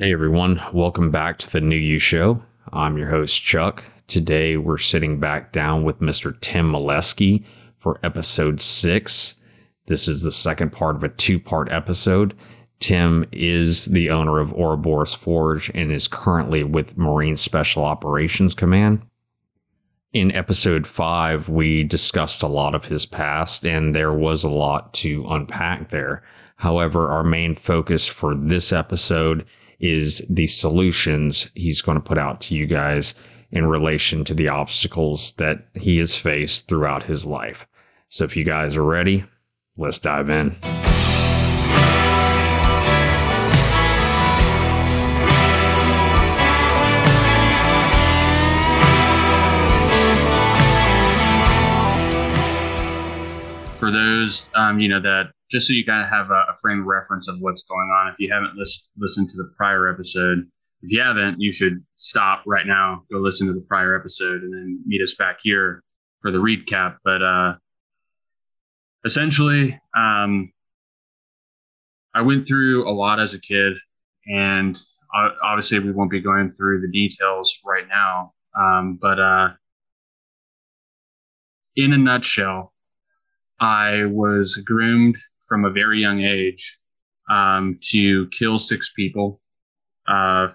Hey everyone, welcome back to the New You Show. I'm your host, Chuck. Today we're sitting back down with Mr. Tim Meleski for episode six. This is the second part of a two part episode. Tim is the owner of Ouroboros Forge and is currently with Marine Special Operations Command. In episode five, we discussed a lot of his past, and there was a lot to unpack there. However, our main focus for this episode is the solutions he's going to put out to you guys in relation to the obstacles that he has faced throughout his life. So if you guys are ready, let's dive in. For those, um, you know, that just so you kind of have a, a, frame of reference of what's going on. If you haven't list, listened to the prior episode, if you haven't, you should stop right now, go listen to the prior episode, and then meet us back here for the recap. But uh, essentially, um, I went through a lot as a kid, and obviously, we won't be going through the details right now. Um, but uh, in a nutshell, I was groomed from a very young age um, to kill six people uh,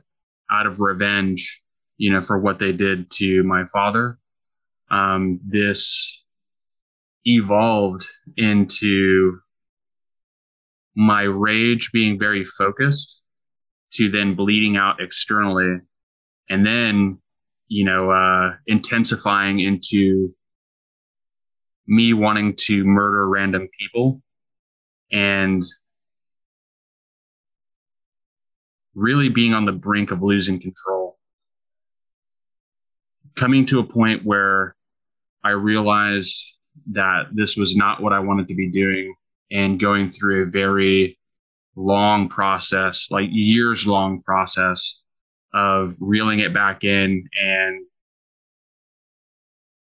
out of revenge, you know, for what they did to my father. Um, this evolved into my rage being very focused to then bleeding out externally and then you know uh, intensifying into me wanting to murder random people and really being on the brink of losing control. Coming to a point where I realized that this was not what I wanted to be doing and going through a very long process, like years long process of reeling it back in. And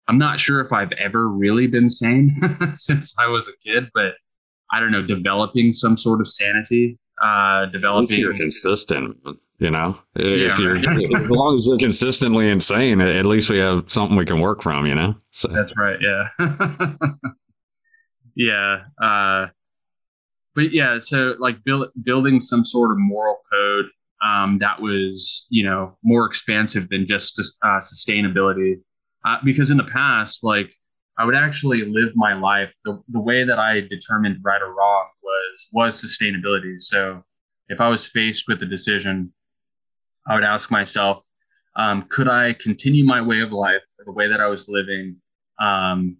I'm not sure if I've ever really been sane since I was a kid, but I don't know, developing some sort of sanity, uh, developing. you're consistent, you know. If you're as long as you're consistently insane, at least we have something we can work from, you know. So. That's right. Yeah. yeah. Uh, but yeah, so like build, building some sort of moral code um, that was, you know, more expansive than just uh, sustainability. Uh, because in the past, like I would actually live my life the, the way that I determined right or wrong was was sustainability. So if I was faced with a decision, I would ask myself, um, could I continue my way of life the way that I was living? Um,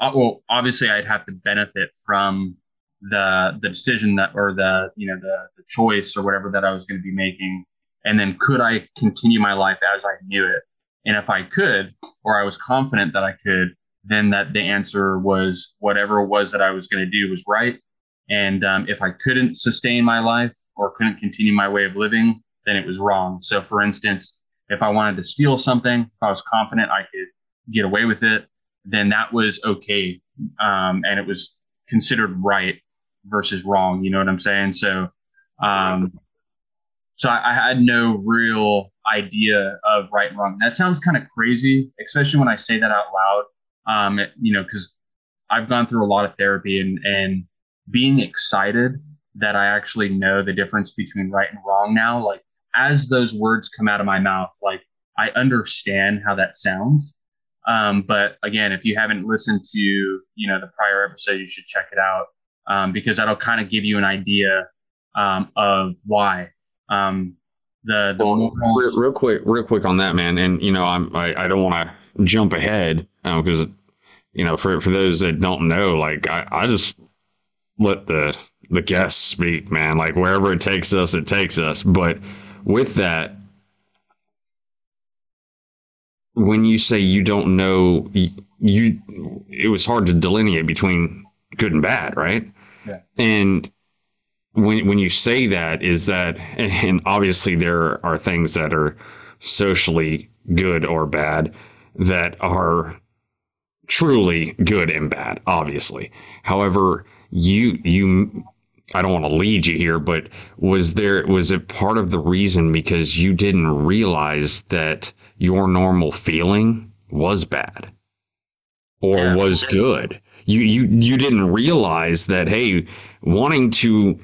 uh, well, obviously, I'd have to benefit from the the decision that or the you know the the choice or whatever that I was going to be making, and then could I continue my life as I knew it? And if I could, or I was confident that I could, then that the answer was whatever it was that I was going to do was right. And um, if I couldn't sustain my life or couldn't continue my way of living, then it was wrong. So, for instance, if I wanted to steal something, if I was confident I could get away with it, then that was okay. Um, and it was considered right versus wrong. You know what I'm saying? So, um, so I, I, had no real idea of right and wrong. That sounds kind of crazy, especially when I say that out loud um, you know, because I've gone through a lot of therapy and and being excited that I actually know the difference between right and wrong now. Like as those words come out of my mouth, like I understand how that sounds. Um, but again, if you haven't listened to you know the prior episode, you should check it out um, because that'll kind of give you an idea um, of why. Um, the, the well, real, real, quick, real quick on that, man. And you know, I'm I, I don't want to jump ahead because um, you know, for for those that don't know, like I, I just let the the guests speak, man. Like wherever it takes us, it takes us. But with that, when you say you don't know, you, you it was hard to delineate between good and bad, right? Yeah. And when when you say that, is that and obviously there are things that are socially good or bad that are truly good and bad, obviously. However, you you I don't want to lead you here, but was there was it part of the reason because you didn't realize that your normal feeling was bad or yeah. was good? You you you didn't realize that hey, wanting to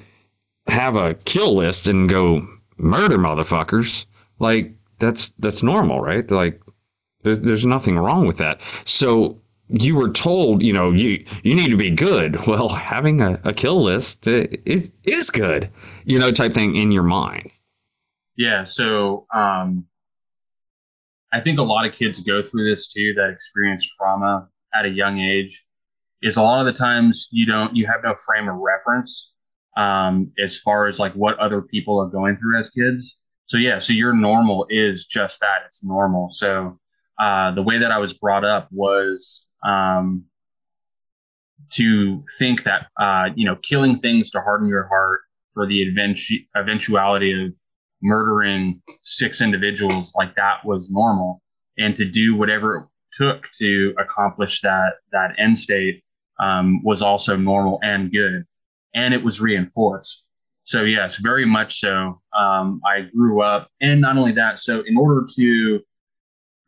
have a kill list and go murder motherfuckers like that's that's normal, right? Like there's, there's nothing wrong with that. So you were told, you know, you you need to be good. Well, having a, a kill list is is good, you know, type thing in your mind. Yeah. So um, I think a lot of kids go through this too that experience trauma at a young age. Is a lot of the times you don't you have no frame of reference um, as far as like what other people are going through as kids. So yeah, so your normal is just that. It's normal. So uh, the way that I was brought up was um, to think that uh, you know killing things to harden your heart for the eventu- eventuality of murdering six individuals like that was normal, and to do whatever it took to accomplish that that end state um, was also normal and good, and it was reinforced. So yes, very much so. Um, I grew up, and not only that. So in order to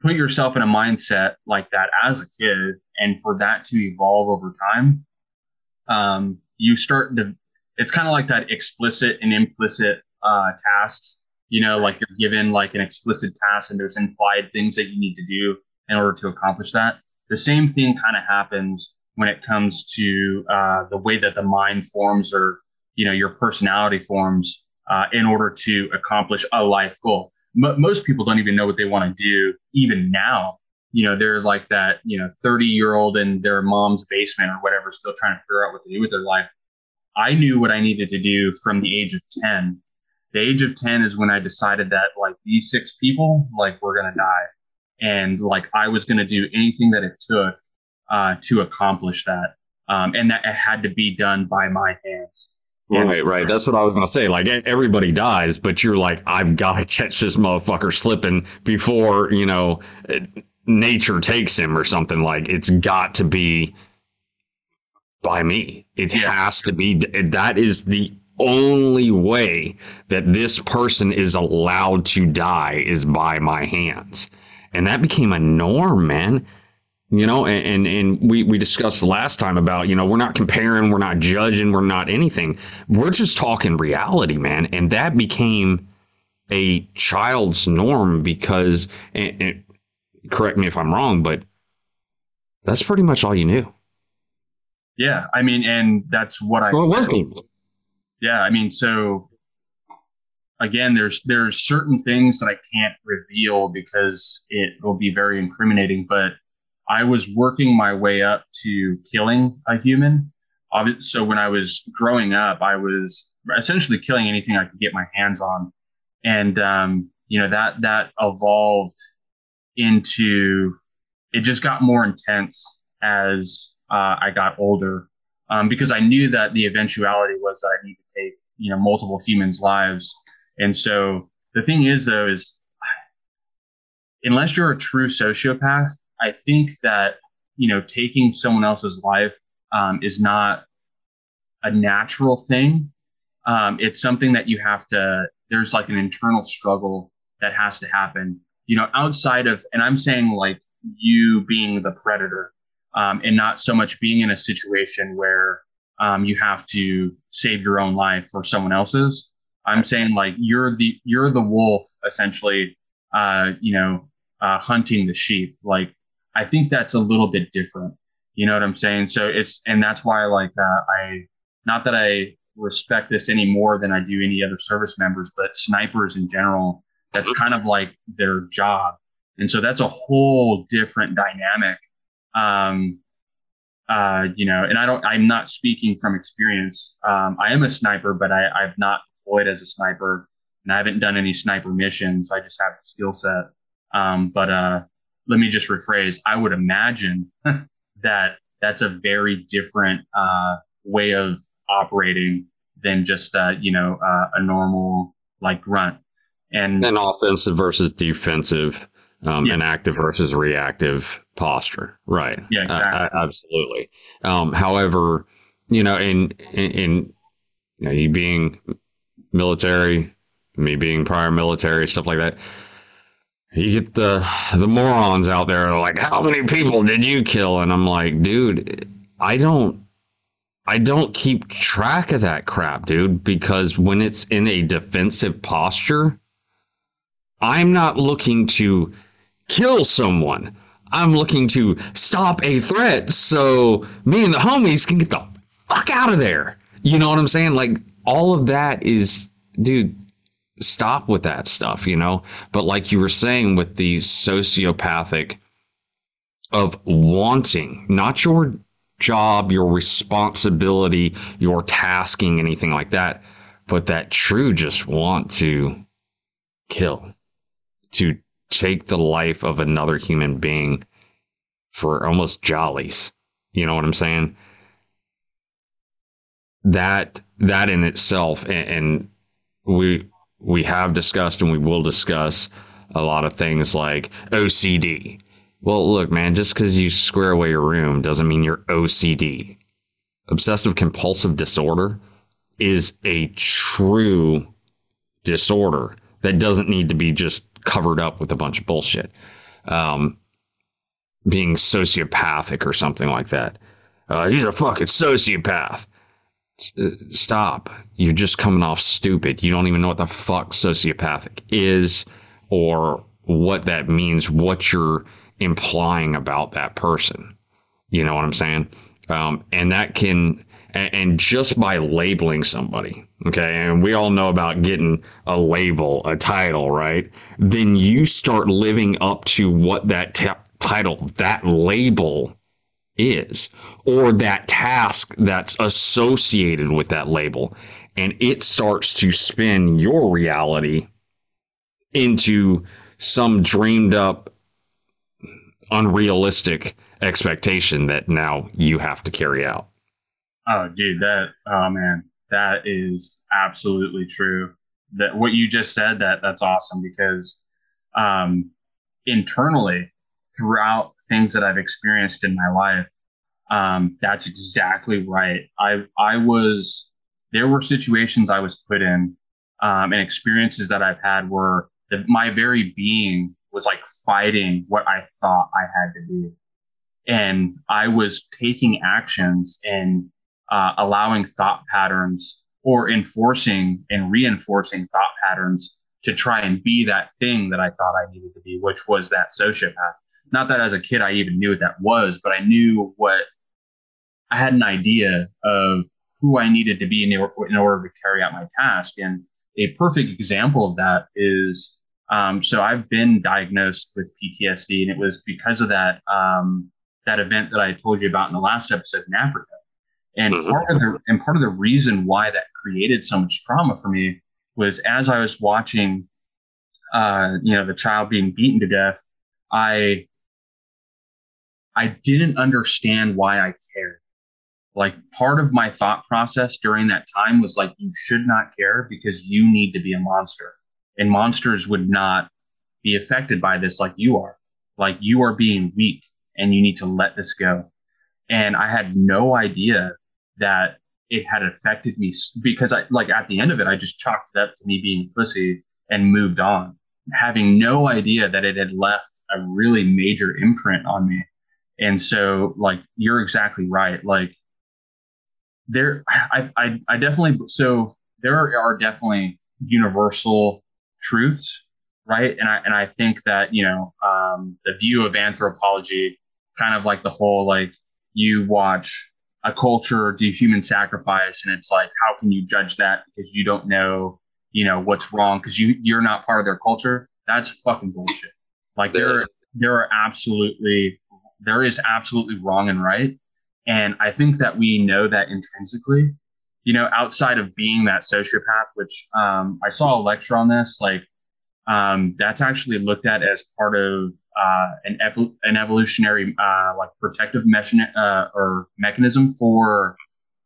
put yourself in a mindset like that as a kid and for that to evolve over time um, you start to it's kind of like that explicit and implicit uh, tasks you know like you're given like an explicit task and there's implied things that you need to do in order to accomplish that the same thing kind of happens when it comes to uh, the way that the mind forms or you know your personality forms uh, in order to accomplish a life goal. M- most people don't even know what they want to do even now. You know they're like that you know 30 year old in their mom's basement or whatever still trying to figure out what to do with their life. I knew what i needed to do from the age of 10 the age of 10 is when i decided that like these six people like we're gonna die. And like i was gonna do anything that it took uh, to accomplish that um, and that it had to be done by my hands Right, right. That's what I was going to say. Like everybody dies, but you're like, I've got to catch this motherfucker slipping before you know nature takes him or something. Like it's got to be by me. It yeah. has to be. That is the only way that this person is allowed to die is by my hands, and that became a norm, man you know and, and and we we discussed last time about you know we're not comparing we're not judging we're not anything. We're just talking reality man. And that became a child's norm because and, and correct me if i'm wrong but that's pretty much all you knew. Yeah i mean and that's what i well, it was yeah i mean so again there's there's certain things that i can't reveal because it will be very incriminating but I was working my way up to killing a human. So when I was growing up, I was essentially killing anything I could get my hands on, and um, you know that that evolved into it just got more intense as uh, I got older um, because I knew that the eventuality was that I need to take you know multiple humans' lives, and so the thing is though is unless you're a true sociopath, I think that you know taking someone else's life um, is not a natural thing. Um, it's something that you have to. There's like an internal struggle that has to happen. You know, outside of, and I'm saying like you being the predator, um, and not so much being in a situation where um, you have to save your own life or someone else's. I'm saying like you're the you're the wolf essentially. Uh, you know, uh, hunting the sheep. Like I think that's a little bit different. You know what I'm saying? So it's, and that's why like, uh, I, not that I respect this any more than I do any other service members, but snipers in general, that's kind of like their job. And so that's a whole different dynamic. Um, uh, you know, and I don't, I'm not speaking from experience. Um, I am a sniper, but I, I've not deployed as a sniper and I haven't done any sniper missions. I just have the skill set. Um, but, uh, let me just rephrase. I would imagine that that's a very different uh, way of operating than just uh, you know uh, a normal like grunt and an offensive versus defensive um, yeah. an active versus reactive posture right yeah exactly. absolutely um, however you know in, in, in you know, you being military, me being prior military, stuff like that. You get the the morons out there like, how many people did you kill? And I'm like, dude, I don't I don't keep track of that crap, dude, because when it's in a defensive posture, I'm not looking to kill someone. I'm looking to stop a threat so me and the homies can get the fuck out of there. You know what I'm saying? Like all of that is, dude, stop with that stuff, you know? But like you were saying with the sociopathic of wanting, not your job, your responsibility, your tasking, anything like that, but that true just want to kill, to take the life of another human being for almost jollies. You know what I'm saying? That that in itself, and, and we we have discussed and we will discuss a lot of things like OCD. Well, look, man, just because you square away your room doesn't mean you're OCD. Obsessive compulsive disorder is a true disorder that doesn't need to be just covered up with a bunch of bullshit. Um, being sociopathic or something like that. Uh, he's a fucking sociopath. Stop. You're just coming off stupid. You don't even know what the fuck sociopathic is or what that means, what you're implying about that person. You know what I'm saying? Um, and that can, and, and just by labeling somebody, okay, and we all know about getting a label, a title, right? Then you start living up to what that t- title, that label is, or that task that's associated with that label. And it starts to spin your reality into some dreamed up, unrealistic expectation that now you have to carry out. Oh, dude, that, oh man, that is absolutely true. That what you just said, that that's awesome because um, internally, throughout things that I've experienced in my life, um, that's exactly right. I I was there were situations I was put in um, and experiences that I've had where the, my very being was like fighting what I thought I had to be, and I was taking actions and uh, allowing thought patterns or enforcing and reinforcing thought patterns to try and be that thing that I thought I needed to be, which was that sociopath. Not that as a kid I even knew what that was, but I knew what I had an idea of who I needed to be in, in order to carry out my task. And a perfect example of that is um, so I've been diagnosed with PTSD, and it was because of that um, that event that I told you about in the last episode in Africa. And mm-hmm. part of the and part of the reason why that created so much trauma for me was as I was watching, uh, you know, the child being beaten to death, I I didn't understand why I cared. Like part of my thought process during that time was like you should not care because you need to be a monster. And monsters would not be affected by this like you are. Like you are being weak and you need to let this go. And i had no idea that it had affected me because i like at the end of it i just chalked it up to me being pussy and moved on having no idea that it had left a really major imprint on me and so like you're exactly right like there, I, I, I definitely, so there are definitely universal truths, right? And I, and I think that, you know, um, the view of anthropology, kind of like the whole, like you watch a culture do human sacrifice and it's like, how can you judge that because you don't know, you know, what's wrong because you, you're not part of their culture. That's fucking bullshit. Like there, there are absolutely, there is absolutely wrong and right. And I think that we know that intrinsically, you know, outside of being that sociopath, which um, I saw a lecture on this, like um, that's actually looked at as part of uh, an, ev- an evolutionary uh, like protective mechan- uh, or mechanism for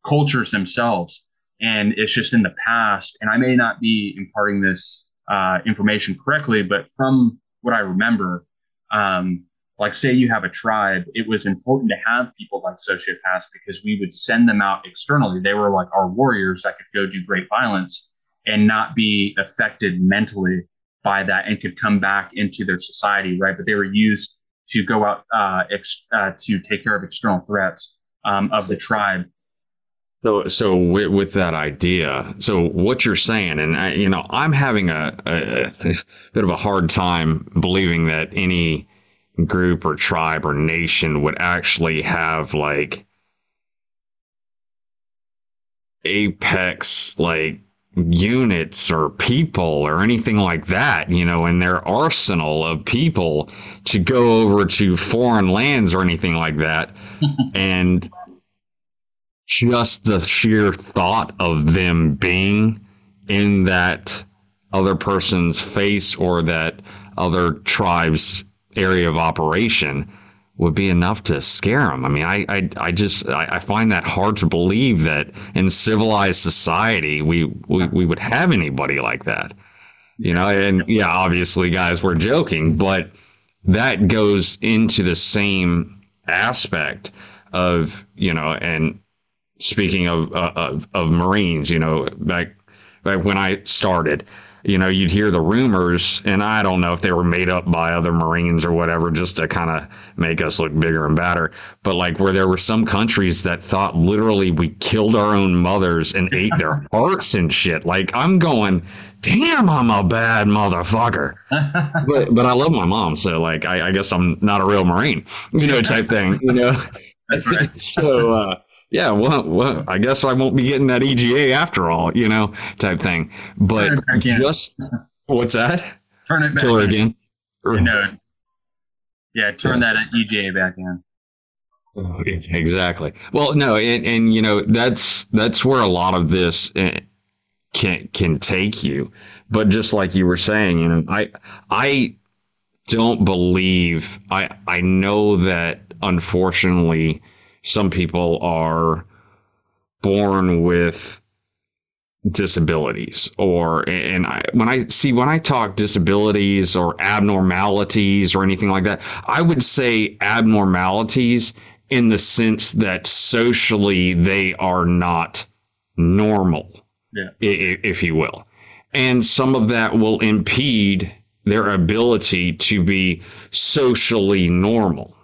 cultures themselves. And it's just in the past, and I may not be imparting this uh, information correctly, but from what I remember, um, like say you have a tribe, it was important to have people like sociopaths because we would send them out externally. They were like our warriors that could go do great violence and not be affected mentally by that and could come back into their society, right? But they were used to go out uh, ex- uh, to take care of external threats um, of the tribe. So, so with, with, that idea, so what you're saying, and I, you know, I'm having a, a, a bit of a hard time believing that any group or tribe or nation would actually have like apex like units or people or anything like that, you know, in their arsenal of people to go over to foreign lands or anything like that. and just the sheer thought of them being in that other person's face or that other tribe's area of operation would be enough to scare them. I mean, I, I, I just, I, I, find that hard to believe that in civilized society, we, we, we would have anybody like that, you know, and yeah, obviously guys, we're joking, but that goes into the same aspect of, you know, and speaking of, uh, of, of Marines, you know, back, back when I started, you know, you'd hear the rumors, and I don't know if they were made up by other Marines or whatever, just to kind of make us look bigger and badder. But like where there were some countries that thought literally we killed our own mothers and ate their hearts and shit. Like I'm going, damn, I'm a bad motherfucker. but but I love my mom, so like I, I guess I'm not a real Marine, you know, type thing, you know. That's right. so. uh yeah, well, well, I guess I won't be getting that EGA after all, you know, type thing. But just what's that? Turn it back Kill her again. No. Yeah, turn yeah. that EGA back in. Exactly. Well, no, and, and you know that's that's where a lot of this eh, can can take you. But just like you were saying, you know, I I don't believe I I know that unfortunately some people are born with disabilities or and I, when I see when I talk disabilities or abnormalities or anything like that, I would say abnormalities in the sense that socially they are not normal, yeah. if you will. And some of that will impede their ability to be socially normal.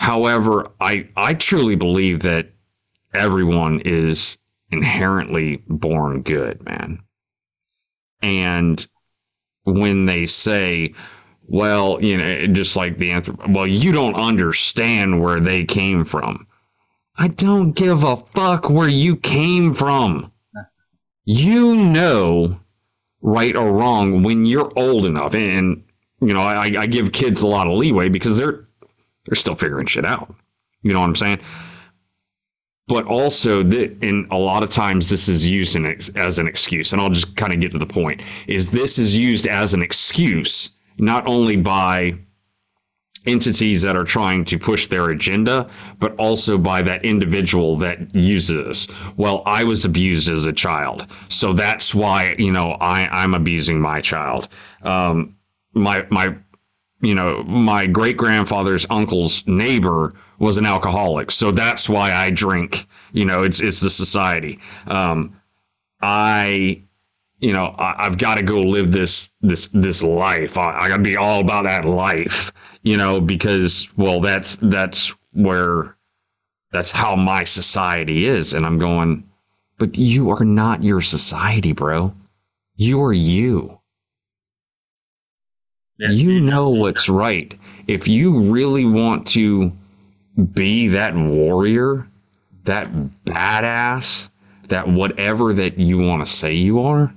However, I, I truly believe that everyone is inherently born good, man. And when they say, well, you know, just like the answer, well, you don't understand where they came from. I don't give a fuck where you came from. You know, right or wrong, when you're old enough. And, you know, I, I give kids a lot of leeway because they're they're still figuring shit out. You know what I'm saying? But also, that in a lot of times, this is used in, as an excuse. And I'll just kind of get to the point: is this is used as an excuse not only by entities that are trying to push their agenda, but also by that individual that uses. Well, I was abused as a child, so that's why you know I, I'm abusing my child. Um, my my you know, my great grandfather's uncle's neighbor was an alcoholic. So that's why I drink. You know, it's it's the society. Um, I, you know, I, have got to go live this this this life. I, I got to be all about that life. You know, because well, that's that's where that's how my society is, and I'm going. But you are not your society, bro. You are you you know what's right. If you really want to be that warrior, that badass, that whatever that you want to say you are,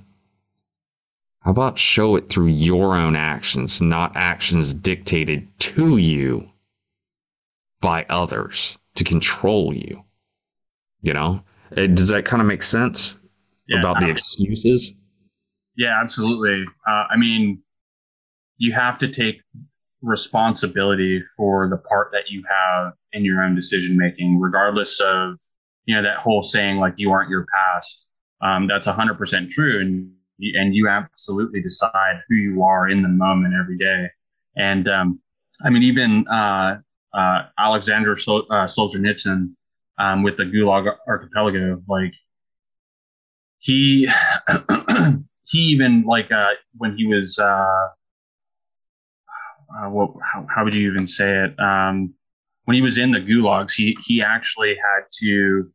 how about show it through your own actions, not actions dictated to you by others to control you? You know, eh, does that kind of make sense yeah, about the excuses? Yeah, absolutely. Uh, I mean, you have to take responsibility for the part that you have in your own decision making, regardless of you know that whole saying like you aren't your past. Um, that's hundred percent true, and and you absolutely decide who you are in the moment every day. And um, I mean, even uh, uh, Alexander Sol- uh, Solzhenitsyn um, with the Gulag Archipelago, like he he even like uh, when he was uh, what how, how would you even say it? Um, when he was in the gulags he he actually had to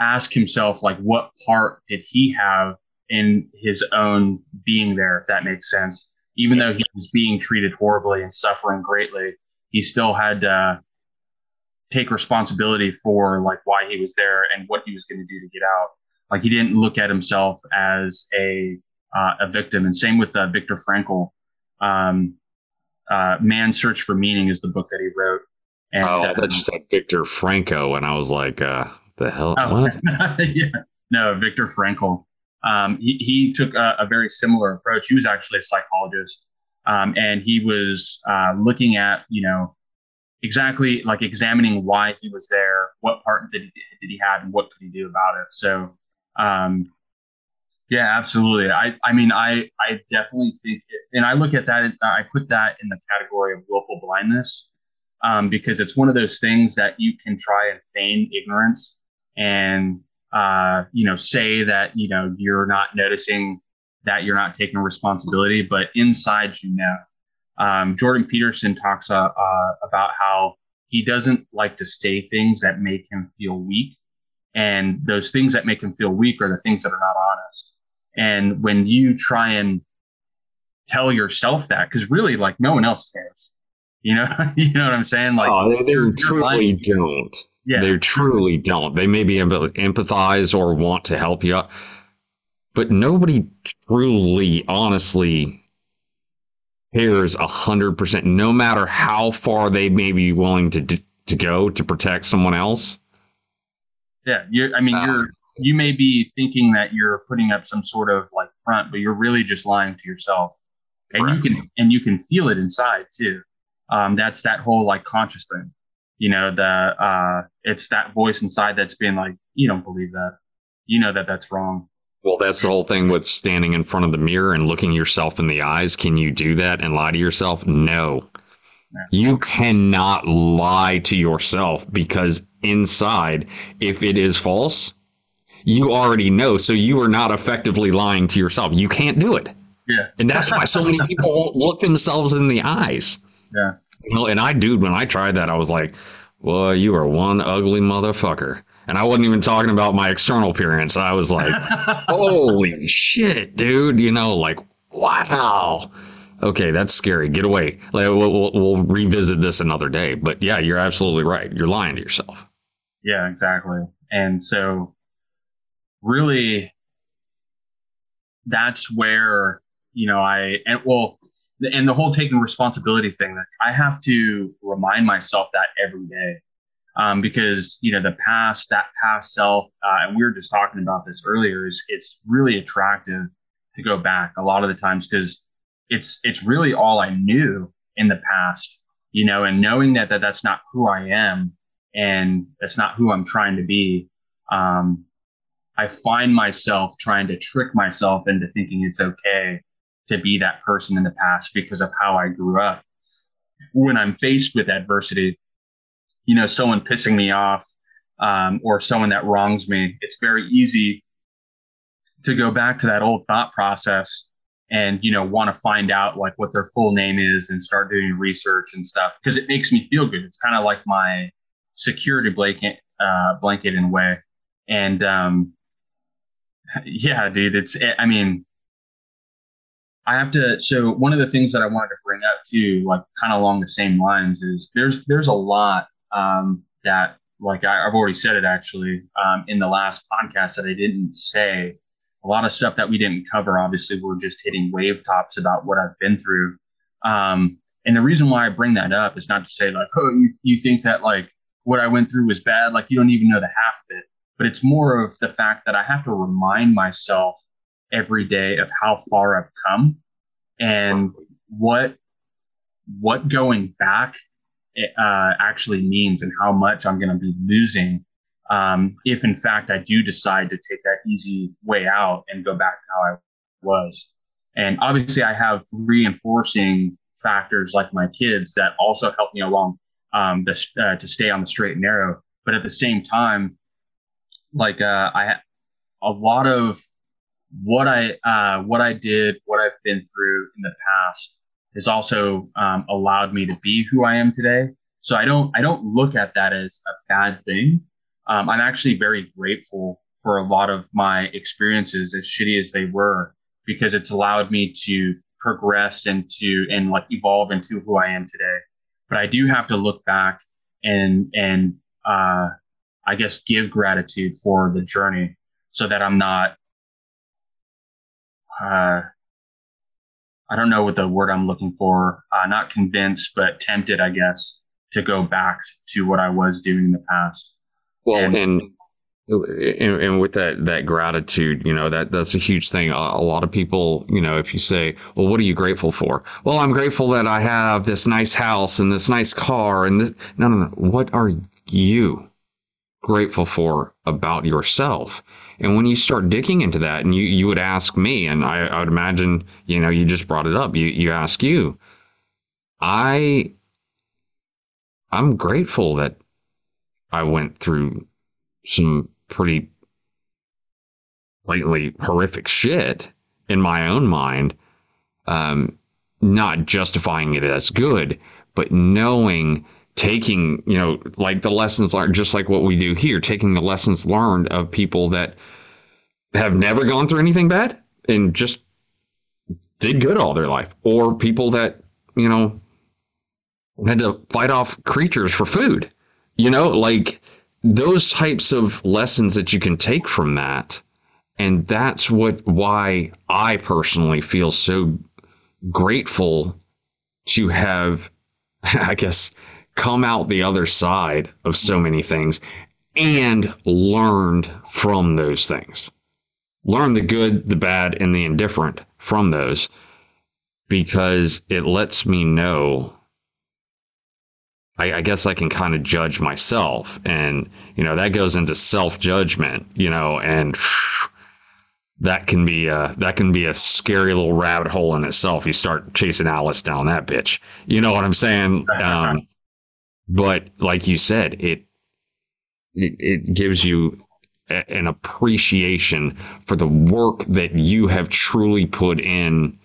ask himself like what part did he have in his own being there if that makes sense? Even though he was being treated horribly and suffering greatly he still had to take responsibility for like why he was there and what he was going to do to get out. Like he didn't look at himself as a uh, a victim. And same with uh, Viktor Frankl. Um, uh, Man's Search for Meaning is the book that he wrote. And, oh, I thought you said Victor Franco, and I was like, uh, the hell? Oh, what? yeah. No, Victor Frankl. Um, he, he took a, a, very similar approach. He was actually a psychologist, um, and he was uh, looking at, you know, exactly like examining why he was there, what part did he, did he have, and what could he do about it. So, um, yeah, absolutely. I, I mean, I, I definitely think, it, and I look at that, I put that in the category of willful blindness, um, because it's one of those things that you can try and feign ignorance and, uh, you know, say that, you know, you're not noticing that you're not taking responsibility, but inside, you know, um, Jordan Peterson talks uh, uh, about how he doesn't like to say things that make him feel weak. And those things that make him feel weak are the things that are not honest. And when you try and tell yourself that, because really, like, no one else cares. You know, you know what I'm saying? Like, oh, they, they truly don't. Yeah. They truly don't. They maybe empathize or want to help you out, but nobody truly, honestly cares a hundred percent, no matter how far they may be willing to to go to protect someone else. Yeah, you I mean, uh, you're you may be thinking that you're putting up some sort of like front, but you're really just lying to yourself. And correct. you can and you can feel it inside too. Um, that's that whole like conscious thing. You know, the uh, it's that voice inside that's being like, you don't believe that. You know that that's wrong. Well, that's the whole thing with standing in front of the mirror and looking yourself in the eyes. Can you do that and lie to yourself? No. You cannot lie to yourself because inside, if it is false, you already know. So you are not effectively lying to yourself. You can't do it. Yeah. And that's why so many people won't look themselves in the eyes. Yeah. Well, and I, dude, when I tried that, I was like, well, you are one ugly motherfucker. And I wasn't even talking about my external appearance. I was like, holy shit, dude. You know, like, wow. Okay, that's scary. Get away. Like, we'll, we'll, we'll revisit this another day. But yeah, you're absolutely right. You're lying to yourself. Yeah, exactly. And so really that's where you know i and well and the whole taking responsibility thing that i have to remind myself that every day. Um, because you know the past that past self uh, and we were just talking about this earlier is it's really attractive to go back a lot of the times because it's it's really all i knew in the past you know and knowing that, that that's not who i am and that's not who i'm trying to be um, I find myself trying to trick myself into thinking it's okay to be that person in the past because of how I grew up. When I'm faced with adversity, you know, someone pissing me off um, or someone that wrongs me, it's very easy to go back to that old thought process and you know want to find out like what their full name is and start doing research and stuff because it makes me feel good. It's kind of like my security blanket, uh, blanket in a way. And um, yeah, dude. It's, I mean, I have to. So one of the things that I wanted to bring up too, like kind of along the same lines, is there's there's a lot um, that, like I, have already said it actually um, in the last podcast that I didn't say. A lot of stuff that we didn't cover. Obviously, we're just hitting wave tops about what I've been through. Um, and the reason why I bring that up is not to say like, oh, you, you think that like what I went through was bad. Like you don't even know the half of it but it's more of the fact that I have to remind myself every day of how far I've come and what what going back uh, actually means and how much I'm going to be losing um, if in fact I do decide to take that easy way out and go back to how I was. And obviously, I have reinforcing factors like my kids that also help me along um, the, uh, to stay on the straight and narrow. But at the same time, like uh, I a lot of what I uh, what I did, what I've been through in the past, has also um, allowed me to be who I am today. So I don't I don't look at that as a bad thing. Um, I'm actually very grateful for a lot of my experiences, as shitty as they were, because it's allowed me to progress into and like evolve into who I am today. But I do have to look back and and uh, I guess give gratitude for the journey so that I'm not uh, I don't know what the word I'm looking for. Uh, not convinced, but tempted, I guess, to go back to what I was doing in the past. Well, and, and and, and, with that that gratitude, you know that that's a huge thing. A, a, lot of people, you know, if you say, "Well, what are you grateful for?" Well, I'm grateful that I have this nice house and this nice car and this. No, no, no. What are you grateful for about yourself? And when you start digging into that, and you you would ask me, and I, I would imagine, you know, you just brought it up. You you ask you, I I'm grateful that I went through some pretty lately horrific shit in my own mind, um, not justifying it as good, but knowing, taking, you know, like the lessons learned, just like what we do here, taking the lessons learned of people that have never gone through anything bad and just did good all their life, or people that, you know, had to fight off creatures for food, you know, like, those types of lessons that you can take from that and that's what why I personally feel so grateful to have I guess come out the other side of so many things and learned from those things. Learn the good, the bad, and the indifferent from those because it lets me know I, I guess I can kind of judge myself. And, you know, that goes into self judgment, you know, and that can be a, that can be a scary little rabbit hole in itself. You start chasing Alice down that bitch. You know what I'm saying? Um, but like you said, it, it, it gives you a, an appreciation for the work that you have truly put in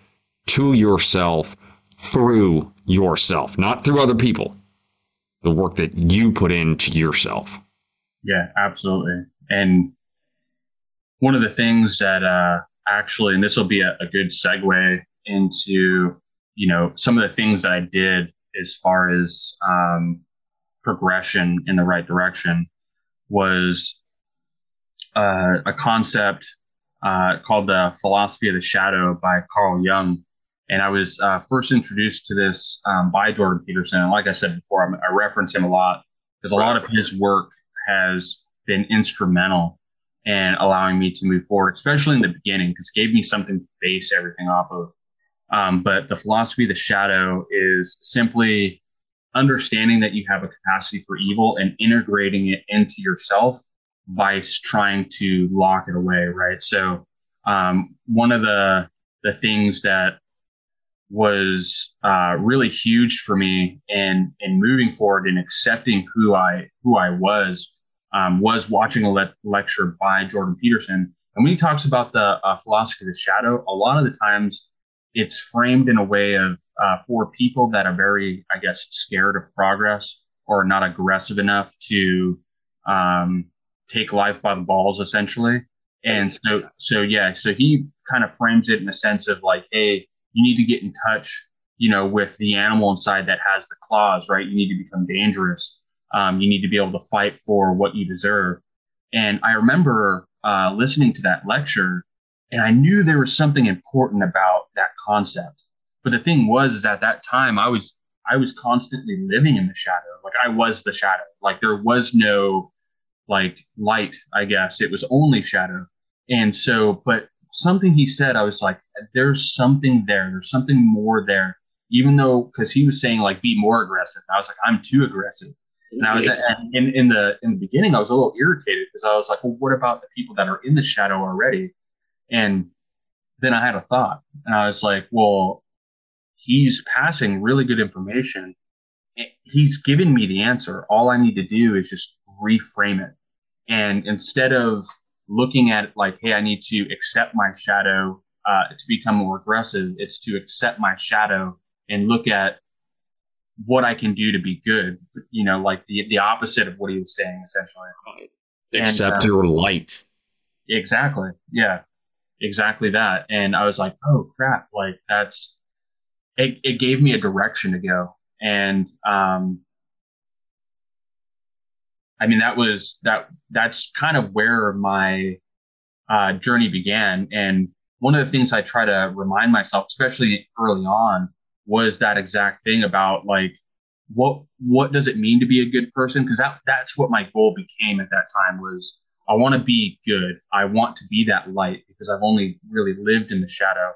to yourself through yourself, not through other people the work that you put into yourself. Yeah, absolutely. And one of the things that uh, actually, and this will be a, a good segue into, you know, some of the things that I did as far as um, progression in the right direction was uh, a concept uh, called the philosophy of the shadow by Carl Jung. And I was uh, first introduced to this um, by Jordan Peterson. And like I said before, I, I reference him a lot because a lot of his work has been instrumental in allowing me to move forward, especially in the beginning, because it gave me something to base everything off of. Um, but the philosophy of the shadow is simply understanding that you have a capacity for evil and integrating it into yourself by trying to lock it away, right? So um, one of the the things that was uh, really huge for me in in moving forward and accepting who I who I was um, was watching a le- lecture by Jordan Peterson. And when he talks about the uh, philosophy of the shadow, a lot of the times it's framed in a way of uh, for people that are very, I guess, scared of progress or not aggressive enough to um, take life by the balls, essentially. And so, so yeah, so he kind of frames it in the sense of like, hey, you need to get in touch, you know, with the animal inside that has the claws, right? You need to become dangerous. Um, you need to be able to fight for what you deserve. And I remember uh, listening to that lecture, and I knew there was something important about that concept. But the thing was, is at that time I was I was constantly living in the shadow. Like I was the shadow. Like there was no like light. I guess it was only shadow. And so, but something he said, I was like, there's something there. There's something more there. Even though, because he was saying like be more aggressive. I was like, I'm too aggressive. And I was in, in the in the beginning, I was a little irritated because I was like, well, what about the people that are in the shadow already? And then I had a thought, and I was like, well, he's passing really good information. He's giving me the answer. All I need to do is just reframe it. And instead of looking at it like, hey, I need to accept my shadow uh, to become more aggressive, it's to accept my shadow and look at what I can do to be good. You know, like the the opposite of what he was saying, essentially. Accept and, your light. Exactly. Yeah. Exactly that. And I was like, oh crap! Like that's it. It gave me a direction to go, and um, I mean that was that. That's kind of where my uh, journey began. And one of the things I try to remind myself, especially early on, was that exact thing about like what what does it mean to be a good person because that that's what my goal became at that time was i want to be good. I want to be that light because i've only really lived in the shadow.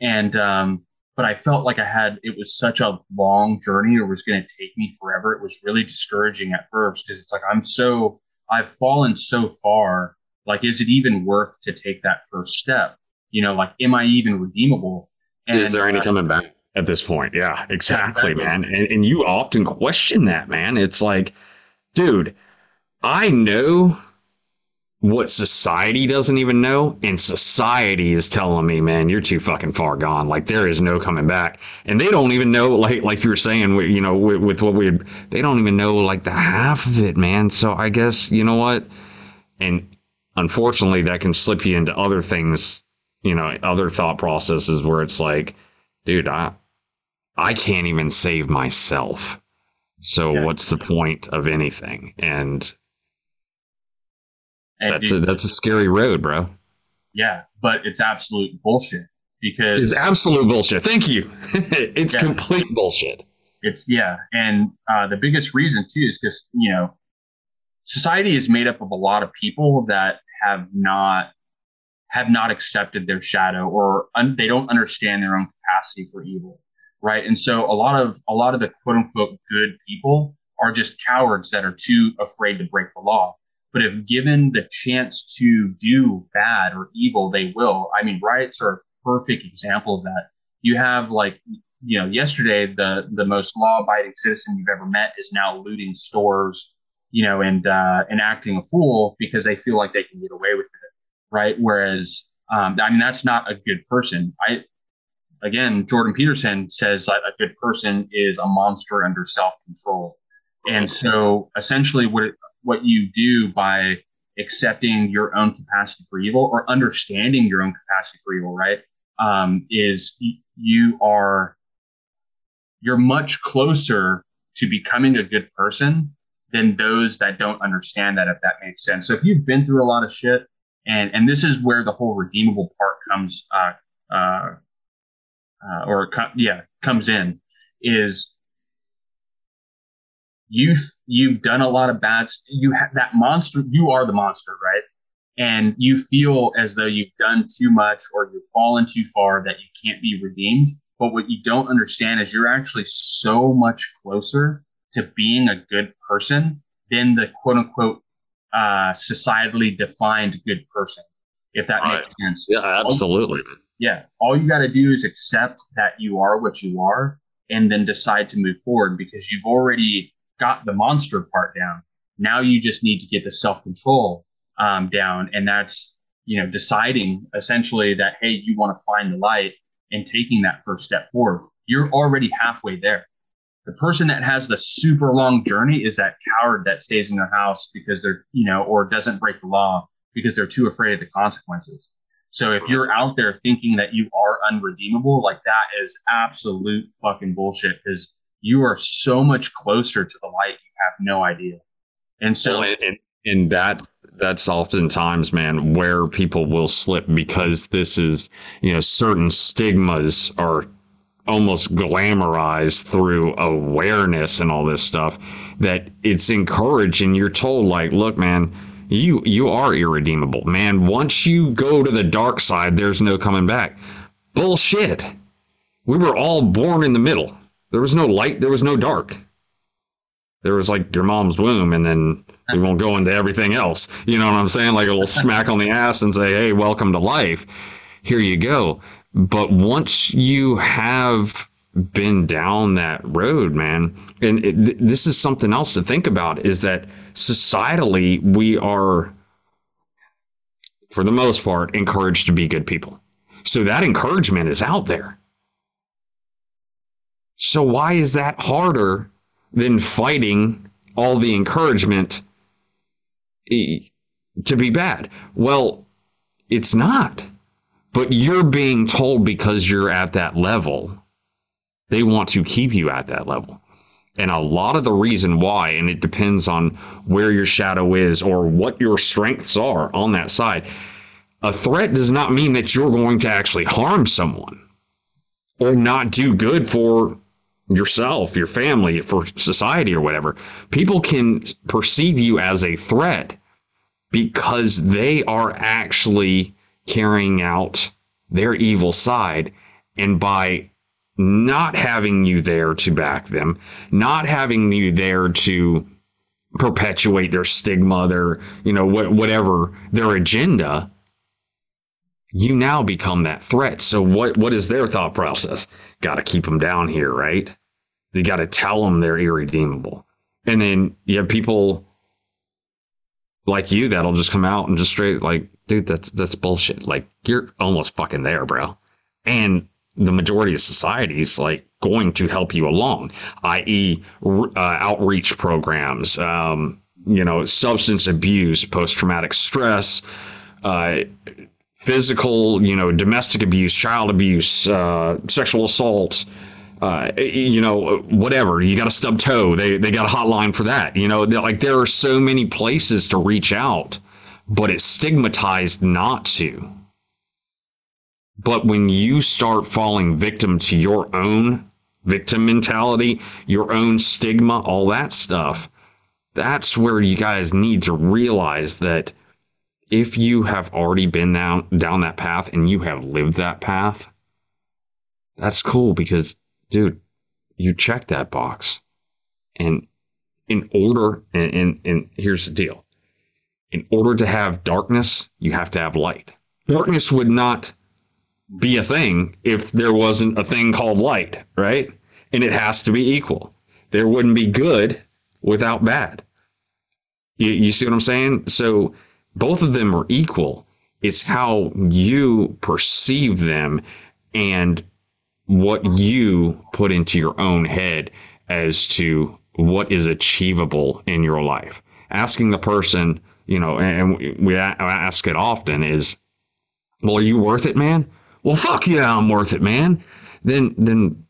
And um but i felt like i had it was such a long journey it was going to take me forever. It was really discouraging at first because it's like i'm so i've fallen so far. Like is it even worth to take that first step? You know like am i even redeemable? And, is there any uh, coming back at this point. Yeah, exactly, man. And, and you often question that, man. It's like, dude, I know what society doesn't even know, and society is telling me, man, you're too fucking far gone. Like there is no coming back, and they don't even know, like like you were saying, you know, with, with what we, they don't even know like the half of it, man. So I guess you know what, and unfortunately, that can slip you into other things, you know, other thought processes where it's like, dude, I I can't even save myself. So yeah. what's the point of anything? And, and that's dude, a, that's a scary road, bro. Yeah, but it's absolute bullshit because it's absolute bullshit. Thank you. it's yeah. complete bullshit. It's yeah, and uh, the biggest reason too is because you know society is made up of a lot of people that have not have not accepted their shadow or un- they don't understand their own capacity for evil right? And so a lot of a lot of the quote unquote good people are just cowards that are too afraid to break the law. But if given the chance to do bad or evil, they will. I mean, riots are a perfect example of that. You have like, you know, yesterday the the most law-abiding citizen you've ever met is now looting stores, you know, and uh, and acting a fool because they feel like they can get away with it, right? Whereas, um, I mean, that's not a good person. I again, Jordan Peterson says that a good person is a monster under self control. And so essentially what, what you do by accepting your own capacity for evil or understanding your own capacity for evil, right? Um, is you are, you're much closer to becoming a good person than those that don't understand that, if that makes sense. So if you've been through a lot of shit, and and this is where the whole redeemable part comes uh, uh, uh, or yeah comes in is you've you've done a lot of bad you have that monster you are the monster right? And you feel as though you've done too much or you've fallen too far that you can't be redeemed. But what you don't understand is you're actually so much closer to being a good person than the quote unquote uh, societally defined good person if that right. makes sense. Yeah absolutely. Yeah, all you got to do is accept that you are what you are and then decide to move forward because you've already got the monster part down. Now you just need to get the self control um, down. And that's, you know, deciding essentially that, hey, you want to find the light and taking that first step forward. You're already halfway there. The person that has the super long journey is that coward that stays in their house because they're, you know, or doesn't break the law because they're too afraid of the consequences. So if you're out there thinking that you are unredeemable, like that is absolute fucking bullshit because you are so much closer to the light, you have no idea. And so, well, and, and that that's oftentimes, man, where people will slip because this is, you know, certain stigmas are almost glamorized through awareness and all this stuff that it's encouraged and you're told like look man you you are irredeemable, man. Once you go to the dark side, there's no coming back. Bullshit. We were all born in the middle. There was no light, there was no dark. There was like your mom's womb, and then we won't go into everything else. You know what I'm saying? Like a little smack on the ass and say, hey, welcome to life. Here you go. But once you have been down that road, man. And it, th- this is something else to think about is that societally, we are, for the most part, encouraged to be good people. So that encouragement is out there. So why is that harder than fighting all the encouragement to be bad? Well, it's not. But you're being told because you're at that level, they want to keep you at that level. And a lot of the reason why, and it depends on where your shadow is or what your strengths are on that side. A threat does not mean that you're going to actually harm someone or not do good for yourself, your family, for society or whatever. People can perceive you as a threat because they are actually carrying out their evil side. And by not having you there to back them, not having you there to perpetuate their stigma, their, you know, whatever their agenda, you now become that threat. So what, what is their thought process? Got to keep them down here, right? You got to tell them they're irredeemable. And then you have people like you that'll just come out and just straight like, dude, that's that's bullshit. Like you're almost fucking there, bro. And the majority of society is like going to help you along, i.e., uh, outreach programs, um, you know, substance abuse, post traumatic stress, uh, physical, you know, domestic abuse, child abuse, uh, sexual assault, uh, you know, whatever. You got a stub toe. They they got a hotline for that. You know, like there are so many places to reach out, but it's stigmatized not to. But when you start falling victim to your own victim mentality, your own stigma, all that stuff, that's where you guys need to realize that if you have already been down down that path and you have lived that path, that's cool because dude, you check that box. And in order, and, and, and here's the deal in order to have darkness, you have to have light. Darkness would not be a thing if there wasn't a thing called light, right? And it has to be equal. There wouldn't be good without bad. You, you see what I'm saying? So both of them are equal. It's how you perceive them and what you put into your own head as to what is achievable in your life. Asking the person, you know, and we ask it often is, well, are you worth it, man? Well, fuck yeah, I'm worth it, man. Then, then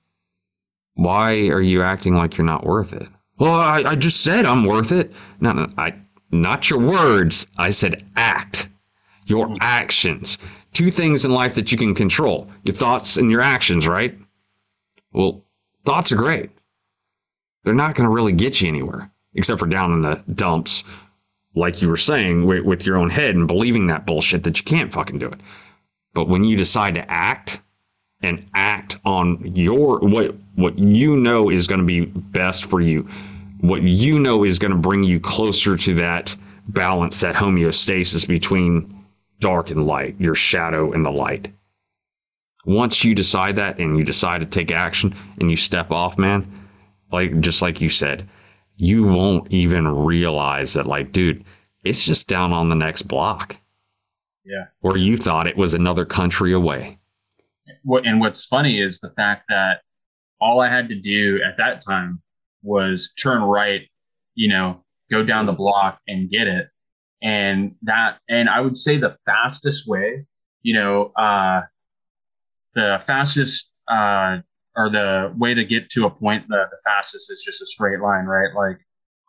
why are you acting like you're not worth it? Well, I, I just said I'm worth it. No, no, I, not your words. I said act. Your actions two things in life that you can control your thoughts and your actions, right? Well, thoughts are great. They're not going to really get you anywhere, except for down in the dumps, like you were saying, with, your own head and believing that bullshit that you can't fucking do it. But when you decide to act and act on your what what you know is going to be best for you, what you know is going to bring you closer to that balance, that homeostasis between dark and light, your shadow and the light. Once you decide that and you decide to take action and you step off, man, like just like you said, you won't even realize that, like, dude, it's just down on the next block. Yeah. Or you thought it was another country away. What and what's funny is the fact that all I had to do at that time was turn right, you know, go down the block and get it and that and i would say the fastest way you know uh the fastest uh or the way to get to a point the, the fastest is just a straight line right? Like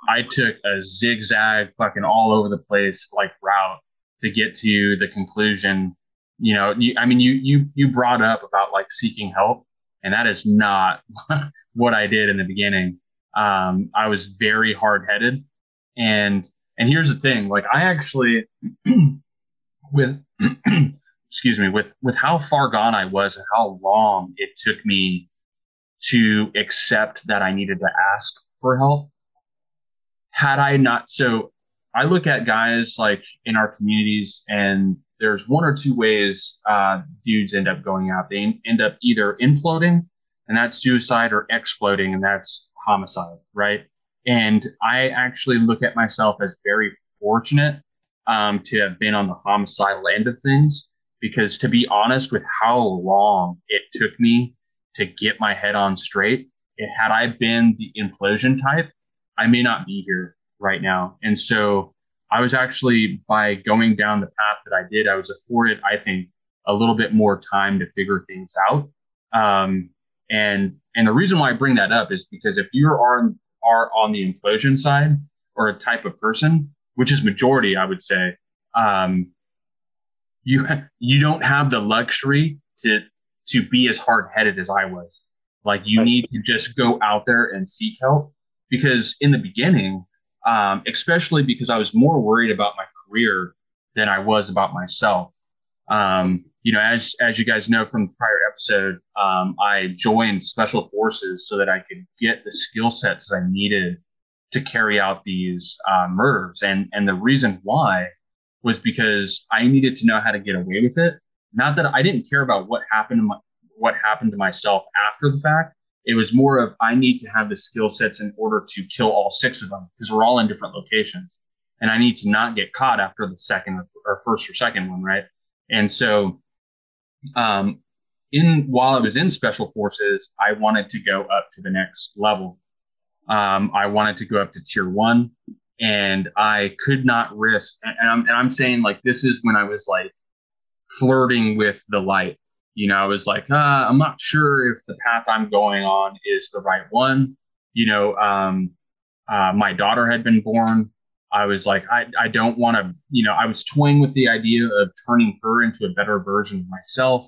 i took a zigzag fucking all over the place like route to get to the conclusion. You know you, i mean you you you brought up about like seeking help and that is not what i did in the beginning. Um i was very hard-headed and and here's the thing, like I actually with excuse me, with with how far gone I was and how long it took me to accept that I needed to ask for help. Had I not so I look at guys like in our communities and there's one or two ways uh, dudes end up going out. They end up either imploding and that's suicide, or exploding, and that's homicide, right? And I actually look at myself as very fortunate um, to have been on the homicide land of things because, to be honest, with how long it took me to get my head on straight, it, had I been the implosion type, I may not be here right now. And so I was actually, by going down the path that I did, I was afforded, I think, a little bit more time to figure things out. Um, and and the reason why I bring that up is because if you are on are on the implosion side or a type of person, which is majority, I would say, um, you you don't have the luxury to to be as hard headed as I was. Like you That's need to just go out there and seek help because in the beginning, um, especially because I was more worried about my career than I was about myself. Um, you know, as as you guys know from the prior episode, um, I joined special forces so that I could get the skill sets that I needed to carry out these uh, murders. And and the reason why was because I needed to know how to get away with it. Not that I didn't care about what happened to my, what happened to myself after the fact. It was more of I need to have the skill sets in order to kill all six of them because we're all in different locations, and I need to not get caught after the second or, or first or second one, right? And so um, in while I was in special forces, I wanted to go up to the next level. Um, I wanted to go up to tier one, and I could not risk. And, and, I'm, and I'm saying like this is when I was like flirting with the light. You know, I was like, uh, I'm not sure if the path I'm going on is the right one. You know, um, uh, my daughter had been born. I was like, I, I don't want to, you know, I was toying with the idea of turning her into a better version of myself,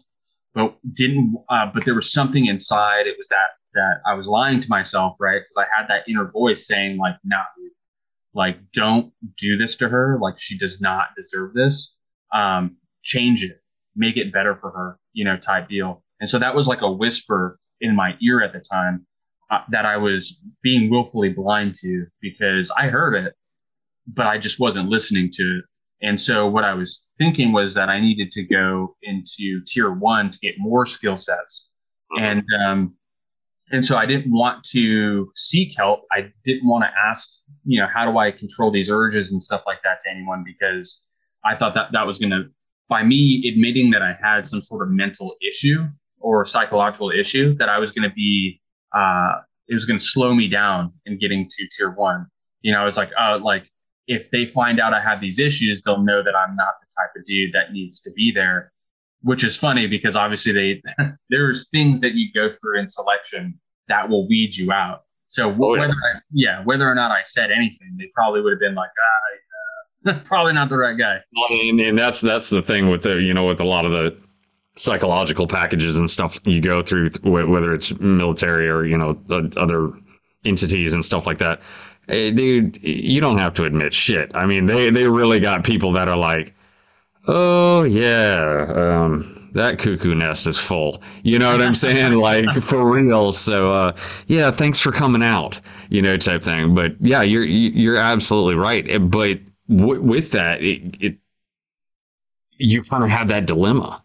but didn't, uh, but there was something inside. It was that, that I was lying to myself, right? Because I had that inner voice saying, like, no, like, don't do this to her. Like, she does not deserve this. Um, change it, make it better for her, you know, type deal. And so that was like a whisper in my ear at the time uh, that I was being willfully blind to because I heard it but I just wasn't listening to it. And so what I was thinking was that I needed to go into tier one to get more skill sets. Mm-hmm. And, um, and so I didn't want to seek help. I didn't want to ask, you know, how do I control these urges and stuff like that to anyone because I thought that that was going to, by me admitting that I had some sort of mental issue or psychological issue, that I was going to be, uh, it was going to slow me down in getting to tier one. You know, I was like, uh, like if they find out I have these issues, they'll know that I'm not the type of dude that needs to be there. Which is funny because obviously they there's things that you go through in selection that will weed you out. So oh, whether yeah. I, yeah, whether or not I said anything, they probably would have been like, ah, uh, probably not the right guy. And, and that's that's the thing with the you know with a lot of the psychological packages and stuff you go through, whether it's military or you know other entities and stuff like that dude, you don't have to admit shit. I mean, they, they really got people that are like, oh, yeah, um, that cuckoo nest is full. You know what I'm saying? like, for real. So, uh, yeah, thanks for coming out, you know, type thing. But yeah, you're, you're absolutely right. But w- with that, it, it you kind of have that dilemma.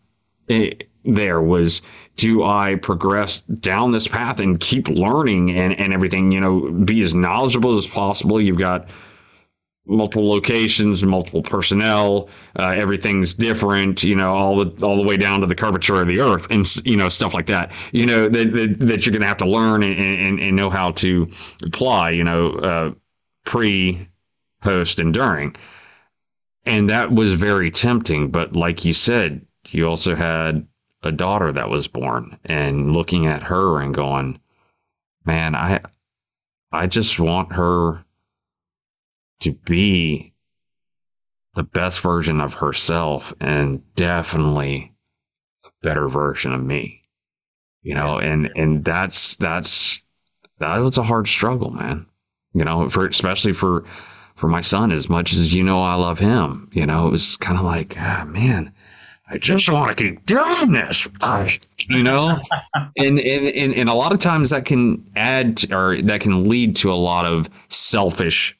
It, there was do I progress down this path and keep learning and, and everything, you know, be as knowledgeable as possible? You've got multiple locations, multiple personnel, uh, everything's different, you know, all the all the way down to the curvature of the earth and you know stuff like that. You know that that, that you're going to have to learn and, and, and know how to apply. You know, uh, pre, post, and during. And that was very tempting, but like you said, you also had a daughter that was born and looking at her and going, man, I, I just want her to be the best version of herself and definitely a better version of me, you know, and, and that's, that's, that was a hard struggle, man, you know, for, especially for, for my son, as much as you know, I love him, you know, it was kind of like, ah, man, I just want to keep doing this, you know, and, and and and a lot of times that can add or that can lead to a lot of selfish,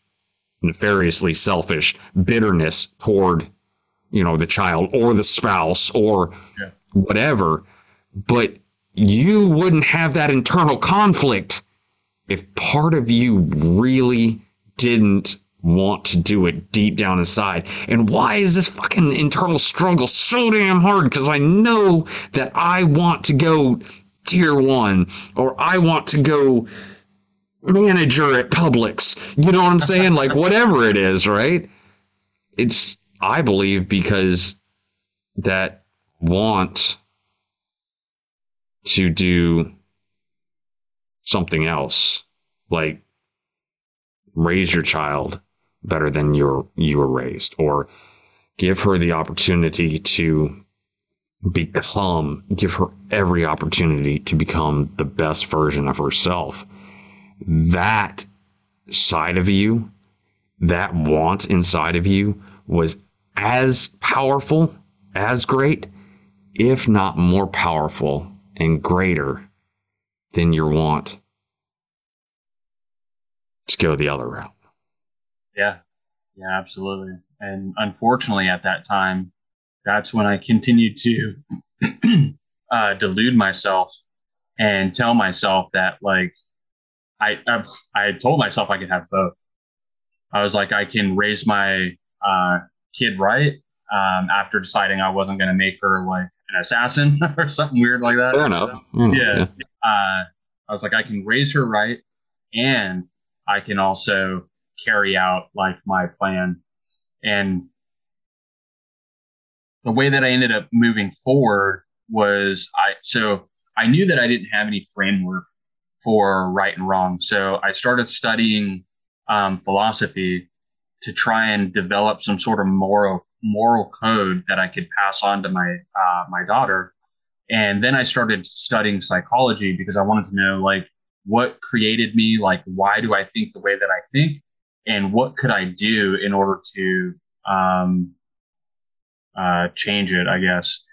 nefariously selfish bitterness toward, you know, the child or the spouse or yeah. whatever. But you wouldn't have that internal conflict if part of you really didn't want to do it deep down inside. And why is this fucking internal struggle so damn hard? Because I know that I want to go tier one or I want to go manager at Publix. You know what I'm saying? like whatever it is, right? It's I believe because that want to do something else like raise your child better than you you were raised or give her the opportunity to become give her every opportunity to become the best version of herself. That side of you that want inside of you was as powerful as great if not more powerful and greater than your want. To go the other route yeah, yeah, absolutely. And unfortunately, at that time, that's when I continued to uh, delude myself and tell myself that like I, I I told myself I could have both. I was like, I can raise my uh, kid right um, after deciding I wasn't going to make her like an assassin or something weird like that. Fair enough. Yeah. yeah. Uh, I was like, I can raise her right, and I can also carry out like my plan. And the way that I ended up moving forward was I so I knew that I didn't have any framework for right and wrong. So I started studying um, philosophy to try and develop some sort of moral moral code that I could pass on to my uh, my daughter. And then I started studying psychology because I wanted to know like what created me, like why do I think the way that I think, and what could I do in order to um, uh, change it, I guess.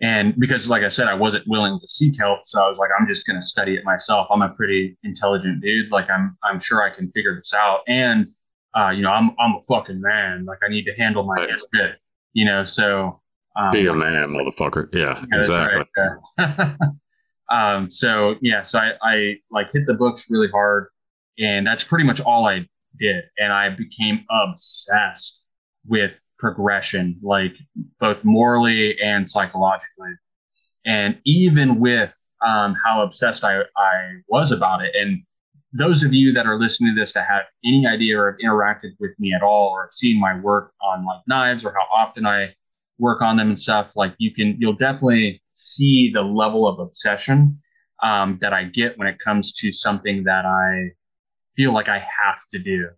And because, like I said, I wasn't willing to seek help, so I was like, I'm just going to study it myself. I'm a pretty intelligent dude. Like, I'm, I'm sure I can figure this out. And, uh, you know, I'm, I'm a fucking man. Like, I need to handle my right. shit. You know, so um, be a man, motherfucker. Yeah, yeah exactly. Right, um, so yeah, so I, I like hit the books really hard, and that's pretty much all I did. And I became obsessed with progression, like both morally and psychologically. And even with um, how obsessed I, I was about it. And those of you that are listening to this that have any idea or have interacted with me at all or have seen my work on like knives or how often I work on them and stuff, like you can, you'll definitely see the level of obsession um, that I get when it comes to something that I feel like I have to do.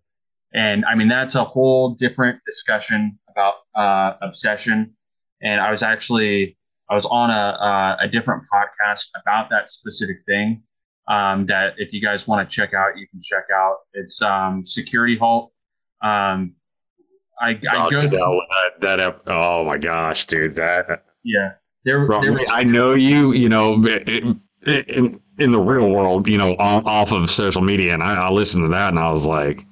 And I mean, that's a whole different discussion about uh, obsession. And I was actually, I was on a, uh, a different podcast about that specific thing. Um, that if you guys want to check out, you can check out. It's um, Security Halt. Um, I, I go through, that, that oh my gosh, dude, that yeah. There, there I know you, you know, in in the real world, you know, off of social media, and I, I listened to that, and I was like,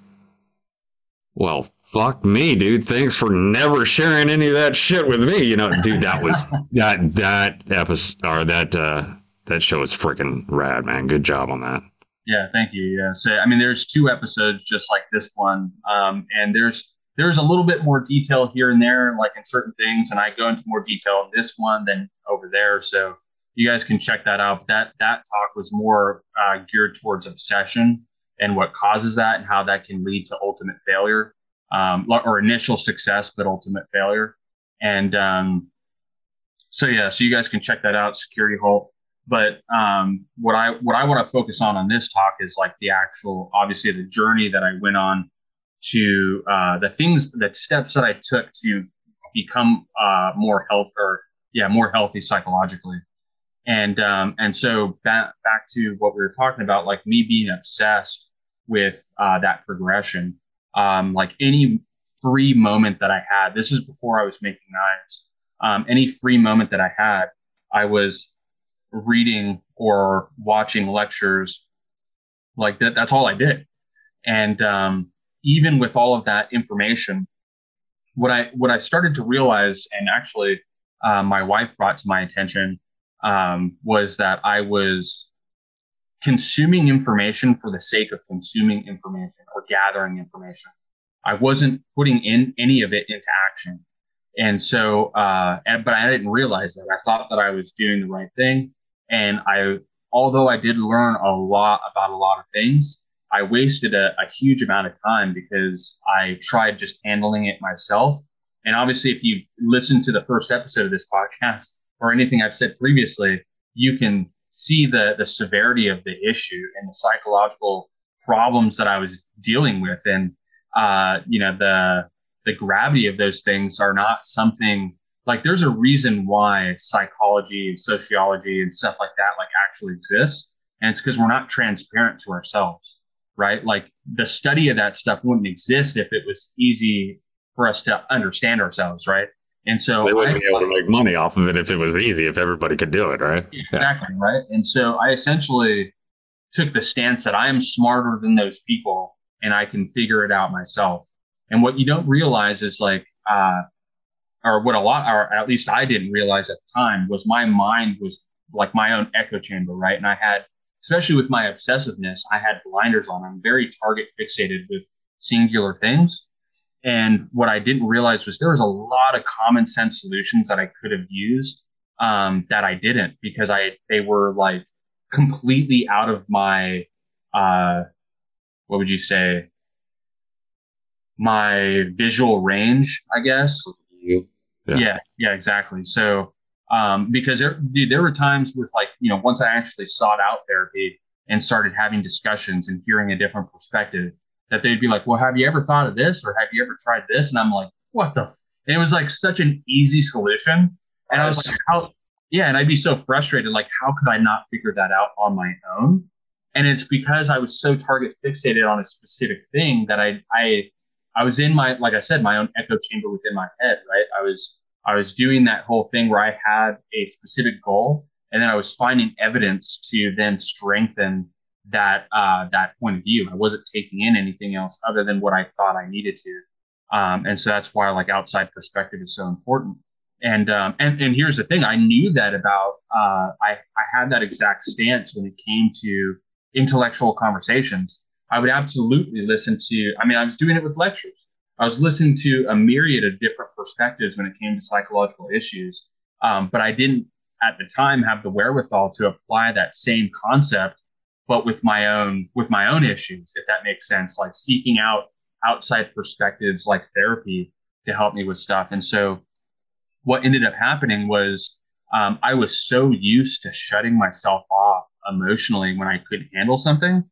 well, fuck me, dude. Thanks for never sharing any of that shit with me. You know, dude, that was that that episode or that uh that show is freaking rad, man. Good job on that. Yeah, thank you. Yeah. So I mean there's two episodes just like this one. Um and there's there's a little bit more detail here and there, like in certain things, and I go into more detail in this one than over there. So you guys can check that out. That that talk was more uh, geared towards obsession and what causes that and how that can lead to ultimate failure um, or initial success, but ultimate failure. And um, so yeah, so you guys can check that out, Security Halt. But um, what I what I want to focus on on this talk is like the actual, obviously, the journey that I went on to uh, the things, the steps that I took to become uh, more health or yeah, more healthy psychologically. And um, and so back back to what we were talking about, like me being obsessed with uh, that progression. Um, like any free moment that I had, this is before I was making knives. Um, any free moment that I had, I was reading or watching lectures. Like that, that's all I did. And um, even with all of that information, what I what I started to realize, and actually, uh, my wife brought to my attention um, was that I was consuming information for the sake of consuming information or gathering information. I wasn't putting in any of it into action. And so, uh, and, but I didn't realize that. I thought that I was doing the right thing. And I, although I did learn a lot about a lot of things, I wasted a, a huge amount of time because I tried just handling it myself. And obviously, if you've listened to the first episode of this podcast or anything I've said previously, you can see the the severity of the issue and the psychological problems that I was dealing with. And uh, you know, the the gravity of those things are not something like there's a reason why psychology and sociology and stuff like that like actually exists. And it's because we're not transparent to ourselves, right? Like the study of that stuff wouldn't exist if it was easy for us to understand ourselves, right? And so they wouldn't I, be able to make money off of it if it was easy, if everybody could do it, right? Exactly, yeah. right. And so I essentially took the stance that I am smarter than those people and I can figure it out myself. And what you don't realize is like, uh, or what a lot, or at least I didn't realize at the time, was my mind was like my own echo chamber, right? And I had, especially with my obsessiveness, I had blinders on. I'm very target fixated with singular things. And what I didn't realize was there was a lot of common sense solutions that I could have used um, that I didn't because I they were like completely out of my uh, what would you say my visual range, I guess. Yeah, yeah, yeah exactly. So um, because there, dude, there were times with like you know once I actually sought out therapy and started having discussions and hearing a different perspective that they'd be like, well, have you ever thought of this or have you ever tried this? And I'm like, what the? F-? And it was like such an easy solution. And I was like, how? Yeah. And I'd be so frustrated. Like, how could I not figure that out on my own? And it's because I was so target fixated on a specific thing that I, I, I was in my, like I said, my own echo chamber within my head, right? I was, I was doing that whole thing where I had a specific goal and then I was finding evidence to then strengthen that uh, that point of view. I wasn't taking in anything else other than what I thought I needed to, um, and so that's why like outside perspective is so important. And um, and and here's the thing: I knew that about uh, I I had that exact stance when it came to intellectual conversations. I would absolutely listen to. I mean, I was doing it with lectures. I was listening to a myriad of different perspectives when it came to psychological issues, um, but I didn't at the time have the wherewithal to apply that same concept but with my own with my own issues, if that makes sense, like seeking out outside perspectives like therapy to help me with stuff. And so what ended up happening was um, I was so used to shutting myself off emotionally when I couldn't handle something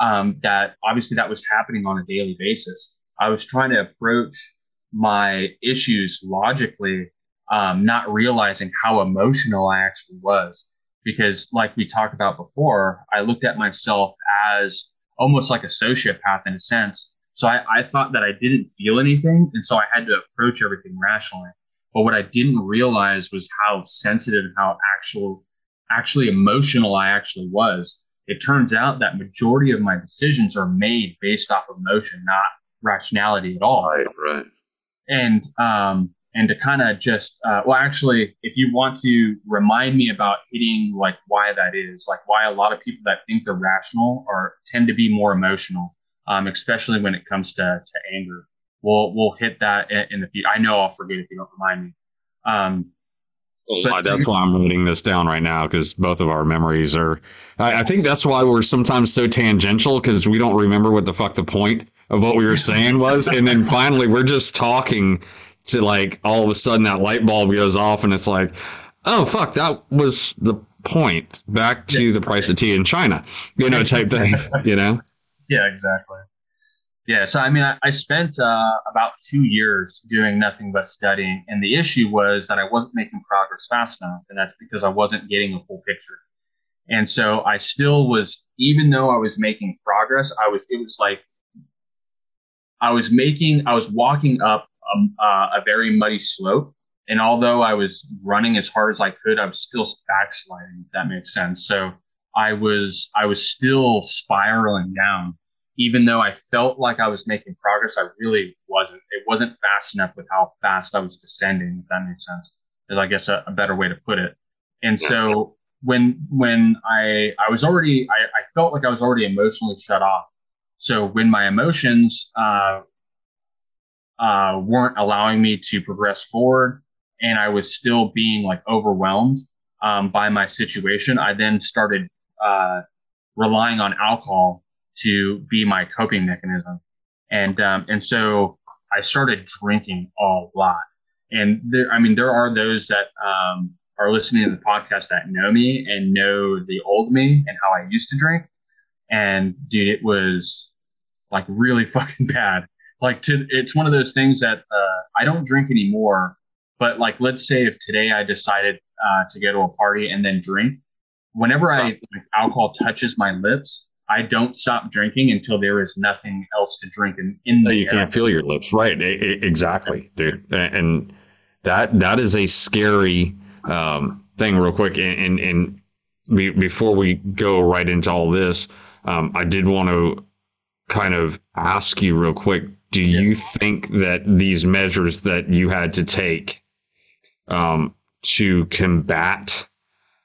um, that obviously that was happening on a daily basis. I was trying to approach my issues logically, um, not realizing how emotional I actually was because like we talked about before, I looked at myself as almost like a sociopath in a sense. So I, I thought that I didn't feel anything. And so I had to approach everything rationally. But what I didn't realize was how sensitive and how actual, actually emotional I actually was. It turns out that majority of my decisions are made based off emotion, not rationality at all. Right, right. And um, and to kind of just uh, well actually if you want to remind me about hitting like why that is like why a lot of people that think they're rational are tend to be more emotional um, especially when it comes to, to anger we'll we'll hit that in, the future i know i'll forget if you don't remind me um, but that's why I'm writing this down right now because both of our memories are. I, I, think that's why we're sometimes so tangential because we don't remember what the fuck the point of what we were saying was, and then finally we're just talking to like all of a sudden that light bulb goes off and it's like, oh fuck, that was the point. Back to yeah. the price of tea in China, you know, type thing. You know. Yeah, exactly. Yeah, so I mean, I, I spent uh, about two years doing nothing but studying, and the issue was that I wasn't making progress fast enough, and that's because I wasn't getting a full picture. And so I still was, even though I was making progress, I was, it was like I was making, I was walking up a, uh, a very muddy slope. And although I was running as hard as I could, I was still backsliding, if that makes sense. So I was, I was still spiraling down. Even though I felt like I was making progress, I really wasn't. It wasn't fast enough with how fast I was descending, if that makes sense. Is I guess a, a better way to put it. And so when when I I was already I, I felt like I was already emotionally shut off. So when my emotions uh, uh, weren't allowing me to progress forward, and I was still being like overwhelmed um, by my situation, I then started uh, relying on alcohol to be my coping mechanism, and um, and so I started drinking a lot. And there, I mean, there are those that um, are listening to the podcast that know me and know the old me and how I used to drink. And dude, it was like really fucking bad. Like to, it's one of those things that uh, I don't drink anymore. But like, let's say if today I decided uh, to go to a party and then drink, whenever I like, alcohol touches my lips, I don't stop drinking until there is nothing else to drink in, in so you air. can't feel your lips, right? exactly, dude. And that that is a scary um, thing, real quick. And, and, and be, before we go right into all this, um, I did want to kind of ask you real quick. Do yeah. you think that these measures that you had to take um, to combat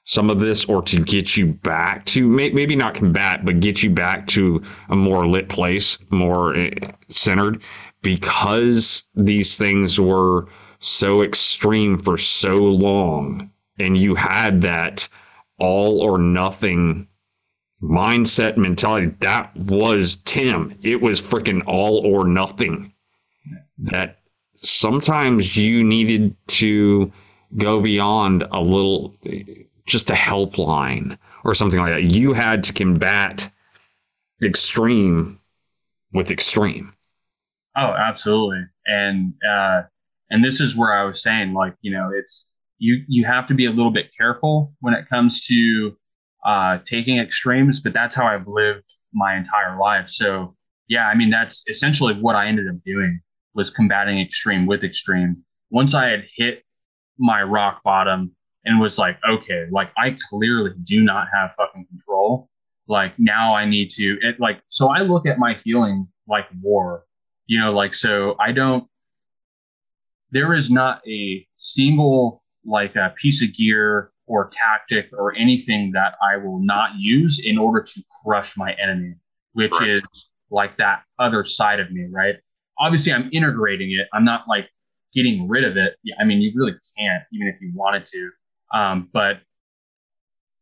some of this or to get you back to maybe not combat, but get you back to a more lit place, more eh, centered because these things were so extreme for so long and you had that all or nothing mindset mentality that was tim it was freaking all or nothing that sometimes you needed to go beyond a little just a helpline or something like that. You had to combat extreme with extreme. Oh, absolutely. And uh, and this is where I was saying, like, you know, it's you you have to be a little bit careful when it comes to uh, taking extremes, but that's how I've lived my entire life. So yeah, I mean, that's essentially what I ended up doing was combating extreme with extreme. Once I had hit my rock bottom, and was like, okay, like I clearly do not have fucking control. Like now I need to, it, like, so I look at my healing like war, you know, like, so I don't, there is not a single like a piece of gear or tactic or anything that I will not use in order to crush my enemy, which is like that other side of me, right? Obviously, I'm integrating it. I'm not like getting rid of it. I mean, you really can't, even if you wanted to. Um, but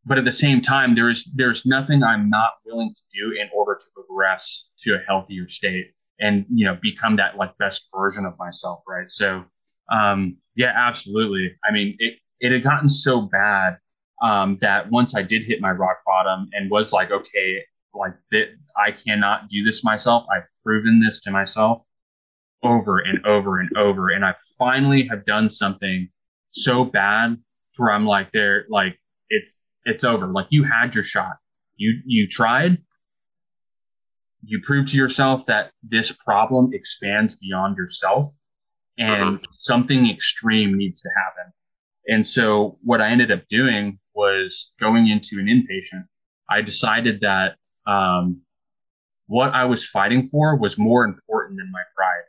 but at the same time, there's there's nothing I'm not willing to do in order to progress to a healthier state and you know become that like best version of myself, right? So um, yeah, absolutely. I mean, it it had gotten so bad um, that once I did hit my rock bottom and was like, okay, like that, I cannot do this myself. I've proven this to myself over and over and over, and I finally have done something so bad where I'm like, they're like, it's it's over. Like you had your shot. You you tried. You proved to yourself that this problem expands beyond yourself, and uh-huh. something extreme needs to happen. And so what I ended up doing was going into an inpatient. I decided that um, what I was fighting for was more important than my pride,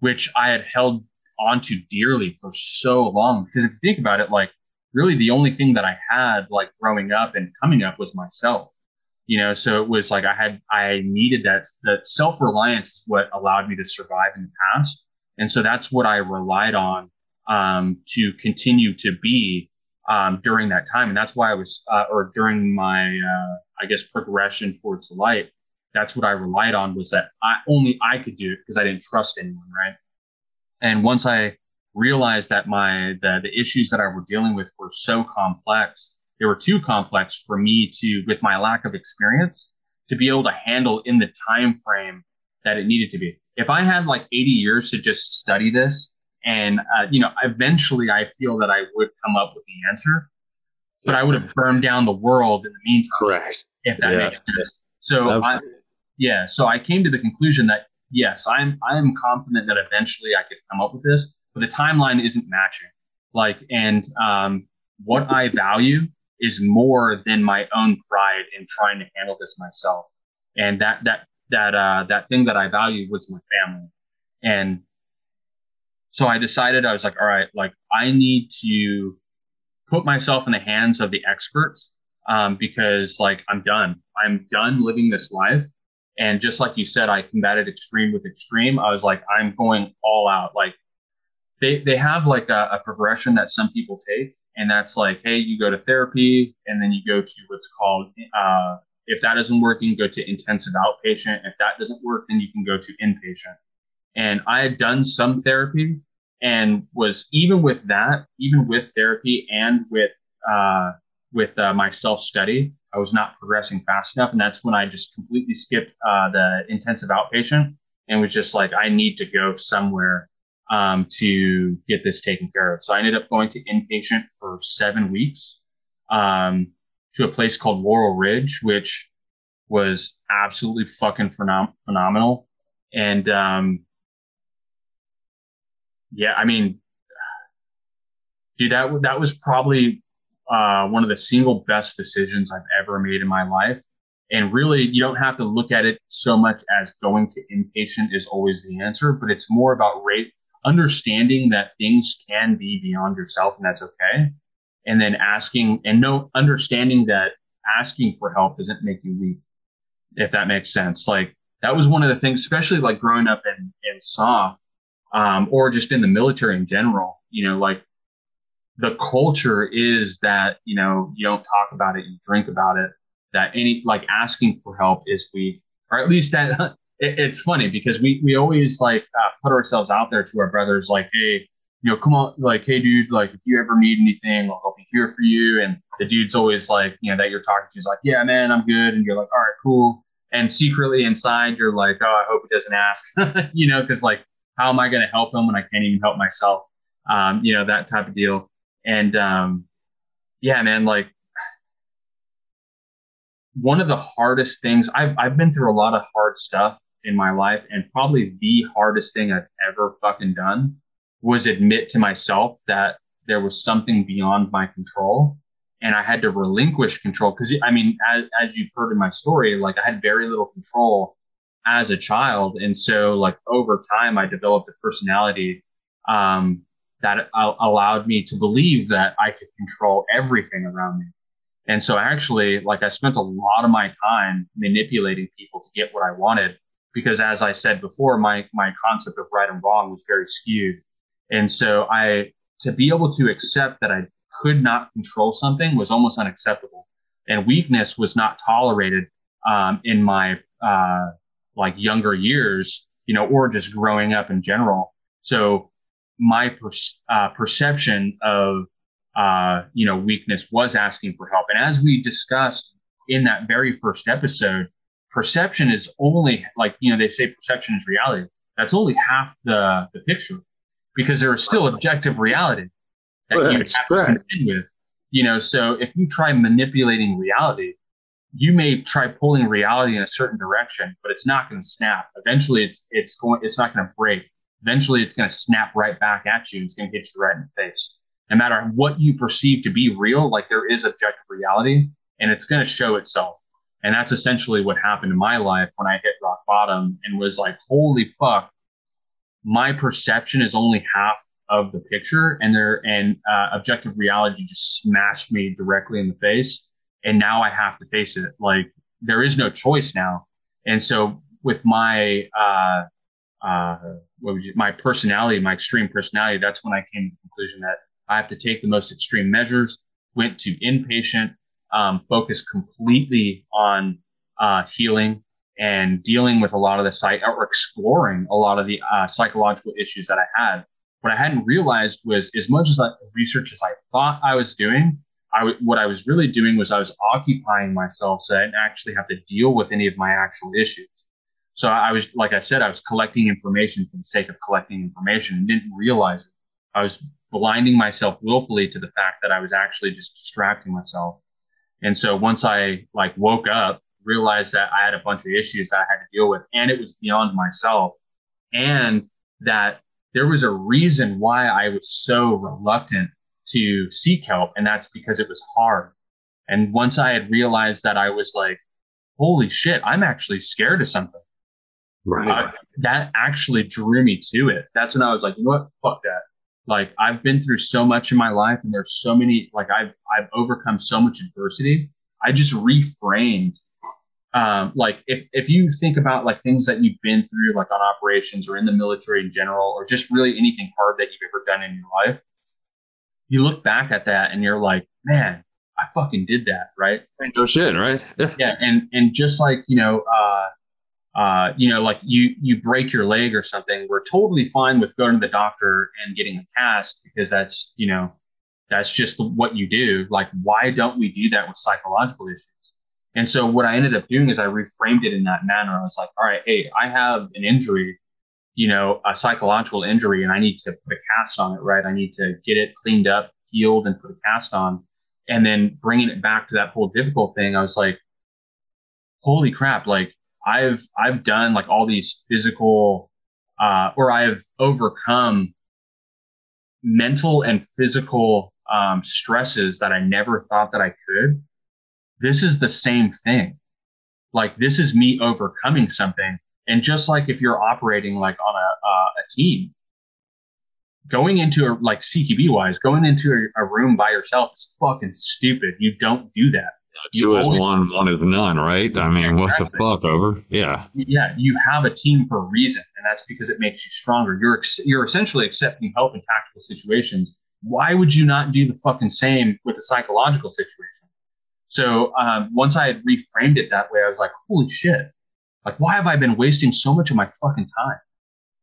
which I had held onto dearly for so long. Because if you think about it, like really the only thing that I had like growing up and coming up was myself. You know, so it was like I had I needed that that self reliance what allowed me to survive in the past, and so that's what I relied on um, to continue to be um, during that time, and that's why I was uh, or during my uh, I guess progression towards the light. That's what I relied on was that I only I could do it because I didn't trust anyone, right? And once I realized that my the, the issues that I were dealing with were so complex. They were too complex for me to, with my lack of experience, to be able to handle in the time frame that it needed to be. If I had like 80 years to just study this, and uh, you know, eventually I feel that I would come up with the answer, but I would have burned down the world in the meantime. Correct. If that yeah. makes sense. So, I, yeah. So I came to the conclusion that yes, I'm I'm confident that eventually I could come up with this, but the timeline isn't matching. Like, and um, what I value is more than my own pride in trying to handle this myself. And that that that uh, that thing that I value was my family. And so I decided I was like, all right, like I need to put myself in the hands of the experts um, because like I'm done. I'm done living this life. And just like you said, I combated extreme with extreme. I was like, I'm going all out. Like they, they have like a, a progression that some people take. And that's like, hey, you go to therapy and then you go to what's called, uh, if that doesn't working, go to intensive outpatient. If that doesn't work, then you can go to inpatient. And I had done some therapy and was even with that, even with therapy and with, uh, with uh, my self study, I was not progressing fast enough. And that's when I just completely skipped uh, the intensive outpatient and was just like, I need to go somewhere um, to get this taken care of. So I ended up going to inpatient for seven weeks um, to a place called Laurel Ridge, which was absolutely fucking phenom- phenomenal. And um, yeah, I mean, dude, that that was probably uh, one of the single best decisions I've ever made in my life. And really, you don't have to look at it so much as going to inpatient is always the answer, but it's more about rate understanding that things can be beyond yourself and that's okay. And then asking and no understanding that asking for help doesn't make you weak, if that makes sense. Like that was one of the things, especially like growing up in, in SOF, um, or just in the military in general, you know, like the culture is that you know you don't talk about it you drink about it that any like asking for help is weak or at least that it, it's funny because we we always like uh, put ourselves out there to our brothers like hey you know come on like hey dude like if you ever need anything i'll be here for you. And the dude's always like you know that you're talking to is like yeah man i'm good. And you're like all right cool. And secretly inside you're like oh i hope he doesn't ask you know because like how am i going to help him when i can't even help myself? Um, you know that type of deal. And um, yeah, man, like one of the hardest things I've I've been through a lot of hard stuff in my life, and probably the hardest thing I've ever fucking done was admit to myself that there was something beyond my control and I had to relinquish control. Because I mean, as, as you've heard in my story, like I had very little control as a child, and so like over time, I developed a personality um, that allowed me to believe that I could control everything around me. And so actually, like I spent a lot of my time manipulating people to get what I wanted because as I said before, my, my concept of right and wrong was very skewed. And so I, to be able to accept that I could not control something was almost unacceptable. And weakness was not tolerated, um, in my, uh, like younger years, you know, or just growing up in general. So my per, uh, perception of uh, you know weakness was asking for help. And as we discussed in that very first episode, perception is only like you know they say perception is reality. That's only half the the picture because there is still objective reality that well, you have correct. to contend with. You know, so if you try manipulating reality, you may try pulling reality in a certain direction, but it's not going to snap. Eventually, it's it's going it's not going to break eventually it's going to snap right back at you. It's going to hit you right in the face. No matter what you perceive to be real, like there is objective reality and it's going to show itself. And that's essentially what happened in my life when I hit rock bottom and was like, holy fuck, my perception is only half of the picture and there and uh, objective reality just smashed me directly in the face. And now I have to face it. Like there is no choice now. And so with my, uh, uh, you, my personality, my extreme personality, that's when I came to the conclusion that I have to take the most extreme measures. Went to inpatient, um, focused completely on uh, healing and dealing with a lot of the site or exploring a lot of the uh, psychological issues that I had. What I hadn't realized was as much as that research as I thought I was doing, I w- what I was really doing was I was occupying myself so I didn't actually have to deal with any of my actual issues. So I was, like I said, I was collecting information for the sake of collecting information and didn't realize it. I was blinding myself willfully to the fact that I was actually just distracting myself. And so once I like woke up, realized that I had a bunch of issues that I had to deal with and it was beyond myself and that there was a reason why I was so reluctant to seek help. And that's because it was hard. And once I had realized that I was like, holy shit, I'm actually scared of something. Right. Uh, that actually drew me to it. That's when I was like, you know what? Fuck that. Like I've been through so much in my life and there's so many, like I've, I've overcome so much adversity. I just reframed. Um, like if if you think about like things that you've been through, like on operations or in the military in general, or just really anything hard that you've ever done in your life, you look back at that and you're like, man, I fucking did that, right? No shit, right? Yeah. yeah, and and just like you know, uh, uh, you know, like you you break your leg or something, we're totally fine with going to the doctor and getting a cast because that's you know that's just what you do. Like, why don't we do that with psychological issues? And so what I ended up doing is I reframed it in that manner. I was like, all right, hey, I have an injury, you know, a psychological injury, and I need to put a cast on it, right? I need to get it cleaned up, healed, and put a cast on. And then bringing it back to that whole difficult thing, I was like, holy crap, like I've I've done like all these physical uh, or I've overcome mental and physical um, stresses that I never thought that I could. This is the same thing. Like this is me overcoming something. And just like if you're operating like on a, uh, a team, going into a like CQB wise, going into a, a room by yourself is fucking stupid. You don't do that. Two is one, one is none, right? I mean, exactly. what the fuck, over? Yeah. Yeah, you have a team for a reason, and that's because it makes you stronger. You're you're essentially accepting help in tactical situations. Why would you not do the fucking same with a psychological situation? So um, once I had reframed it that way, I was like, holy shit! Like, why have I been wasting so much of my fucking time?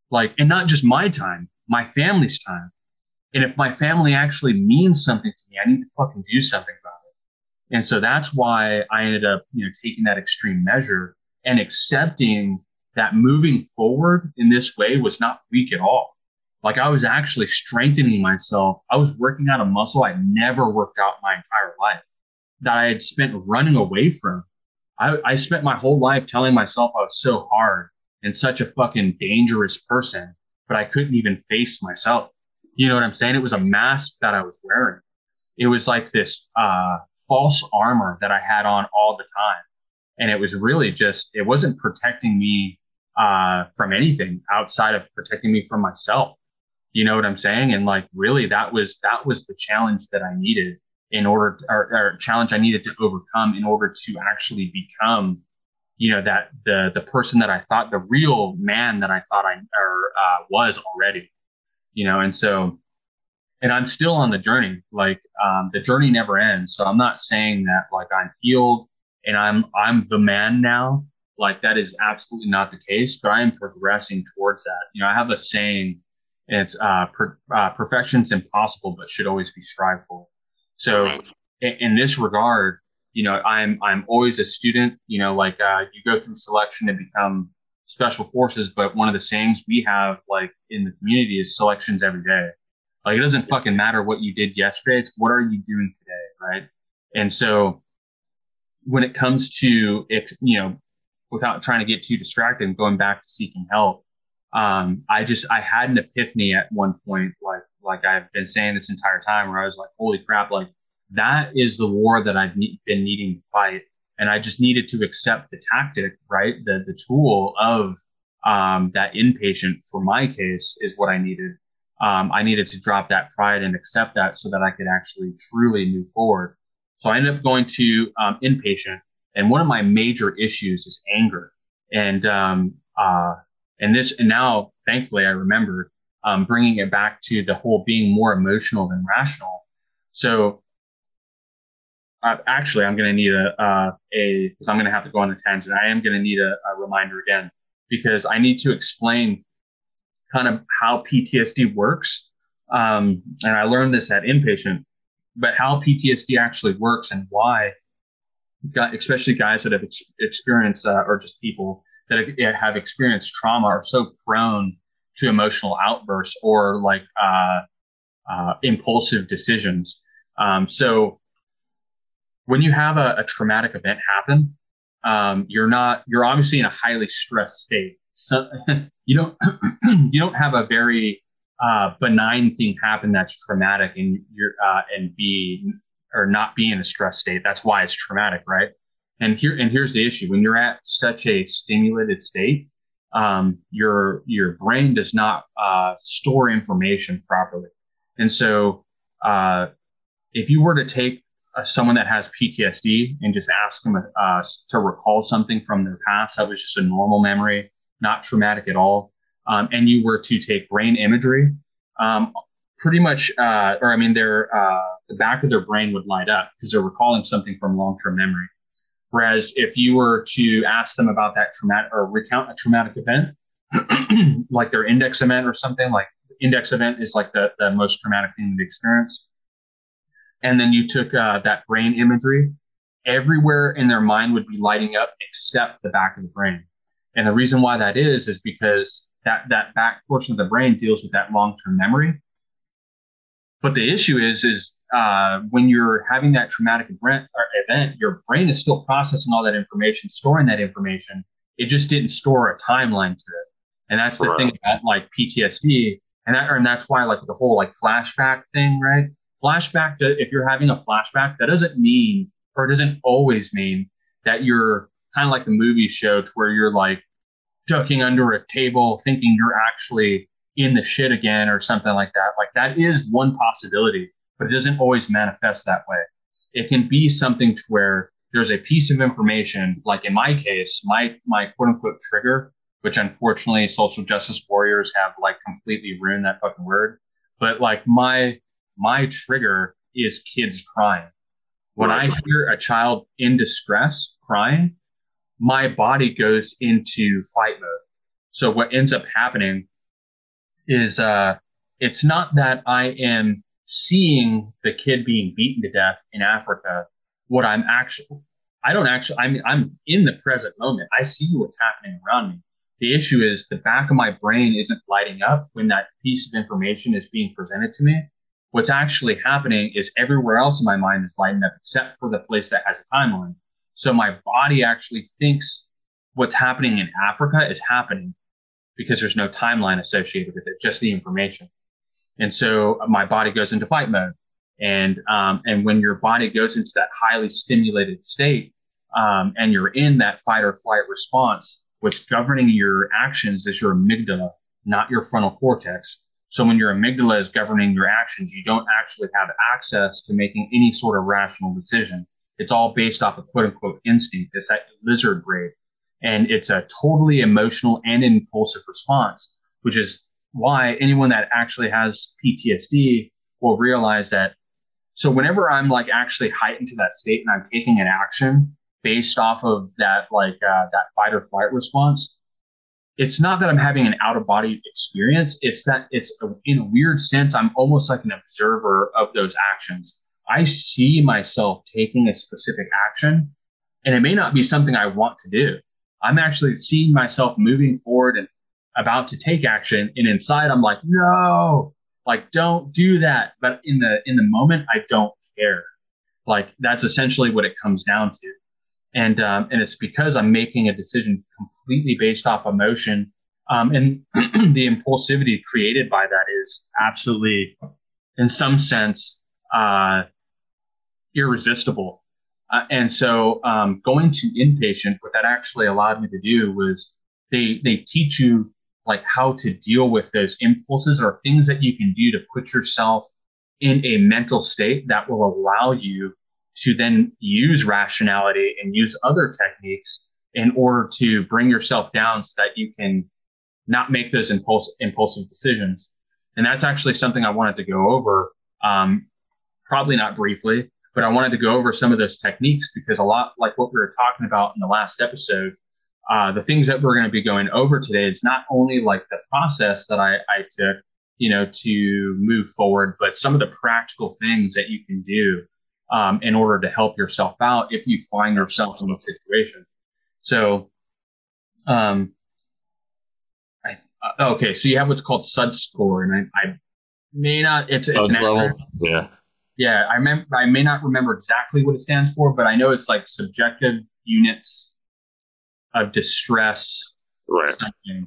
Like, and not just my time, my family's time. And if my family actually means something to me, I need to fucking do something about it. And so that's why I ended up, you know, taking that extreme measure and accepting that moving forward in this way was not weak at all. Like I was actually strengthening myself. I was working out a muscle I never worked out my entire life that I had spent running away from. I, I spent my whole life telling myself I was so hard and such a fucking dangerous person, but I couldn't even face myself. You know what I'm saying? It was a mask that I was wearing. It was like this uh, false armor that I had on all the time. And it was really just, it wasn't protecting me uh, from anything outside of protecting me from myself. You know what I'm saying? And like, really, that was, that was the challenge that I needed in order, or, or challenge I needed to overcome in order to actually become, you know, that the, the person that I thought, the real man that I thought I or, uh, was already, you know, and so, and I'm still on the journey. Like um, the journey never ends. So I'm not saying that like I'm healed and I'm I'm the man now. Like that is absolutely not the case. But I am progressing towards that. You know, I have a saying. It's uh, per, uh, perfection's impossible, but should always be strived for. So in, in, this regard, you know, I'm I'm always a student. You know, like uh, you go through selection to become special forces, but one of the sayings we have like in the community is selections every day. Like it doesn't fucking matter what you did yesterday. It's what are you doing today, right? And so when it comes to it, you know, without trying to get too distracted and going back to seeking help, um, I just I had an epiphany at one point, like like I've been saying this entire time, where I was like, holy crap, like that is the war that I've ne- been needing to fight, and I just needed to accept the tactic, right, the the tool of um, that inpatient for my case is what I needed. Um, I needed to drop that pride and accept that so that I could actually truly move forward. So I ended up going to um, inpatient, and one of my major issues is anger, and um, uh, and this and now thankfully I remember um, bringing it back to the whole being more emotional than rational. So uh, actually, I'm going to need a uh, a because I'm going to have to go on a tangent. I am going to need a, a reminder again because I need to explain kind of how PTSD works. Um, and I learned this at inpatient, but how PTSD actually works and why, especially guys that have ex- experienced uh, or just people that have experienced trauma are so prone to emotional outbursts or like uh, uh, impulsive decisions. Um, so when you have a, a traumatic event happen, um, you're not you're obviously in a highly stressed state so you don't you don't have a very uh, benign thing happen that's traumatic and you're uh, and be or not be in a stress state. That's why it's traumatic, right? And here and here's the issue: when you're at such a stimulated state, um, your your brain does not uh, store information properly, and so uh, if you were to take uh, someone that has PTSD and just ask them uh, to recall something from their past that was just a normal memory, not traumatic at all, um, and you were to take brain imagery, um, pretty much, uh, or I mean, their uh, the back of their brain would light up because they're recalling something from long-term memory. Whereas if you were to ask them about that traumatic or recount a traumatic event, like their index event or something, like index event is like the, the most traumatic thing they experience and then you took uh, that brain imagery, everywhere in their mind would be lighting up except the back of the brain. And the reason why that is is because that that back portion of the brain deals with that long term memory. But the issue is is uh, when you're having that traumatic event, event, your brain is still processing all that information, storing that information. It just didn't store a timeline to it, and that's the right. thing about like PTSD, and that and that's why like the whole like flashback thing, right? flashback to, if you're having a flashback, that doesn't mean, or doesn't always mean that you're kind of like the movie show to where you're like ducking under a table thinking you're actually in the shit again or something like that. Like that is one possibility, but it doesn't always manifest that way. It can be something to where there's a piece of information, like in my case, my my quote unquote trigger, which unfortunately social justice warriors have like completely ruined that fucking word. But like my my trigger is kids crying. When. I hear a child in distress crying, my body goes into fight mode. So what ends up happening is uh, it's not that I am seeing the kid being beaten to death in Africa. What I'm actually, I don't actually, I'm, I'm in the present moment. I see what's happening around me. The issue is the back of my brain isn't lighting up when that piece of information is being presented to me. What's actually happening is everywhere else in my mind is lighting up except for the place that has a timeline. So my body actually thinks what's happening in Africa is happening because there's no timeline associated with it, just the information. And so my body goes into fight mode. And, um, and when your body goes into that highly stimulated state, um, and you're in that fight or flight response, what's governing your actions is your amygdala, not your frontal cortex. So when your amygdala is governing your actions, you don't actually have access to making any sort of rational decision. It's all based off of quote unquote instinct. It's that lizard brain. And it's a totally emotional and impulsive response, which is why anyone that actually has PTSD will realize that. So whenever I'm like actually heightened to that state and I'm taking an action based off of that, like, uh, that fight or flight response, it's not that I'm having an out of body experience. It's that it's a, in a weird sense, I'm almost like an observer of those actions. I see myself taking a specific action and it may not be something I want to do. I'm actually seeing myself moving forward and about to take action. And inside I'm like, no, like don't do that. But in the, in the moment, I don't care. Like that's essentially what it comes down to. And, um, and it's because I'm making a decision completely based off emotion. Um, and the impulsivity created by that is absolutely, in some sense, uh, irresistible. Uh, and so um, going to inpatient, what that actually allowed me to do was they they teach you like how to deal with those impulses or things that you can do to put yourself in a mental state that will allow you to then use rationality and use other techniques in order to bring yourself down so that you can not make those impulse, impulsive decisions. And that's actually something I wanted to go over. Um, probably not briefly, but I wanted to go over some of those techniques because a lot like what we were talking about in the last episode, uh, the things that we're going to be going over today is not only like the process that I, I took, you know, to move forward, but some of the practical things that you can do um, in order to help yourself out if you find yourself in a situation. So, um, I, uh, okay, so you have what's called SUD score, and I, I may not. It's, it's an level. Yeah. Yeah, I remember. I may not remember exactly what it stands for, but I know it's like subjective units of distress right.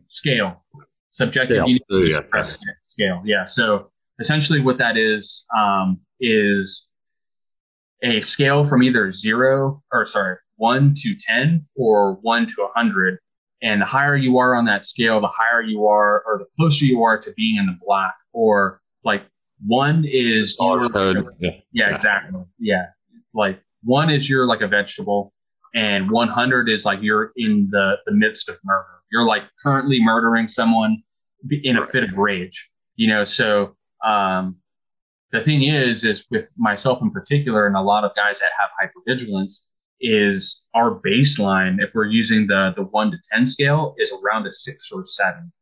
scale. Subjective scale. units of yeah. distress scale. Yeah. So essentially, what that is um, is a scale from either zero or sorry 1 to 10 or 1 to 100. And the higher you are on that scale, the higher you are, or the closer you are to being in the black. Or like one is code. Yeah. yeah, exactly. Yeah. like one is you're like a vegetable, and 100 is like you're in the the midst of murder. You're like currently murdering someone in a fit of rage. You know, so um, the thing is, is with myself in particular, and a lot of guys that have hypervigilance, is our baseline, if we're using the the one to ten scale, is around a six or seven.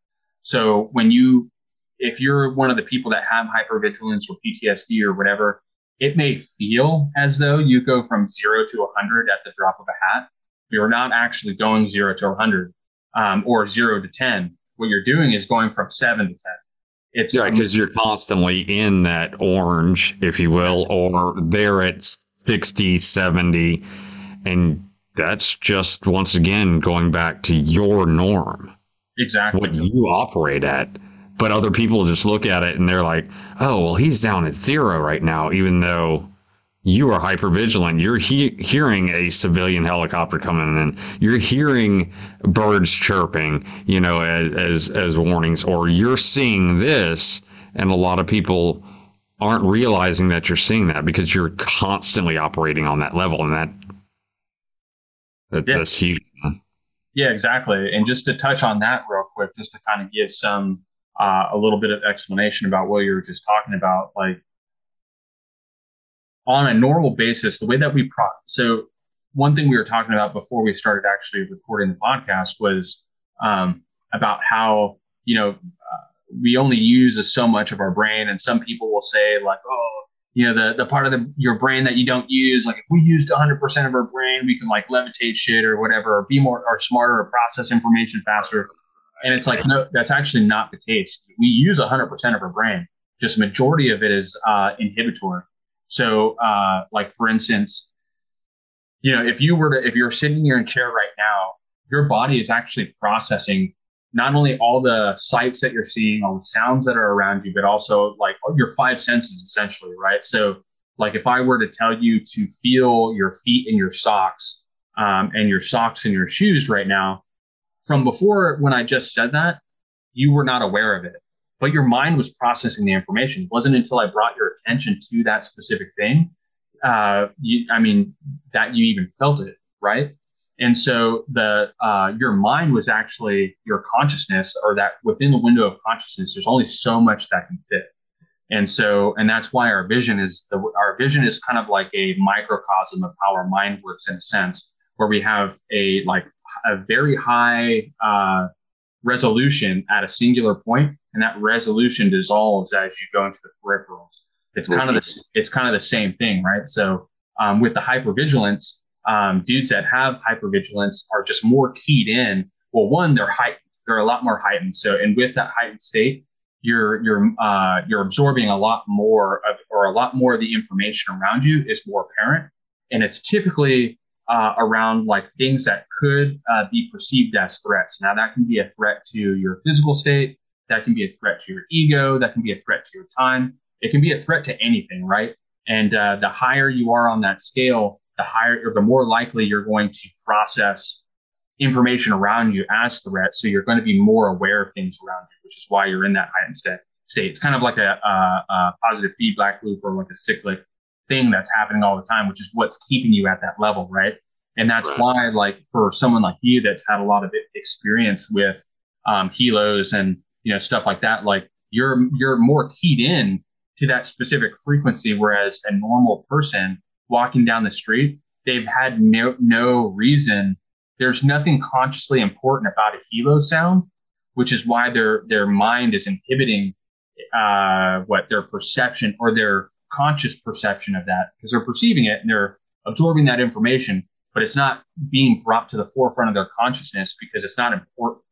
So when you, if you're one of the people that have hypervigilance or PTSD or whatever, it may feel as though you go from zero to 100 at the drop of a hat. You're not actually going zero to 100 um, or zero to 10. What you're doing is going from seven to 10. It's right because you're constantly in that orange, if you will, or there at 60, 70. And that's just once again going back to your norm. Exactly. What you operate at. But other people just look at it and they're like, oh, well, he's down at zero right now, even though you are hyper vigilant. You're he- hearing a civilian helicopter coming in. You're hearing birds chirping, you know, as, as, as warnings, or you're seeing this. And a lot of people aren't realizing that you're seeing that because you're constantly operating on that level. And that, that yeah. that's huge. Yeah, exactly. And just to touch on that real quick, just to kind of give some uh, a little bit of explanation about what you were just talking about, like on a normal basis, the way that we pro so one thing we were talking about before we started actually recording the podcast was um, about how you know uh, we only use so much of our brain, and some people will say like, oh, you know, the the part of the your brain that you don't use, like if we used 100% of our brain, we can like levitate shit or whatever, or be more or smarter, or process information faster. And it's like, no, that's actually not the case. We use 100% of our brain. Just majority of it is uh, inhibitory. So, uh, like for instance, you know, if you were to, if you're sitting here in chair right now, your body is actually processing not only all the sights that you're seeing, all the sounds that are around you, but also like your five senses essentially, right? So, like if I were to tell you to feel your feet in your socks um, and your socks and your shoes right now, from before when I just said that, you were not aware of it, but your mind was processing the information. It wasn't until I brought your attention to that specific thing, uh, you, I mean, that you even felt it, right? And so the uh, your mind was actually your consciousness, or that within the window of consciousness, there's only so much that can fit. And so, and that's why our vision is the our vision is kind of like a microcosm of how our mind works in a sense, where we have a like a very high uh, resolution at a singular point, and that resolution dissolves as you go into the peripherals. It's kind of the it's kind of the same thing, right? So um, with the hypervigilance, um, dudes that have hypervigilance are just more keyed in. Well, one, they're heightened. They're a lot more heightened. So, and with that heightened state, you're you're uh, you're absorbing a lot more of, or a lot more of the information around you is more apparent, and it's typically uh, around like things that could uh, be perceived as threats. Now, that can be a threat to your physical state. That can be a threat to your ego. That can be a threat to your time. It can be a threat to anything, right? And uh, the higher you are on that scale, the higher or the more likely you're going to process information around you as threats. So you're going to be more aware of things around you, which is why you're in that heightened state. It's kind of like a, a, a positive feedback loop or like a cyclic thing that's happening all the time, which is what's keeping you at that level, right? And that's right. why, like, for someone like you that's had a lot of experience with um, helos and you know stuff like that, like you're you're more keyed in to that specific frequency, whereas a normal person walking down the street, they've had no no reason. There's nothing consciously important about a helo sound, which is why their their mind is inhibiting uh, what their perception or their conscious perception of that because they're perceiving it and they're absorbing that information, but it's not being brought to the forefront of their consciousness because it's not important.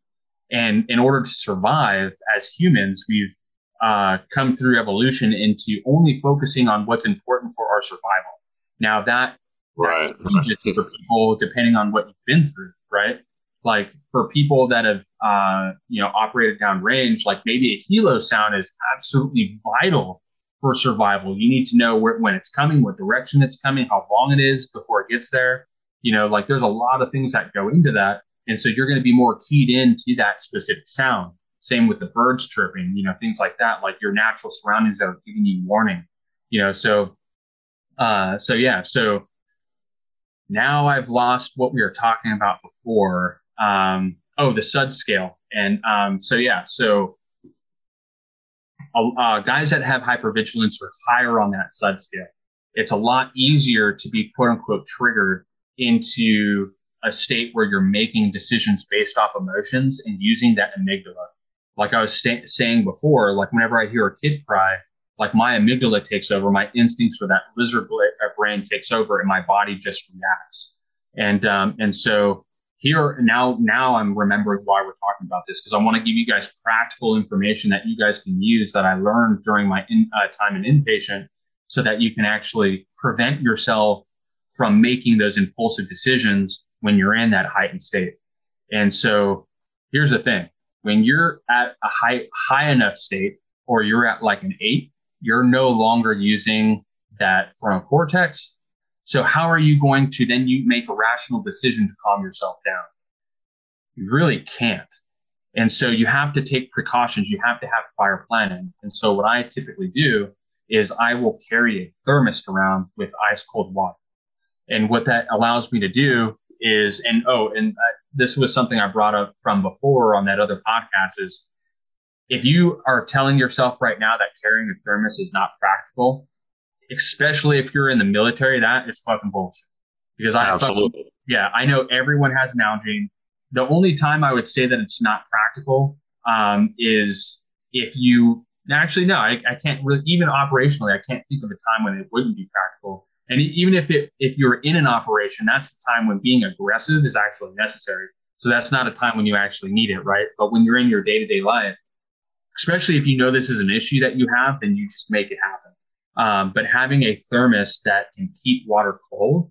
And in order to survive as humans, we've uh, come through evolution into only focusing on what's important for our survival. Now that, right. changes for people depending on what you've been through, right? Like for people that have, uh, you know, operated down range, like maybe a helo sound is absolutely vital for survival. You need to know where, when it's coming, what direction it's coming, how long it is before it gets there. You know, like there's a lot of things that go into that. And so you're going to be more keyed into that specific sound. Same with the birds chirping, you know, things like that, like your natural surroundings that are giving you warning, you know, so uh, so yeah, so now I've lost what we were talking about before. Um, oh, the SUD scale. And um, so, yeah, so uh, guys that have hypervigilance are higher on that SUD scale. It's a lot easier to be quote unquote triggered into a state where you're making decisions based off emotions and using that amygdala. Like I was saying before, like whenever I hear a kid cry, like my amygdala takes over, my instincts for that lizard uh, brain takes over, and my body just reacts. And um, and so here now now I'm remembering why we're talking about this because I want to give you guys practical information that you guys can use that I learned during my in, uh, time in inpatient, so that you can actually prevent yourself from making those impulsive decisions when you're in that heightened state. And so here's the thing: when you're at a high high enough state, or you're at like an eight, you're no longer using that frontal cortex. So how are you going to then you make a rational decision to calm yourself down? You really can't. And so you have to take precautions. You have to have fire planning. And so what I typically do is I will carry a thermos around with ice cold water. And what that allows me to do is, and oh, and uh, this was something I brought up from before on that other podcast is if you are telling yourself right now that carrying a thermos is not practical, especially if you're in the military, that is fucking bullshit. Because I absolutely, yeah, I know everyone has an Nalgene. The only time I would say that it's not practical um, is if you actually no, I, I can't really even operationally, I can't think of a time when it wouldn't be practical. And even if it if you're in an operation, that's the time when being aggressive is actually necessary. So that's not a time when you actually need it, right? But when you're in your day to day life, especially if you know this is an issue that you have, then you just make it happen. Um, but having a thermos that can keep water cold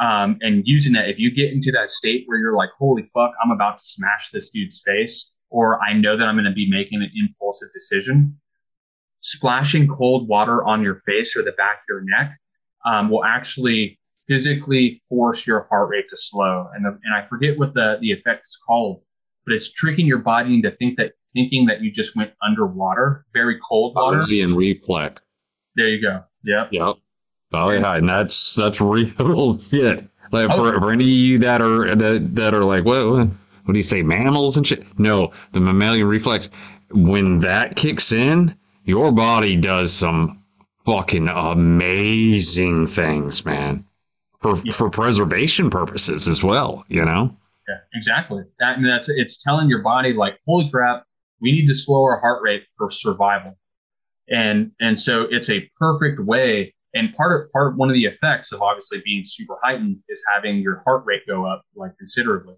um, and using that, if you get into that state where you're like, holy fuck, I'm about to smash this dude's face, or I know that I'm going to be making an impulsive decision, splashing cold water on your face or the back of your neck um, will actually physically force your heart rate to slow. And, the, and I forget what the, the effect is called, but it's tricking your body into think that thinking that you just went underwater, very cold water. Palsy reflex. There you go. Yep. Yep. Oh yeah, and that's that's real shit. Like oh, for, for any of you that are that that are like, what, what what do you say, mammals and shit? No, the mammalian reflex. When that kicks in, your body does some fucking amazing things, man. For yeah. for preservation purposes as well, you know. Yeah, exactly. That I mean, that's it's telling your body like, holy crap, we need to slow our heart rate for survival. And and so it's a perfect way. And part of part of one of the effects of obviously being super heightened is having your heart rate go up like considerably.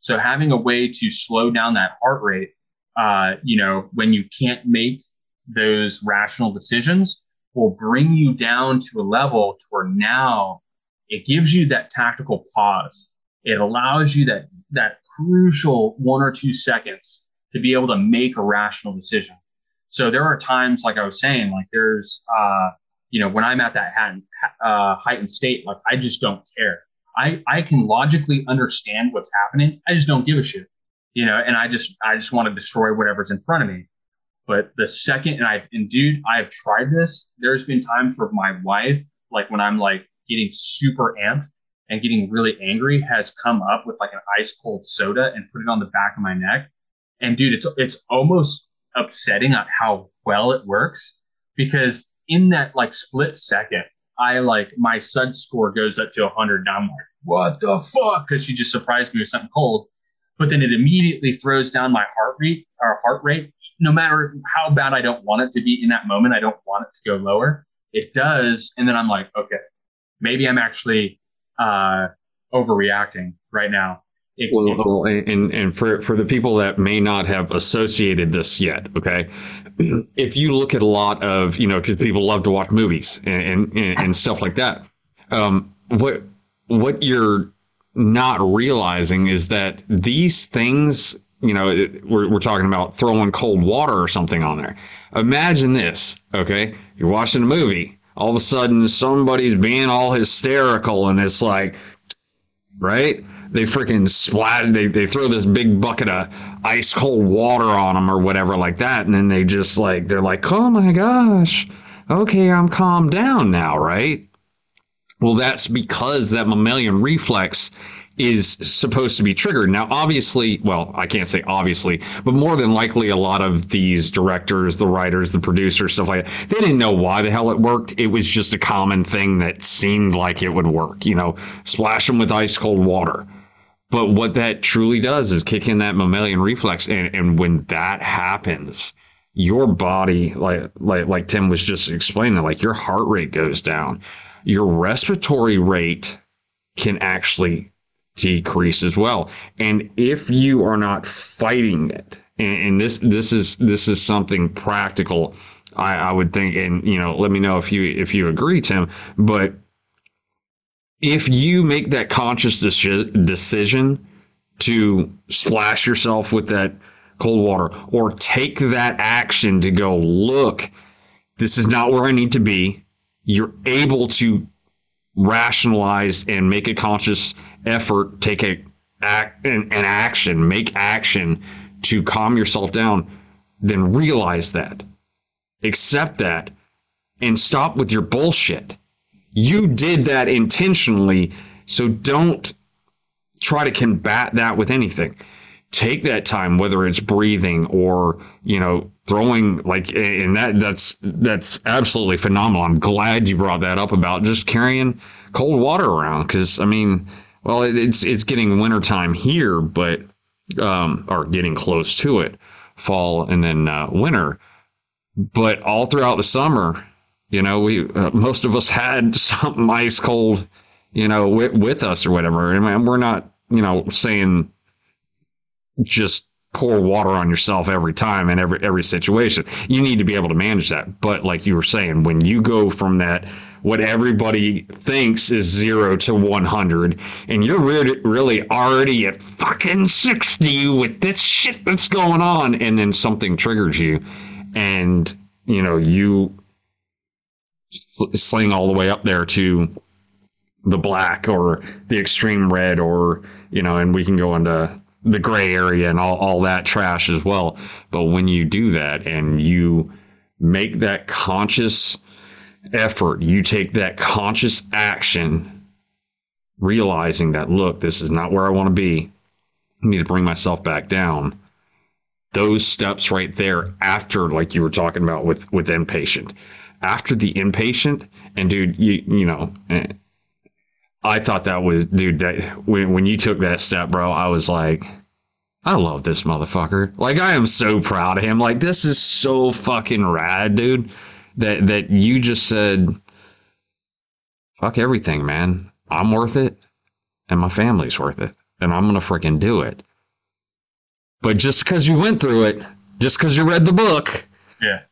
So having a way to slow down that heart rate, uh, you know, when you can't make those rational decisions, will bring you down to a level to where now it gives you that tactical pause. It allows you that that crucial one or two seconds to be able to make a rational decision. So there are times, like I was saying, like there's, uh, you know, when I'm at that heightened, uh, heightened state, like I just don't care. I, I can logically understand what's happening. I just don't give a shit, you know, and I just, I just want to destroy whatever's in front of me. But the second, and I've, and dude, I've tried this. There's been times where my wife, like when I'm like getting super amped and getting really angry, has come up with like an ice cold soda and put it on the back of my neck and dude, it's it's almost upsetting at how well it works because in that like split second, I like my SUD score goes up to 100. And I'm like, what the fuck? Because she just surprised me with something cold. But then it immediately throws down my heart rate or heart rate. No matter how bad I don't want it to be in that moment, I don't want it to go lower. It does, and then I'm like, okay, maybe I'm actually uh, overreacting right now well, and and for for the people that may not have associated this yet, okay, if you look at a lot of you know, because people love to watch movies and and, and stuff like that, um, what what you're not realizing is that these things, you know, we're we're talking about throwing cold water or something on there. Imagine this, okay? You're watching a movie. All of a sudden, somebody's being all hysterical, and it's like, right? They freaking splat they, they throw this big bucket of ice cold water on them or whatever like that and then they just like they're like oh my gosh okay i'm calmed down now right Well, that's because that mammalian reflex is supposed to be triggered. Now, obviously, well, I can't say obviously, but more than likely, a lot of these directors, the writers, the producers, stuff like that, they didn't know why the hell it worked. It was just a common thing that seemed like it would work. You know, splash them with ice cold water. But what that truly does is kick in that mammalian reflex, and, and when that happens, your body, like like like Tim was just explaining, like your heart rate goes down, your respiratory rate can actually decrease as well. And if you are not fighting it, and, and this this is this is something practical, I, I would think, and you know, let me know if you if you agree, Tim. But if you make that conscious decision to splash yourself with that cold water or take that action to go look this is not where i need to be you're able to rationalize and make a conscious effort, take a act an, an action, make action to calm yourself down, then realize that, accept that, and stop with your bullshit. You did that intentionally, so don't try to combat that with anything. Take that time, whether it's breathing or you know throwing like, and that that's that's absolutely phenomenal. I'm glad you brought that up about just carrying cold water around because I mean well, it's it's getting wintertime here, but um, or getting close to it, fall and then uh, winter. But all throughout the summer, you know, we uh, most of us had something ice cold, you know, with, with us or whatever. And we're not, you know, saying just pour water on yourself every time in every every situation. You need to be able to manage that. But like you were saying, when you go from that what everybody thinks is zero to 100, and you're really, really already at fucking 60 with this shit that's going on, and then something triggers you, and you know, you sling all the way up there to the black or the extreme red, or you know, and we can go into the gray area and all, all that trash as well. But when you do that and you make that conscious effort, you take that conscious action, realizing that, look, this is not where I want to be. I need to bring myself back down. Those steps right there after, like you were talking about with, with inpatient, after the inpatient, and dude, you, you know, eh, I thought that was, dude, that when, when you took that step, bro, I was like, I love this motherfucker. Like, I am so proud of him. Like, this is so fucking rad, dude that that you just said fuck everything, man. I'm worth it and my family's worth it and I'm going to freaking do it. But just because you went through it, just because you read the book, yeah,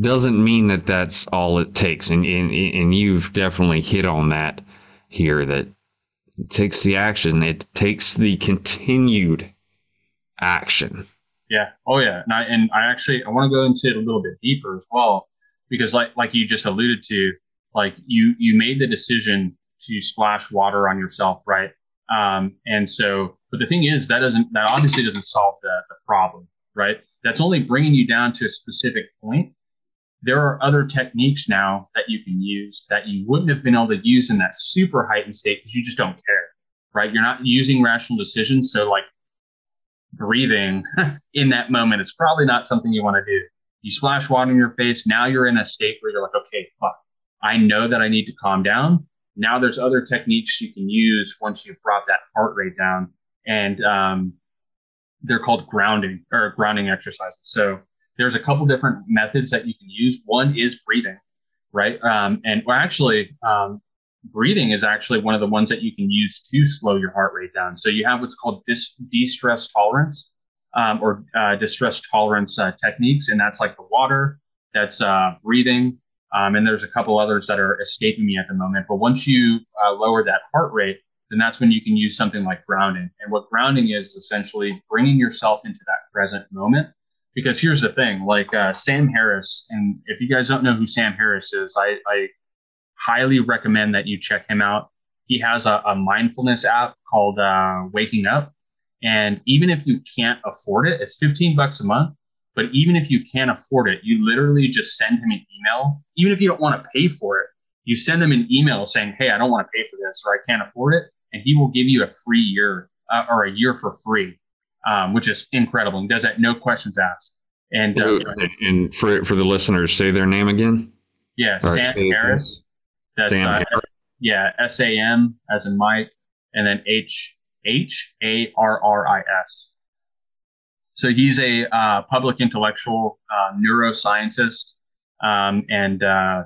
doesn't mean that that's all it takes. And and, and you've definitely hit on that here that it takes the action, it takes the continued action. Yeah. Oh yeah. And I and I actually I want to go into it a little bit deeper as well because like like you just alluded to, like you you made the decision to splash water on yourself, right? Um, and so, but the thing is, that doesn't that obviously doesn't solve the, the problem, right? That's only bringing you down to a specific point. There are other techniques now that you can use that you wouldn't have been able to use in that super heightened state because you just don't care, right? You're not using rational decisions. So, like breathing in that moment is probably not something you want to do you splash water in your face. Now you're in a state where you're like, okay, fuck, I know that I need to calm down. Now there's other techniques you can use once you've brought that heart rate down. And um, they're called grounding or grounding exercises. So there's a couple different methods that you can use. One is breathing, right? Um, and well, actually, um, breathing is actually one of the ones that you can use to slow your heart rate down. So you have what's called dis- de-stress tolerance um, or uh, distress tolerance uh, techniques, and that's like the water, that's uh, breathing, um, and there's a couple others that are escaping me at the moment. But once you uh, lower that heart rate, then that's when you can use something like grounding. And what grounding is essentially bringing yourself into that present moment. Because here's the thing, like uh, Sam Harris, and if you guys don't know who Sam Harris is, I, I highly recommend that you check him out. He has a, a mindfulness app called uh, Waking Up and even if you can't afford it, it's 15 bucks a month. But even if you can't afford it, you literally just send him an email. Even if you don't want to pay for it, You send him an email saying, "Hey, I don't want to pay for this, or I can't afford it," and he will give you a free year uh, or a year for free, um, which is incredible. He does that no questions asked. And uh, and for for the listeners, say their name again. Yeah, Sam Harris. That's, Sam uh, Harris. Yeah, S A M as in Mike, and then H H A R R I S. So he's a uh, public intellectual uh, neuroscientist, um, and uh,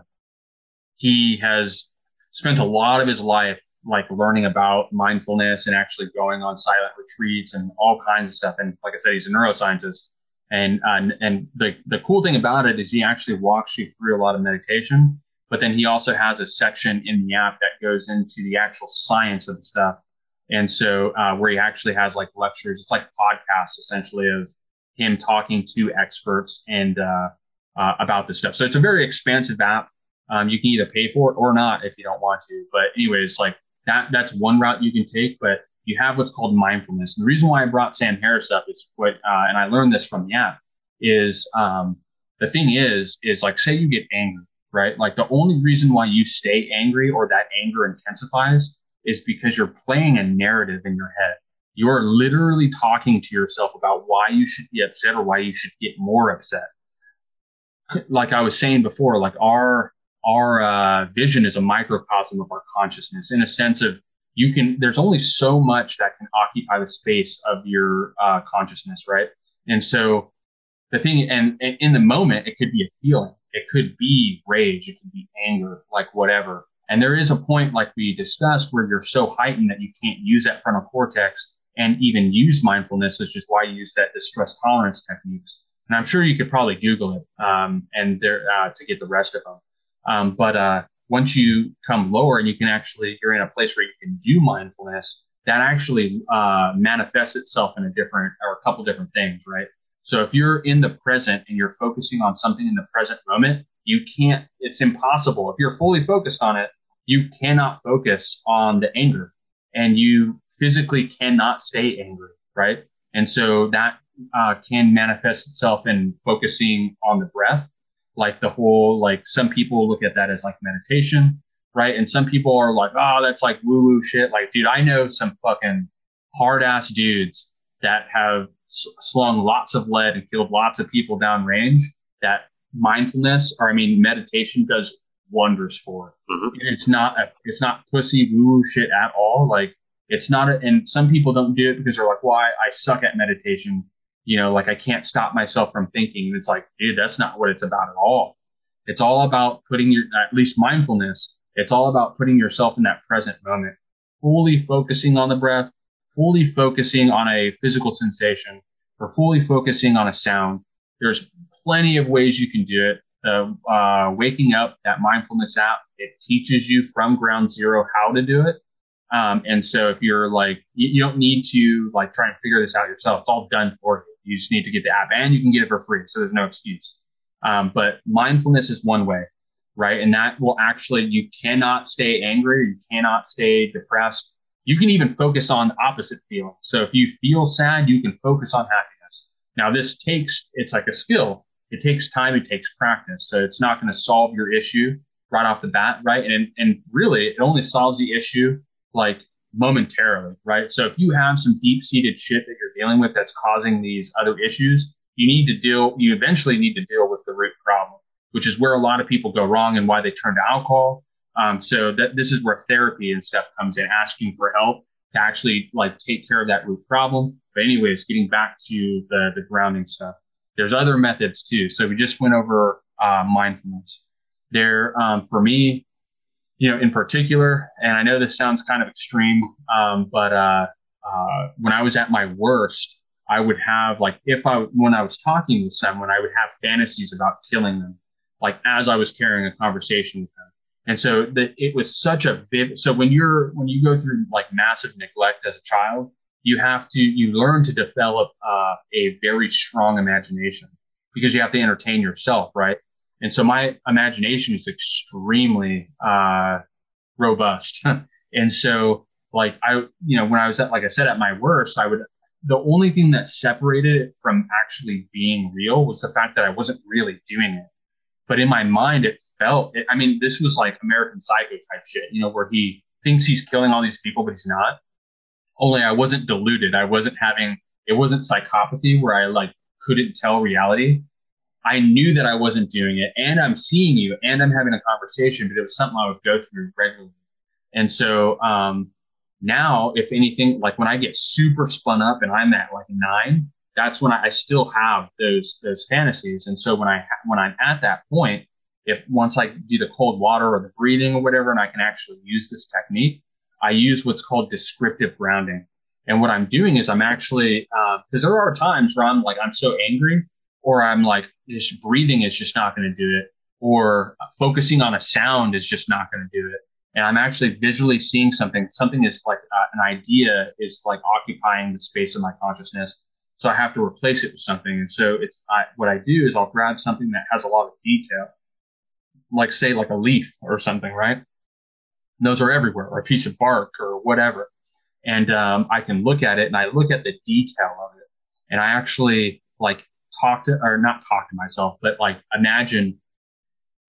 he has spent a lot of his life like learning about mindfulness and actually going on silent retreats and all kinds of stuff. And like I said, he's a neuroscientist. And uh, and the the cool thing about it is he actually walks you through a lot of meditation, but then he also has a section in the app that goes into the actual science of the stuff. And so uh, where he actually has like lectures, it's like podcasts essentially of him talking to experts and uh, uh, about this stuff. So it's a very expansive app. Um, you can either pay for it or not if you don't want to. But anyways, like that that's one route you can take. But you have what's called mindfulness. And the reason why I brought Sam Harris up is what, uh, and I learned this from the app, is um, the thing is, is like say you get angry, right? Like the only reason why you stay angry or that anger intensifies is because you're playing a narrative in your head. You're literally talking to yourself about why you should be upset or why you should get more upset. Like I was saying before, like our our uh, vision is a microcosm of our consciousness in a sense of you can there's only so much that can occupy the space of your uh, consciousness right? And so the thing and, and, in the moment it could be a feeling. It could be rage. It could be anger like whatever. And there is a point like we discussed where you're so heightened that you can't use that frontal cortex and even use mindfulness which is why you use that distress tolerance techniques. And i'm sure you could probably google it um, and there uh, to get the rest of them um, but uh, once you come lower and you can actually, you're in a place where you can do mindfulness, that actually uh, manifests itself in a different or a couple different things, right? So if you're in the present and you're focusing on something in the present moment, you can't, it's impossible. If you're fully focused on it, you cannot focus on the anger and you physically cannot stay angry, right? And so that uh, can manifest itself in focusing on the breath like the whole like some people look at that as like meditation right? And some people are like oh that's like woo woo shit. Like dude i know some fucking hard ass dudes that have slung lots of lead and killed lots of people down range that mindfulness or i mean meditation does wonders for. Mm-hmm. it's not a it's not pussy woo woo shit at all. Like it's not a, and some people don't do it because they're like why well, I suck at meditation you know, like I can't stop myself from thinking. It's like, dude, that's not what it's about at all. It's all about putting your, at least mindfulness, it's all about putting yourself in that present moment, fully focusing on the breath, fully focusing on a physical sensation, or fully focusing on a sound. There's plenty of ways you can do it. The uh, waking up, that mindfulness app, it teaches you from ground zero how to do it. Um, and so if you're like, you, you, don't need to like try and figure this out yourself. It's all done for you. You just need to get the app and you can get it for free. So there's no excuse. Um, but mindfulness is one way, right? And that will actually, you cannot stay angry. You cannot stay depressed. You can even focus on the opposite feeling. So if you feel sad, you can focus on happiness. Now this takes, it's like a skill. It takes time. It takes practice. So it's not going to solve your issue right off the bat, right? And, and really it only solves the issue like momentarily, right? So if you have some deep seated shit that you're dealing with that's causing these other issues, you need to deal, you eventually need to deal with the root problem, which is where a lot of people go wrong and why they turn to alcohol. Um, so that this is where therapy and stuff comes in, asking for help to actually like take care of that root problem. But anyways, getting back to the, the grounding stuff, there's other methods too. So we just went over uh, mindfulness. There, um, for me, you know, in particular, and I know this sounds kind of extreme, um, but uh, uh, when I was at my worst, I would have like if I when I was talking with someone, I would have fantasies about killing them, like as I was carrying a conversation with them. And so that it was such a big. So when you're when you go through like massive neglect as a child, you have to you learn to develop uh, a very strong imagination because you have to entertain yourself, right? And so my imagination is extremely uh, robust. and so, like I, you know, when I was at, like I said, at my worst, I would. The only thing that separated it from actually being real was the fact that I wasn't really doing it. But in my mind, it felt it. I mean, this was like American Psycho type shit, you know, where he thinks he's killing all these people, but he's not. Only I wasn't deluded. I wasn't having, it wasn't psychopathy where I like couldn't tell reality. I knew that I wasn't doing it and I'm seeing you and I'm having a conversation, but it was something I would go through regularly. And so, um, now, if anything, like when I get super spun up and I'm at like nine, that's when I, I still have those those fantasies. And so when I when I'm at that point, if once I do the cold water or the breathing or whatever, and I can actually use this technique, I use what's called descriptive grounding. And what I'm doing is I'm actually because uh, there are times where I'm like I'm so angry, or I'm like just breathing is just not going to do it, or focusing on a sound is just not going to do it. And I'm actually visually seeing something. Something is like uh, an idea is like occupying the space of my consciousness so I have to replace it with something. And so it's I, what I do is I'll grab something that has a lot of detail, like say like a leaf or something, right? And those are everywhere, or a piece of bark or whatever. And um, I can look at it and I look at the detail of it, and I actually like talk to or not talk to myself, but like imagine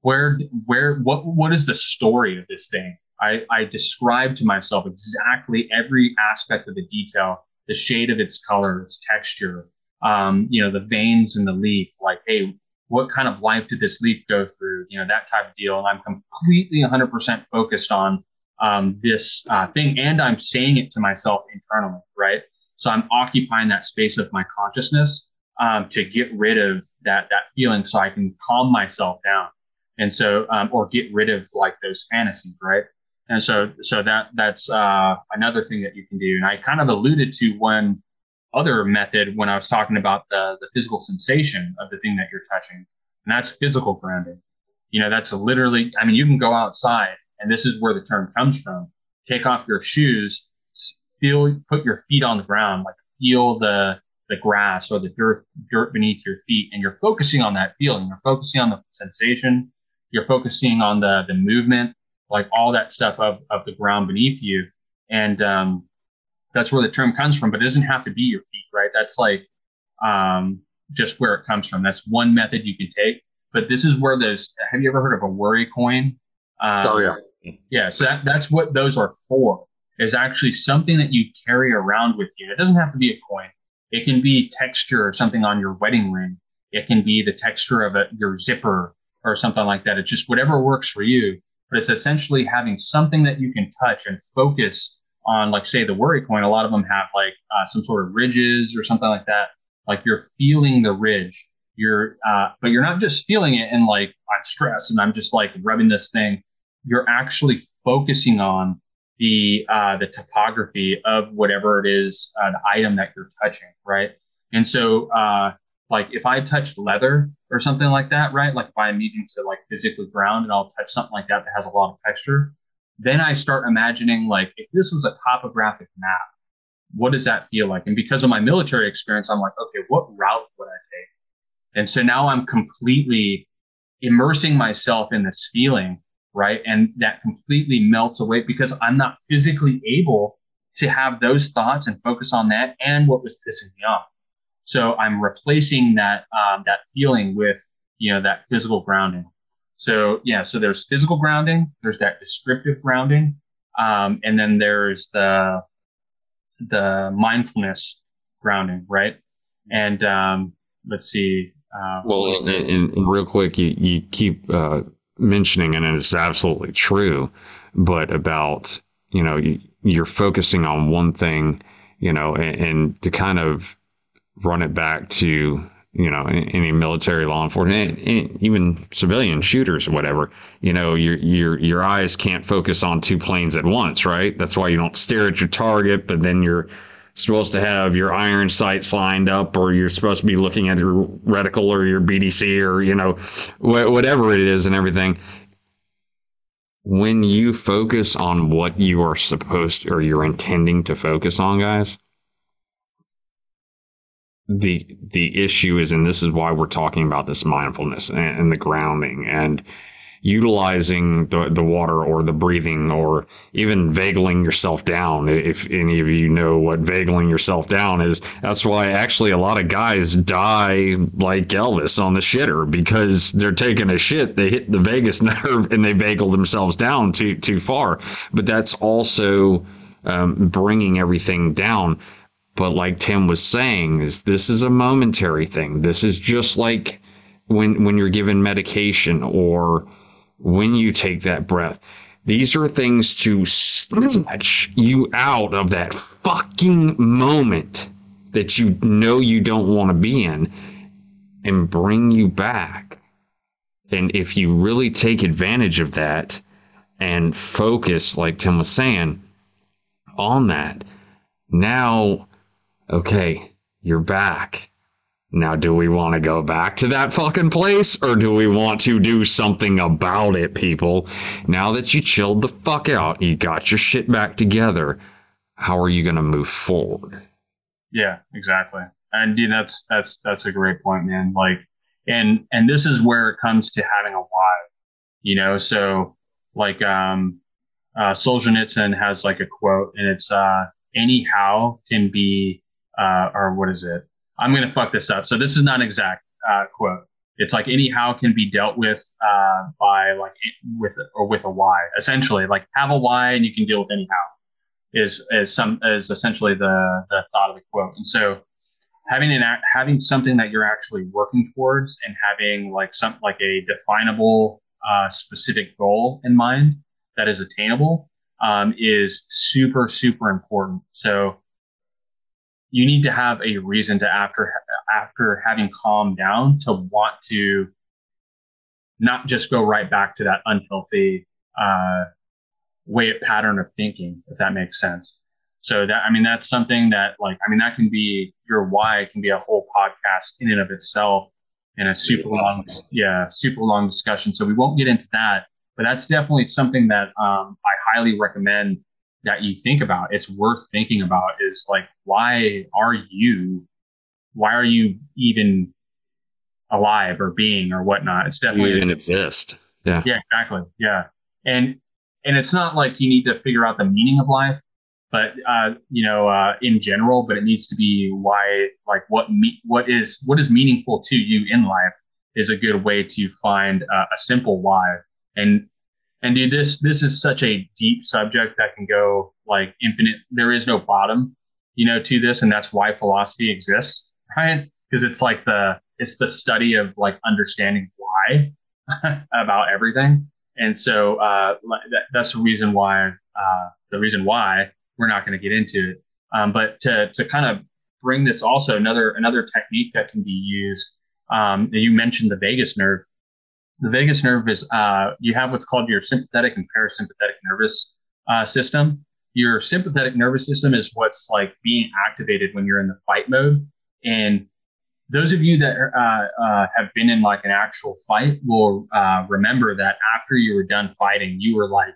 where where what what is the story of this thing? I, I describe to myself exactly every aspect of the detail the shade of its color, its texture, um, you know, the veins in the leaf, like, hey, what kind of life did this leaf go through? You know, that type of deal. And I'm completely 100% focused on um, this uh, thing, and I'm saying it to myself internally, right? So I'm occupying that space of my consciousness um, to get rid of that that feeling, so I can calm myself down, and so um, or get rid of like those fantasies, right? And so, so that that's uh, another thing that you can do. And I kind of alluded to one other method when I was talking about the the physical sensation of the thing that you're touching, and that's physical grounding. You know, that's literally. I mean, you can go outside, and this is where the term comes from. Take off your shoes, feel, put your feet on the ground, like feel the the grass or the dirt dirt beneath your feet, and you're focusing on that feeling. You're focusing on the sensation. You're focusing on the the movement like all that stuff of, of the ground beneath you. And um, that's where the term comes from, but it doesn't have to be your feet, right? That's like um, just where it comes from. That's one method you can take. But this is where those, have you ever heard of a worry coin? Um, oh, yeah. Yeah. So that, that's what those are for, is actually something that you carry around with you. It doesn't have to be a coin. It can be texture or something on your wedding ring. It can be the texture of a, your zipper or something like that. It's just whatever works for you but it's essentially having something that you can touch and focus on, like say the worry coin. A lot of them have like uh, some sort of ridges or something like that. Like you're feeling the ridge. You're, uh, but you're not just feeling it and like I'm stressed and I'm just like rubbing this thing. You're actually focusing on the uh, the topography of whatever it is, uh, the item that you're touching, right? And so, uh, like if I touched leather, or something like that, right? Like if I'm needing to like physically ground and I'll touch something like that that has a lot of texture. Then I start imagining like if this was a topographic map, what does that feel like? And because of my military experience, I'm like, okay, what route would I take? And so now I'm completely immersing myself in this feeling, right? And that completely melts away because I'm not physically able to have those thoughts and focus on that and what was pissing me off. So I'm replacing that um, that feeling with you know that physical grounding. So yeah, so there's physical grounding, there's that descriptive grounding, um, and then there's the the mindfulness grounding, right? And um, let's see. Uh, well, and, and, real quick, you you keep uh, mentioning, and it's absolutely true, but about you know you, you're focusing on one thing, you know, and, and to kind of run it back to you know any military law enforcement even civilian shooters or whatever you know your your your eyes can't focus on two planes at once right? That's why you don't stare at your target but then you're supposed to have your iron sights lined up or you're supposed to be looking at your reticle or your BDC or you know wh- whatever it is and everything. When you focus on what you are supposed to, or you're intending to focus on guys the the issue is, and this is why we're talking about this mindfulness and, and the grounding, and utilizing the, the water or the breathing or even vagling yourself down. If any of you know what vagling yourself down is, that's why actually a lot of guys die like Elvis on the shitter because they're taking a shit, they hit the vagus nerve and they vagal themselves down too too far. But that's also um, bringing everything down. But like Tim was saying, is this is a momentary thing. This is just like when when you're given medication or when you take that breath. These are things to snatch you out of that fucking moment that you know you don't want to be in and bring you back. And if you really take advantage of that and focus, like Tim was saying, on that, now, okay, you're back. Now, do we want to go back to that fucking place or do we want to do something about it, people? Now that you chilled the fuck out, you got your shit back together, how are you going to move forward? Yeah, exactly. And dude, that's that's that's a great point, man. Like and and this is where it comes to having a why. You know, so like um uh Solzhenitsyn has like a quote and it's uh anyhow can be uh or what is it? I'm going to fuck this up. So this is not an exact uh, quote. It's like anyhow can be dealt with uh, by like with or with a why. Essentially, like have a why and you can deal with anyhow. Is is some is essentially the the thought of the quote. And so having an having something that you're actually working towards and having like some like a definable uh, specific goal in mind that is attainable um, is super super important. So you need to have a reason to after after having calmed down to want to not just go right back to that unhealthy uh, way of pattern of thinking, if that makes sense. So that I mean that's something that like I mean that can be your why can be a whole podcast in and of itself and a super long yeah super long discussion. So we won't get into that, but that's definitely something that um, I highly recommend that you think about it's worth thinking about is like why are you why are you even alive or being or whatnot? It's definitely you even exist. Yeah. Yeah exactly. Yeah. And and it's not like you need to figure out the meaning of life but uh you know uh in general but it needs to be why like what me what is what is meaningful to you in life is a good way to find uh, a simple why. And and dude, this this is such a deep subject that can go like infinite. There is no bottom, you know, to this, and that's why philosophy exists, right? Because it's like the it's the study of like understanding why about everything. And so uh, that, that's the reason why uh, the reason why we're not going to get into it. Um, but to to kind of bring this also another another technique that can be used. Um, you mentioned the vagus nerve the vagus nerve is uh, you have what's called your sympathetic and parasympathetic nervous uh, system. Your sympathetic nervous system is what's like being activated when you're in the fight mode. And those of you that uh, uh have been in like an actual fight will uh, remember that after you were done fighting, you were like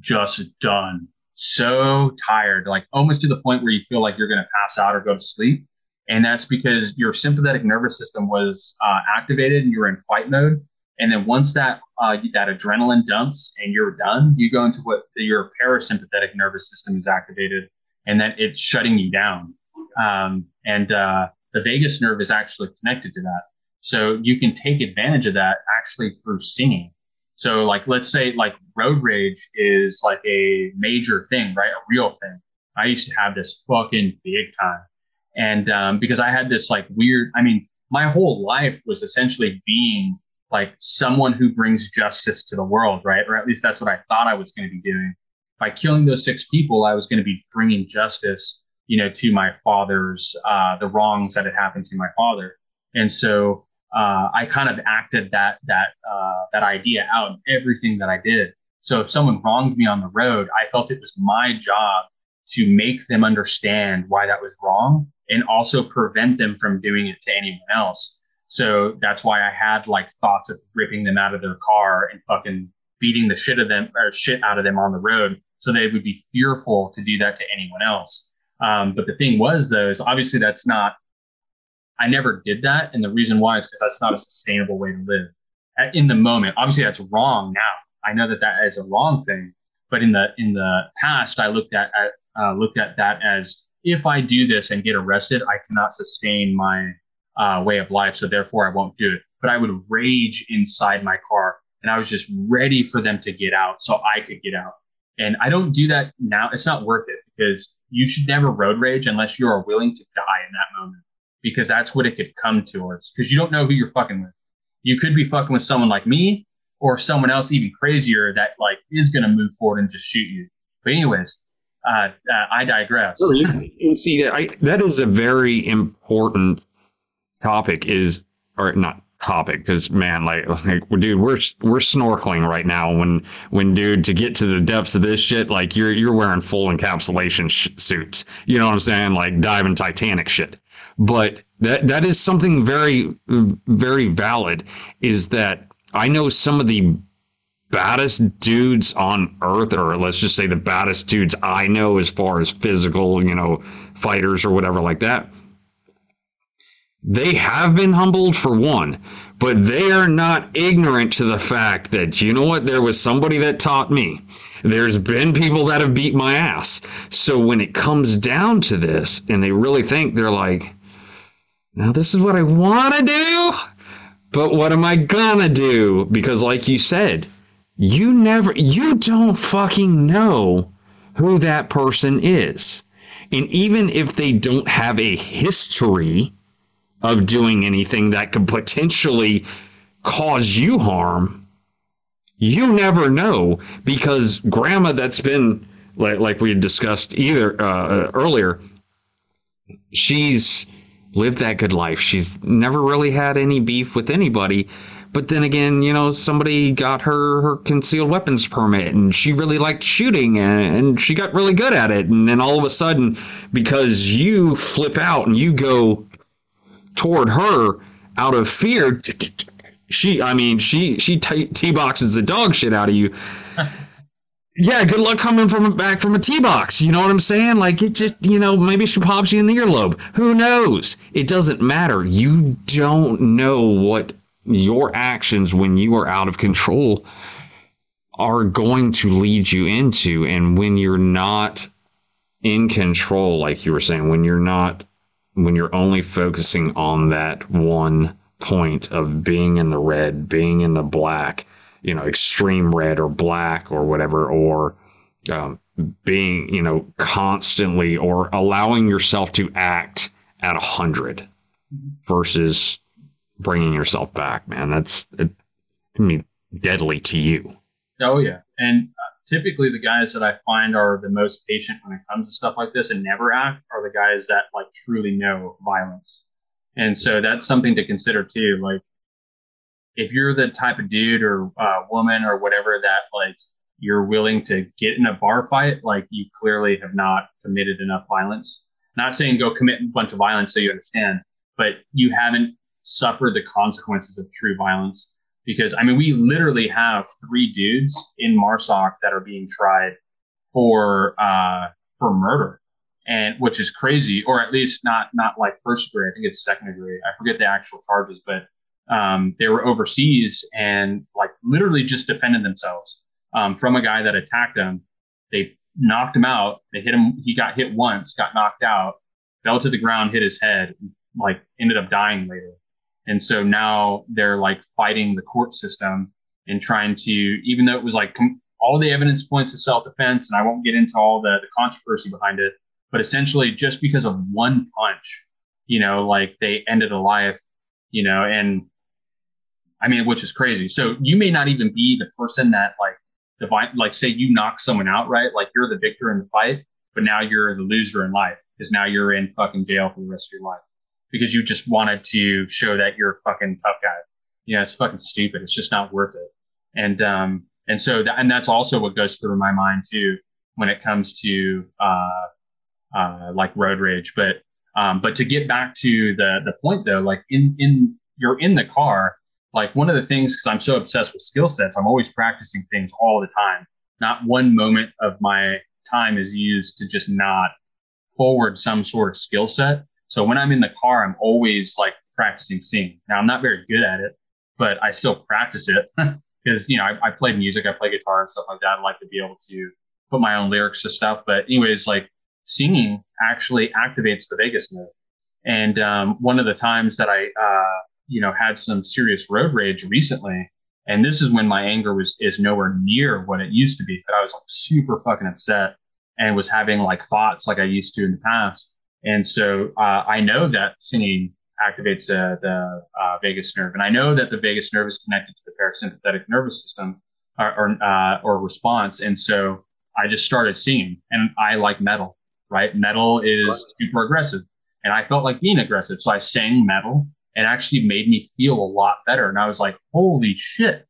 just done, so tired, like almost to the point where you feel like you're going to pass out or go to sleep. And that's because your sympathetic nervous system was uh, activated and you were in fight mode and then once that uh, that adrenaline dumps and you're done, you go into what your parasympathetic nervous system is activated, and then it's shutting you down. Um, and uh, the vagus nerve is actually connected to that, so you can take advantage of that actually through singing. So, like, let's say like road rage is like a major thing, right? A real thing. I used to have this fucking big time, and um, because I had this like weird, I mean, my whole life was essentially being like someone who brings justice to the world, right? Or at least that's what I thought I was going to be doing. By killing those six people, I was going to be bringing justice, you know, to my father's uh, the wrongs that had happened to my father, and so uh, I kind of acted that that uh, that idea out in everything that I did. So if someone wronged me on the road, I felt it was my job to make them understand why that was wrong and also prevent them from doing it to anyone else. So that's why I had like thoughts of ripping them out of their car and fucking beating the shit of them or shit out of them on the road. So they would be fearful to do that to anyone else. Um, but the thing was though, is obviously that's not, I never did that. And the reason why is because that's not a sustainable way to live. in the moment. Obviously, that's wrong now. I know that that is a wrong thing, but in the in the past, I looked at, at uh, looked at that as if I do this and get arrested, I cannot sustain my uh, way of life, so therefore I won't do it. But I would rage inside my car, and I was just ready for them to get out so I could get out. And I don't do that now. It's not worth it because you should never road rage unless you are willing to die in that moment because that's what it could come towards because you don't know who you're fucking with. You could be fucking with someone like me or someone else even crazier that like is going to move forward and just shoot you. But anyways, uh, uh, I digress. see, I, that is a very important topic. Is or not topic because man like, like dude we're we're snorkeling right now when when dude to get to the depths of this shit like you're you're wearing full encapsulation sh- suits you know what i'm saying like diving titanic shit but that that is something very very valid is that i know some of the baddest dudes on earth or let's just say the baddest dudes i know as far as physical you know fighters or whatever like that they have been humbled for one, but they are not ignorant to the fact that, you know what, there was somebody that taught me. There's been people that have beat my ass. So when it comes down to this and they really think they're like, now this is what I want to do, but what am I gonna do? Because, like you said, you never, you don't fucking know who that person is. And even if they don't have a history, of doing anything that could potentially cause you harm, you never know because grandma that's been like, like we discussed either uh, earlier, she's lived that good life. She's never really had any beef with anybody. But then again, you know, somebody got her her concealed weapons permit and she really liked shooting and, and she got really good at it. And then all of a sudden, because you flip out and you go toward her out of fear. She, I mean, she she t boxes the dog shit out of you. yeah, good luck coming from back from a tee box. You know what I'm saying? Like it just, you know, maybe she pops you in the earlobe. Who knows? It doesn't matter. You don't know what your actions when you are out of control are going to lead you into, and when you're not in control, like you were saying, when you're not when you're only focusing on that one point of being in the red, being in the black, you know, extreme red or black or whatever, or um, being, you know, constantly or allowing yourself to act at a hundred versus bringing yourself back, man. That's can be deadly to you. Oh yeah, and typically the guys that I find are the most patient when it comes to stuff like this and never act are the guys that like truly know violence. And so that's something to consider too. Like if you're the type of dude or uh, woman or whatever that like you're willing to get in a bar fight, like you clearly have not committed enough violence. Not saying go commit a bunch of violence so you understand, but you haven't suffered the consequences of true violence because I mean, we literally have three dudes in MARSOC that are being tried for uh, for murder, and which is crazy, or at least not not like first degree. I think it's second degree. I forget the actual charges, but um, they were overseas and like literally just defended themselves um, from a guy that attacked them. They knocked him out. They hit him. He got hit once, got knocked out, fell to the ground, hit his head, like ended up dying later. And so now they're like fighting the court system and trying to, even though it was like com- all the evidence points to self defense, and I won't get into all the, the controversy behind it, but essentially just because of one punch, you know, like they ended a life, you know, and I mean, which is crazy. So you may not even be the person that like divine, like say you knock someone out, right? Like you're the victor in the fight, but now you're the loser in life because now you're in fucking jail for the rest of your life because you just wanted to show that you're a fucking tough guy. You know, it's fucking stupid. It's just not worth it. And, um, and so that, and that's also what goes through my mind too when it comes to, uh, uh, like road rage. But, um, but to get back to the, the point though, like in, in, you're in the car, like one of the things, cause I'm so obsessed with skill sets, I'm always practicing things all the time. Not one moment of my time is used to just not forward some sort of skill set so when I'm in the car, I'm always like practicing singing. Now I'm not very good at it, but I still practice it because you know I, I play music, I play guitar and stuff like that. I like to be able to put my own lyrics to stuff. But anyways, like singing actually activates the vagus nerve. And um, one of the times that I, uh, you know, had some serious road rage recently, and this is when my anger was is nowhere near what it used to be. But I was like super fucking upset and was having like thoughts like I used to in the past. And so uh, I know that singing activates uh, the uh, vagus nerve, and I know that the vagus nerve is connected to the parasympathetic nervous system or or, uh, or response. And so I just started singing, and I like metal. Right, metal is right. super aggressive, and I felt like being aggressive, so I sang metal. and actually made me feel a lot better, and I was like, "Holy shit!"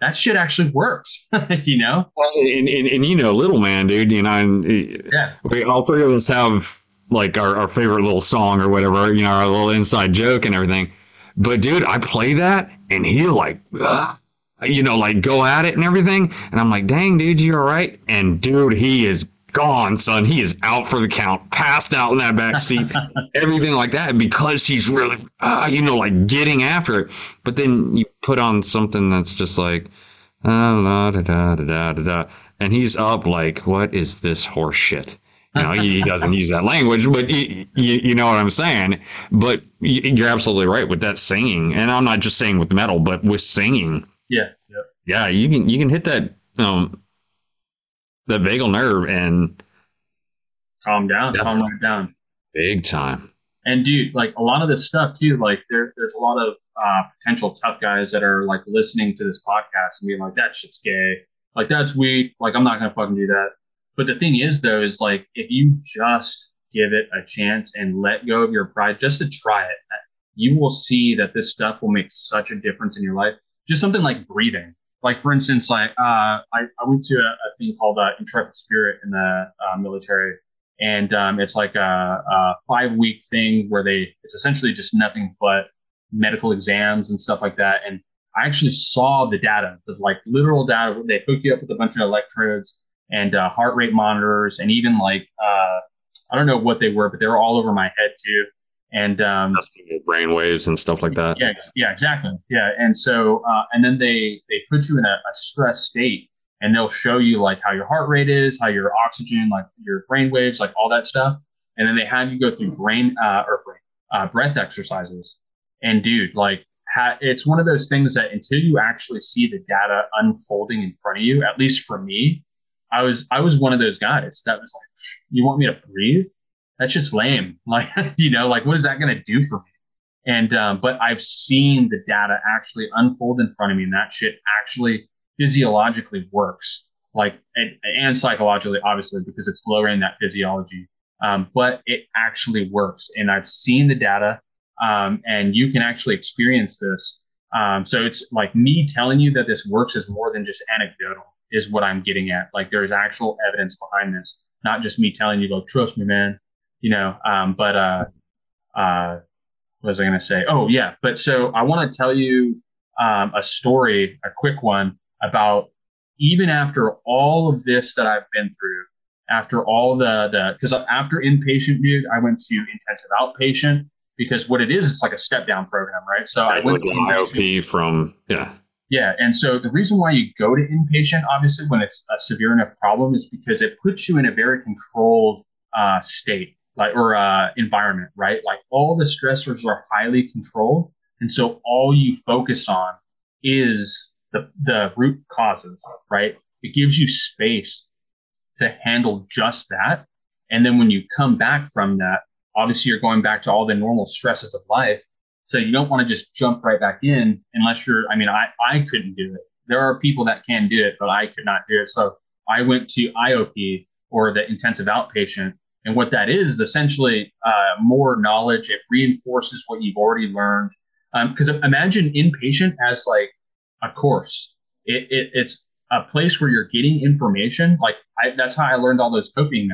that shit actually works, you know? Well, and, and, and, you know, little man, dude, you know, and yeah. we all three of us have like our, our favorite little song or whatever, you know, our little inside joke and everything. But dude, I play that and he like, ugh, you know, like go at it and everything. And I'm like, dang, dude, you all right? And dude, he is gone, son. He is out for the count, passed out in that back seat, everything like that, because he's really, uh, you know, like getting after it. But then you put on something that's just like, uh, da, da, da, da, da, and he's up like, what is this horse shit? You know, he doesn't use that language, but you, you, you, know what I'm saying. But you're absolutely right with that singing, and I'm not just saying with metal, but with singing. Yeah, yeah, yeah. You can you can hit that um the vagal nerve and calm down, yeah. calm right down, big time. And dude, like a lot of this stuff too, like there there's a lot of uh, potential tough guys that are like listening to this podcast and being like, that shit's gay, like that's weak, like I'm not gonna fucking do that but the thing is, though, is like if you just give it a chance and let go of your pride just to try it, you will see that this stuff will make such a difference in your life. Just something like breathing. Like for instance, like uh, I, I went to a, a thing called uh, Intrepid Spirit in the uh, military, and um, it's like a, a five week thing where they it's essentially just nothing but medical exams and stuff like that. And I actually saw the data, the like literal data. They hook you up with a bunch of electrodes and uh, heart rate monitors, and even like uh, I don't know what they were, but they were all over my head too. And um, brain waves and stuff like that. Yeah, yeah, exactly. Yeah, and so uh, and then they they put you in a, a stress state, and they'll show you like how your heart rate is, how your oxygen, like your brain waves, like all that stuff. And then they have you go through brain uh, or brain, uh, breath exercises. And dude, like ha- it's one of those things that until you actually see the data unfolding in front of you, at least for me, I was I was one of those guys that was like, you want me to breathe? That shit's lame. Like, you know, like what is that to do for me? And um, but I've seen the data actually unfold in front of me, and that shit actually physiologically works. Like and, and psychologically, obviously, because it's lowering that physiology. Um, but it actually works, and I've seen the data, um, and you can actually experience this. Um, so it's like me telling you that this works is more than just anecdotal is what I'm getting at. Like there's actual evidence behind this, not just me telling you, like, trust me, man, you know, um, but, uh, uh, what was I going to say? Oh yeah. But so I want to tell you, um, a story, a quick one about even after all of this that I've been through, after all the, the, cause after inpatient, dude, I went to intensive outpatient because what it is, it's like a step down program, right? So I, I went to IOP from, yeah. Yeah, and so the reason why you go to inpatient, obviously, when it's a severe enough problem, is because it puts you in a very controlled uh, state, like or uh, environment, right? Like all the stressors are highly controlled, and so all you focus on is the the root causes, right? It gives you space to handle just that, and then when you come back from that, obviously you're going back to all the normal stresses of life so you don't want to just jump right back in unless you're, I mean, I, I couldn't do it. There are people that can do it, but I could not do it. So I went to IOP or the intensive outpatient. And what that is, is essentially uh, more knowledge. It reinforces what you've already learned. Because um, imagine inpatient as like a course. It, it, it's a place where you're getting information. Like I, that's how I learned all those coping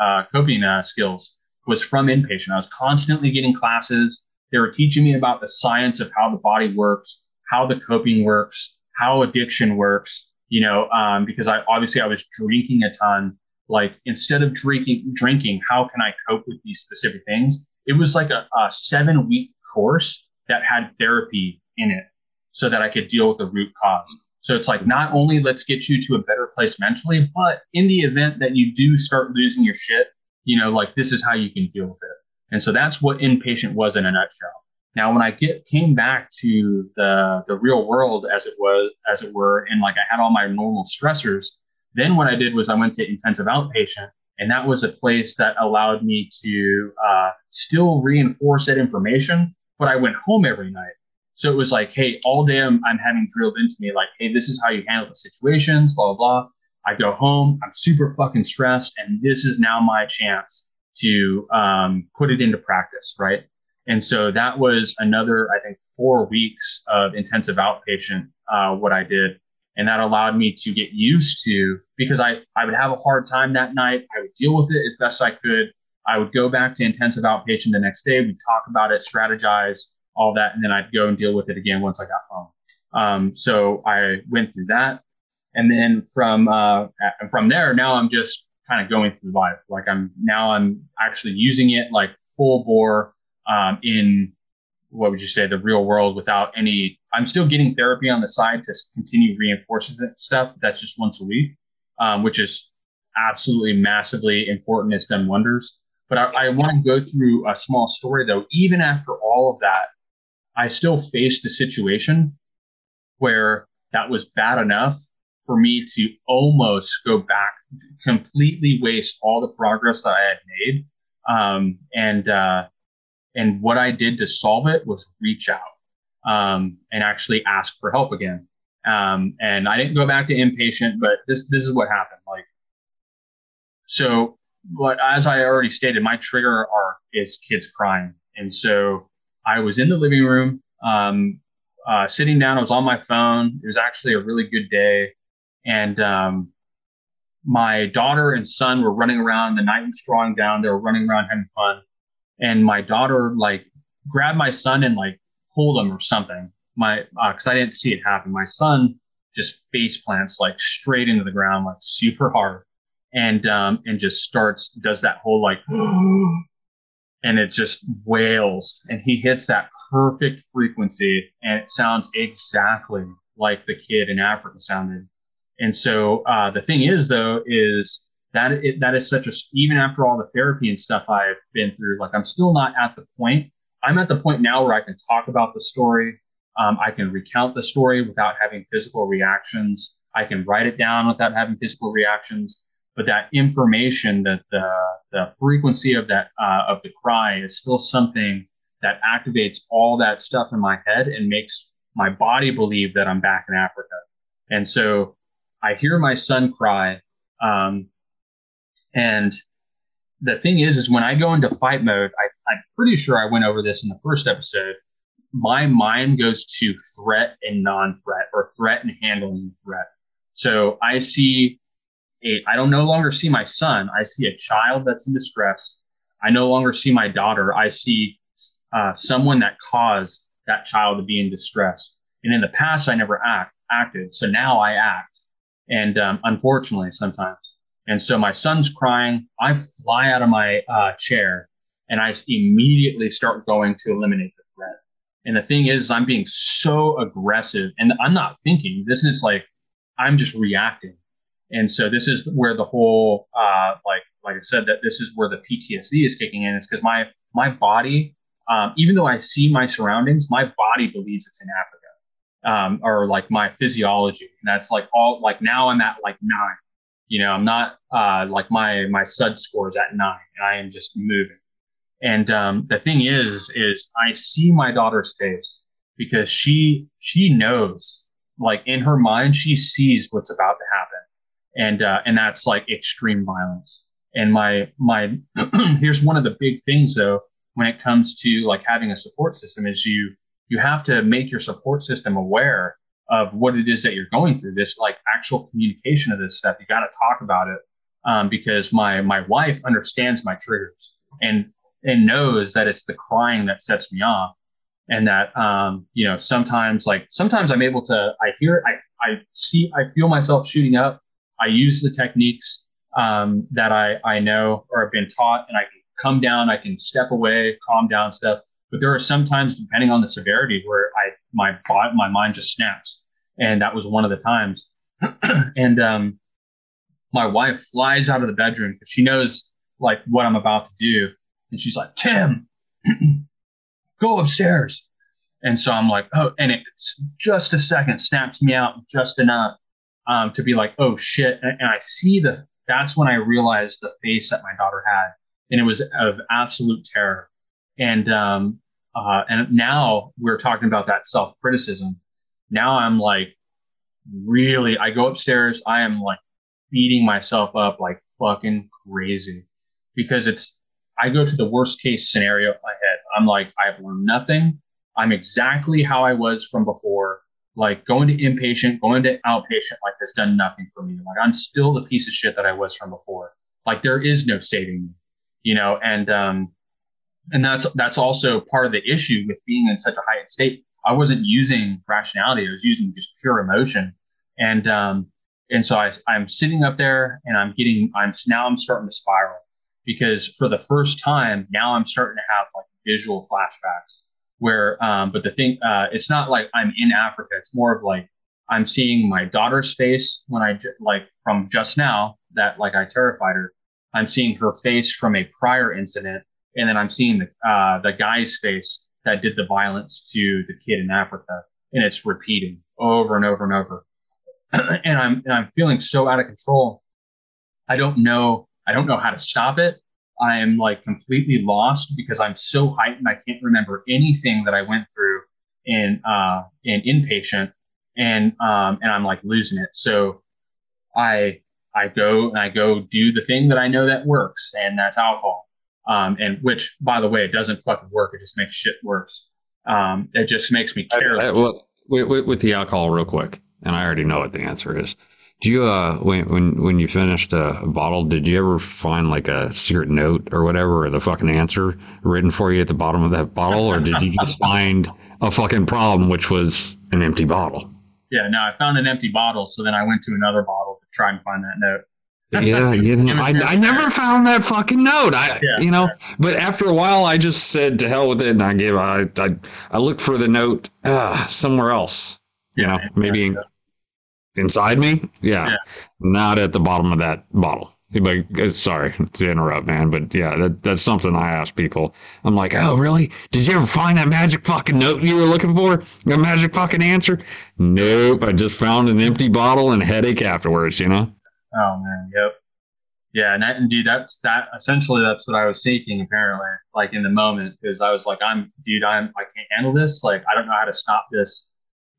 uh, coping uh, skills was from inpatient. I was constantly getting classes they were teaching me about the science of how the body works, how the coping works, how addiction works. You know, um, because I obviously I was drinking a ton. Like instead of drinking, drinking, how can I cope with these specific things? It was like a, a seven week course that had therapy in it. so that I could deal with the root cause. So it's like not only let's get you to a better place mentally, but in the event that you do start losing your shit, you know, like this is how you can deal with it. And so that's what inpatient was in a nutshell. Now, when I get came back to the the real world as it was, as it were, and like I had all my normal stressors, then what I did was I went to intensive outpatient, and that was a place that allowed me to uh, still reinforce that information, but I went home every night. So it was like, hey, all day I'm, I'm having drilled into me, like, hey, this is how you handle the situations, blah, blah, blah. I go home, I'm super fucking stressed, and this is now my chance to um, put it into practice, right? And so that was another, I think, four weeks of intensive outpatient, uh, what I did. And that allowed me to get used to, because I, I would have a hard time that night. I would deal with it as best I could. I would go back to intensive outpatient the next day. We'd talk about it, strategize, all that, and then I'd go and deal with it again once I got home. Um, so I went through that, and then from uh, from there, now I'm just kind of going through life. Like I'm now I'm actually using it like full bore um, in what would you say the real world without any. I'm still getting therapy on the side to continue reinforcing that stuff. That's just once a week, um, which is absolutely massively important. It's done wonders. But I, I want to go through a small story though. Even after all of that, I still faced a situation where that was bad enough for me to almost go back, completely waste all the progress that I had made. Um, and, uh, and what I did to solve it was reach out, um, and actually ask for help again. Um, and I didn't go back to inpatient, but this, this is what happened. Like, so, but as I already stated, my trigger are is kids crying. And so I was in the living room, um, uh, sitting down. I was on my phone. It was actually a really good day, and um, my daughter and son were running around. The night was drawing down. They were running around having fun, and my daughter like grabbed my son and like pulled him or something. My because uh, I didn't see it happen. My son just face plants like straight into the ground, like super hard, and um, and just starts does that whole like and it just wails and he hits that perfect frequency and it sounds exactly like the kid in Africa sounded. And so uh, the thing is though is that it, that is such a even after all the therapy and stuff I've been through, like I'm still not at the point. I'm at the point now where I can talk about the story. Um, I can recount the story without having physical reactions. I can write it down without having physical reactions but that information that the, the frequency of that uh, of the cry is still something that activates all that stuff in my head and makes my body believe that I'm back in Africa. And so I hear my son cry. Um, and the thing is, is when I go into fight mode, I, I'm pretty sure I went over this in the first episode. My mind goes to threat and non-threat or threat and handling threat. So I see a, I don't no longer see my son. I see a child that's in distress. I no longer see my daughter. I see uh, someone that caused that child to be in distress. And in the past, I never act acted. So now I act. And um, unfortunately, sometimes. And so my son's crying. I fly out of my uh, chair and I immediately start going to eliminate the threat. And the thing is, I'm being so aggressive and I'm not thinking. This is like, I'm just reacting. And so this is where the whole, uh, like, like I said, that this is where the PTSD is kicking in. It's because my, my body, um, even though I see my surroundings, my body believes it's in Africa. Um, or like my physiology. And that's like all, like now I'm at like nine, you know, I'm not, uh, like my, my SUD score is at nine and I am just moving. And, um, the thing is, is I see my daughter's face because she, she knows like in her mind, she sees what's about to happen and uh, and that's like extreme violence. And my my here's one of the big things though when it comes to like having a support system is you you have to make your support system aware of what it is that you're going through. This like actual communication of this stuff. You got to talk about it um, because my my wife understands my triggers and and knows that it's the crying that sets me off and that um, you know sometimes like sometimes i'm able to i hear i i see i feel myself shooting up I use the techniques um, that I, I know or have been taught, and I can come down, I can step away, calm down stuff. But there are sometimes, depending on the severity, where I my my mind just snaps, and that was one of the times. and um, my wife flies out of the bedroom because she knows like what I'm about to do, and she's like, "Tim, go upstairs." And so I'm like, "Oh," and it's just a second snaps me out just enough um, to be like, "Oh shit!" And, and I see the. That's when I realized the face that my daughter had, and it was of absolute terror. And um, uh, and now we're talking about that self criticism. Now I'm like, really, I go upstairs. I am like beating myself up like fucking crazy because it's, I go to the worst case scenario in my head. I'm like, I've learned nothing. I'm exactly how I was from before. Like going to inpatient, going to outpatient, like has done nothing for me. Like I'm still the piece of shit that I was from before. Like there is no saving me, you know, and, um, and that's, that's also part of the issue with being in such a heightened state. I wasn't using rationality. I was using just pure emotion. And, um, and so I, I'm sitting up there and I'm getting, I'm now I'm starting to spiral because for the first time now I'm starting to have like visual flashbacks where, um, but the thing, uh, it's not like I'm in Africa. It's more of like I'm seeing my daughter's face when I like from just now that like I terrified her. I'm seeing her face from a prior incident, and then I'm seeing the uh, the guy's face that did the violence to the kid in Africa, and it's repeating over and over and over. and I'm and I'm feeling so out of control. I don't know I don't know how to stop it. I am like completely lost because I'm so heightened. I can't remember anything that I went through in uh in inpatient, and um and I'm like losing it. So I I go and I go do the thing that I know that works, and that's alcohol. Um, and which, by the way, it doesn't fucking work. It just makes shit worse. Um, it just makes me care. I, I, well, with, with, the alcohol, real quick and I already know what the answer is. Do you uh when when when you finished a bottle, did you ever find like a secret note or whatever, or the fucking answer written for you at the bottom of that bottle, or did you just find a fucking problem, which was an empty bottle? Yeah, no, I found an empty bottle, so then I went to another bottle to try and find that note. Yeah, you know, I, I never found that fucking note. I, yeah, you know, but after a while, I just said to hell with it, and I gave. I I, I looked for the note uh, somewhere else. You know, maybe yeah, inside me. Yeah, yeah, not at the bottom of that bottle. Like, uh, sorry to interrupt, man, but yeah, that, that's something I ask people. I'm like, oh, really? Did you ever find that magic fucking note you were looking for? A magic fucking answer? Nope. I just found an empty bottle and a headache afterwards. You know? Oh man, yep. Yeah, and that, indeed, that's that. Essentially, that's what I was seeking. Apparently, like in the moment, because I was like, I'm, dude, I'm, I can't handle this. Like, I don't know how to stop this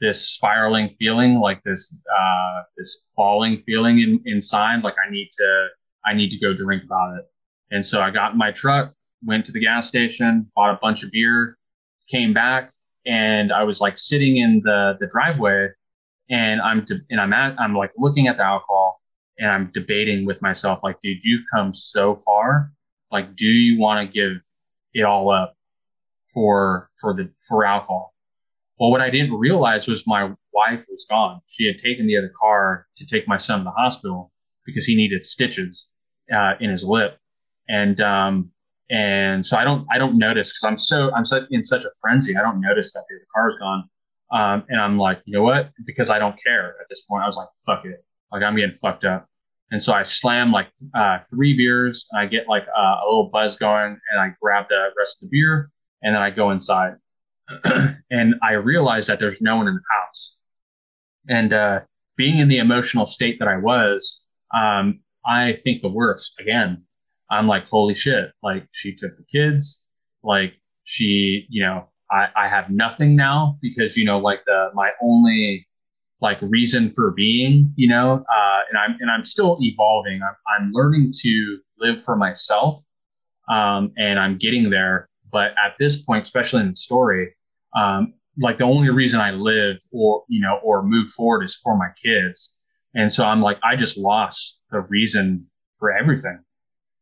this spiraling feeling, like this uh, this falling feeling in, inside. Like I need to I need to go drink about it. And so I got in my truck, went to the gas station, bought a bunch of beer, came back, and I was like sitting in the the driveway, and I'm and I'm at I'm like looking at the alcohol, and I'm debating with myself like, dude, you've come so far. Like, do you want to give it all up for for the for alcohol? Well, what I didn't realize was my wife was gone. She had taken the other car to take my son to the hospital because he needed stitches uh, in his lip, and um, and so I don't I don't notice because I'm so I'm in such a frenzy. I don't notice that the other car's gone, um, and I'm like, you know what? Because I don't care at this point. I was like, fuck it, like I'm getting fucked up. And so I slam like uh, three beers. I get like uh, a little buzz going, and I grab the rest of the beer, and then I go inside. and I realize that there's no one in the house. And uh, being in the emotional state that I was, um, I think the worst again. I'm like, holy shit! Like she took the kids. Like she, you know, I, I have nothing now because you know, like the my only like reason for being, you know, uh, and I'm and I'm still evolving. I'm, I'm learning to live for myself, um, and I'm getting there. But at this point, especially in the story, um, like the only reason I live or you know or move forward is for my kids. And so I'm like, I just lost the reason for everything.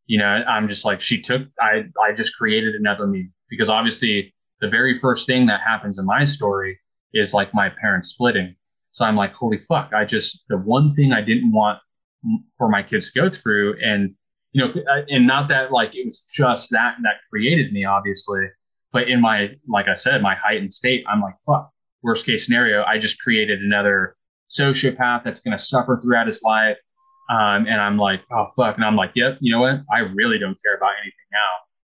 You know, I'm just like, she took, I, I just created another me because obviously the very first thing that happens in my story is like my parents splitting. So I'm like, holy fuck. I just, the one thing I didn't want for my kids to go through and, you know, and not that like it was just that that created me, obviously, But in my, like I said, my heightened state, I'm like, fuck, worst case scenario, I just created another sociopath that's going to suffer throughout his life. Um, and I'm like, oh, fuck. And I'm like, yep, you know what? I really don't care about anything now.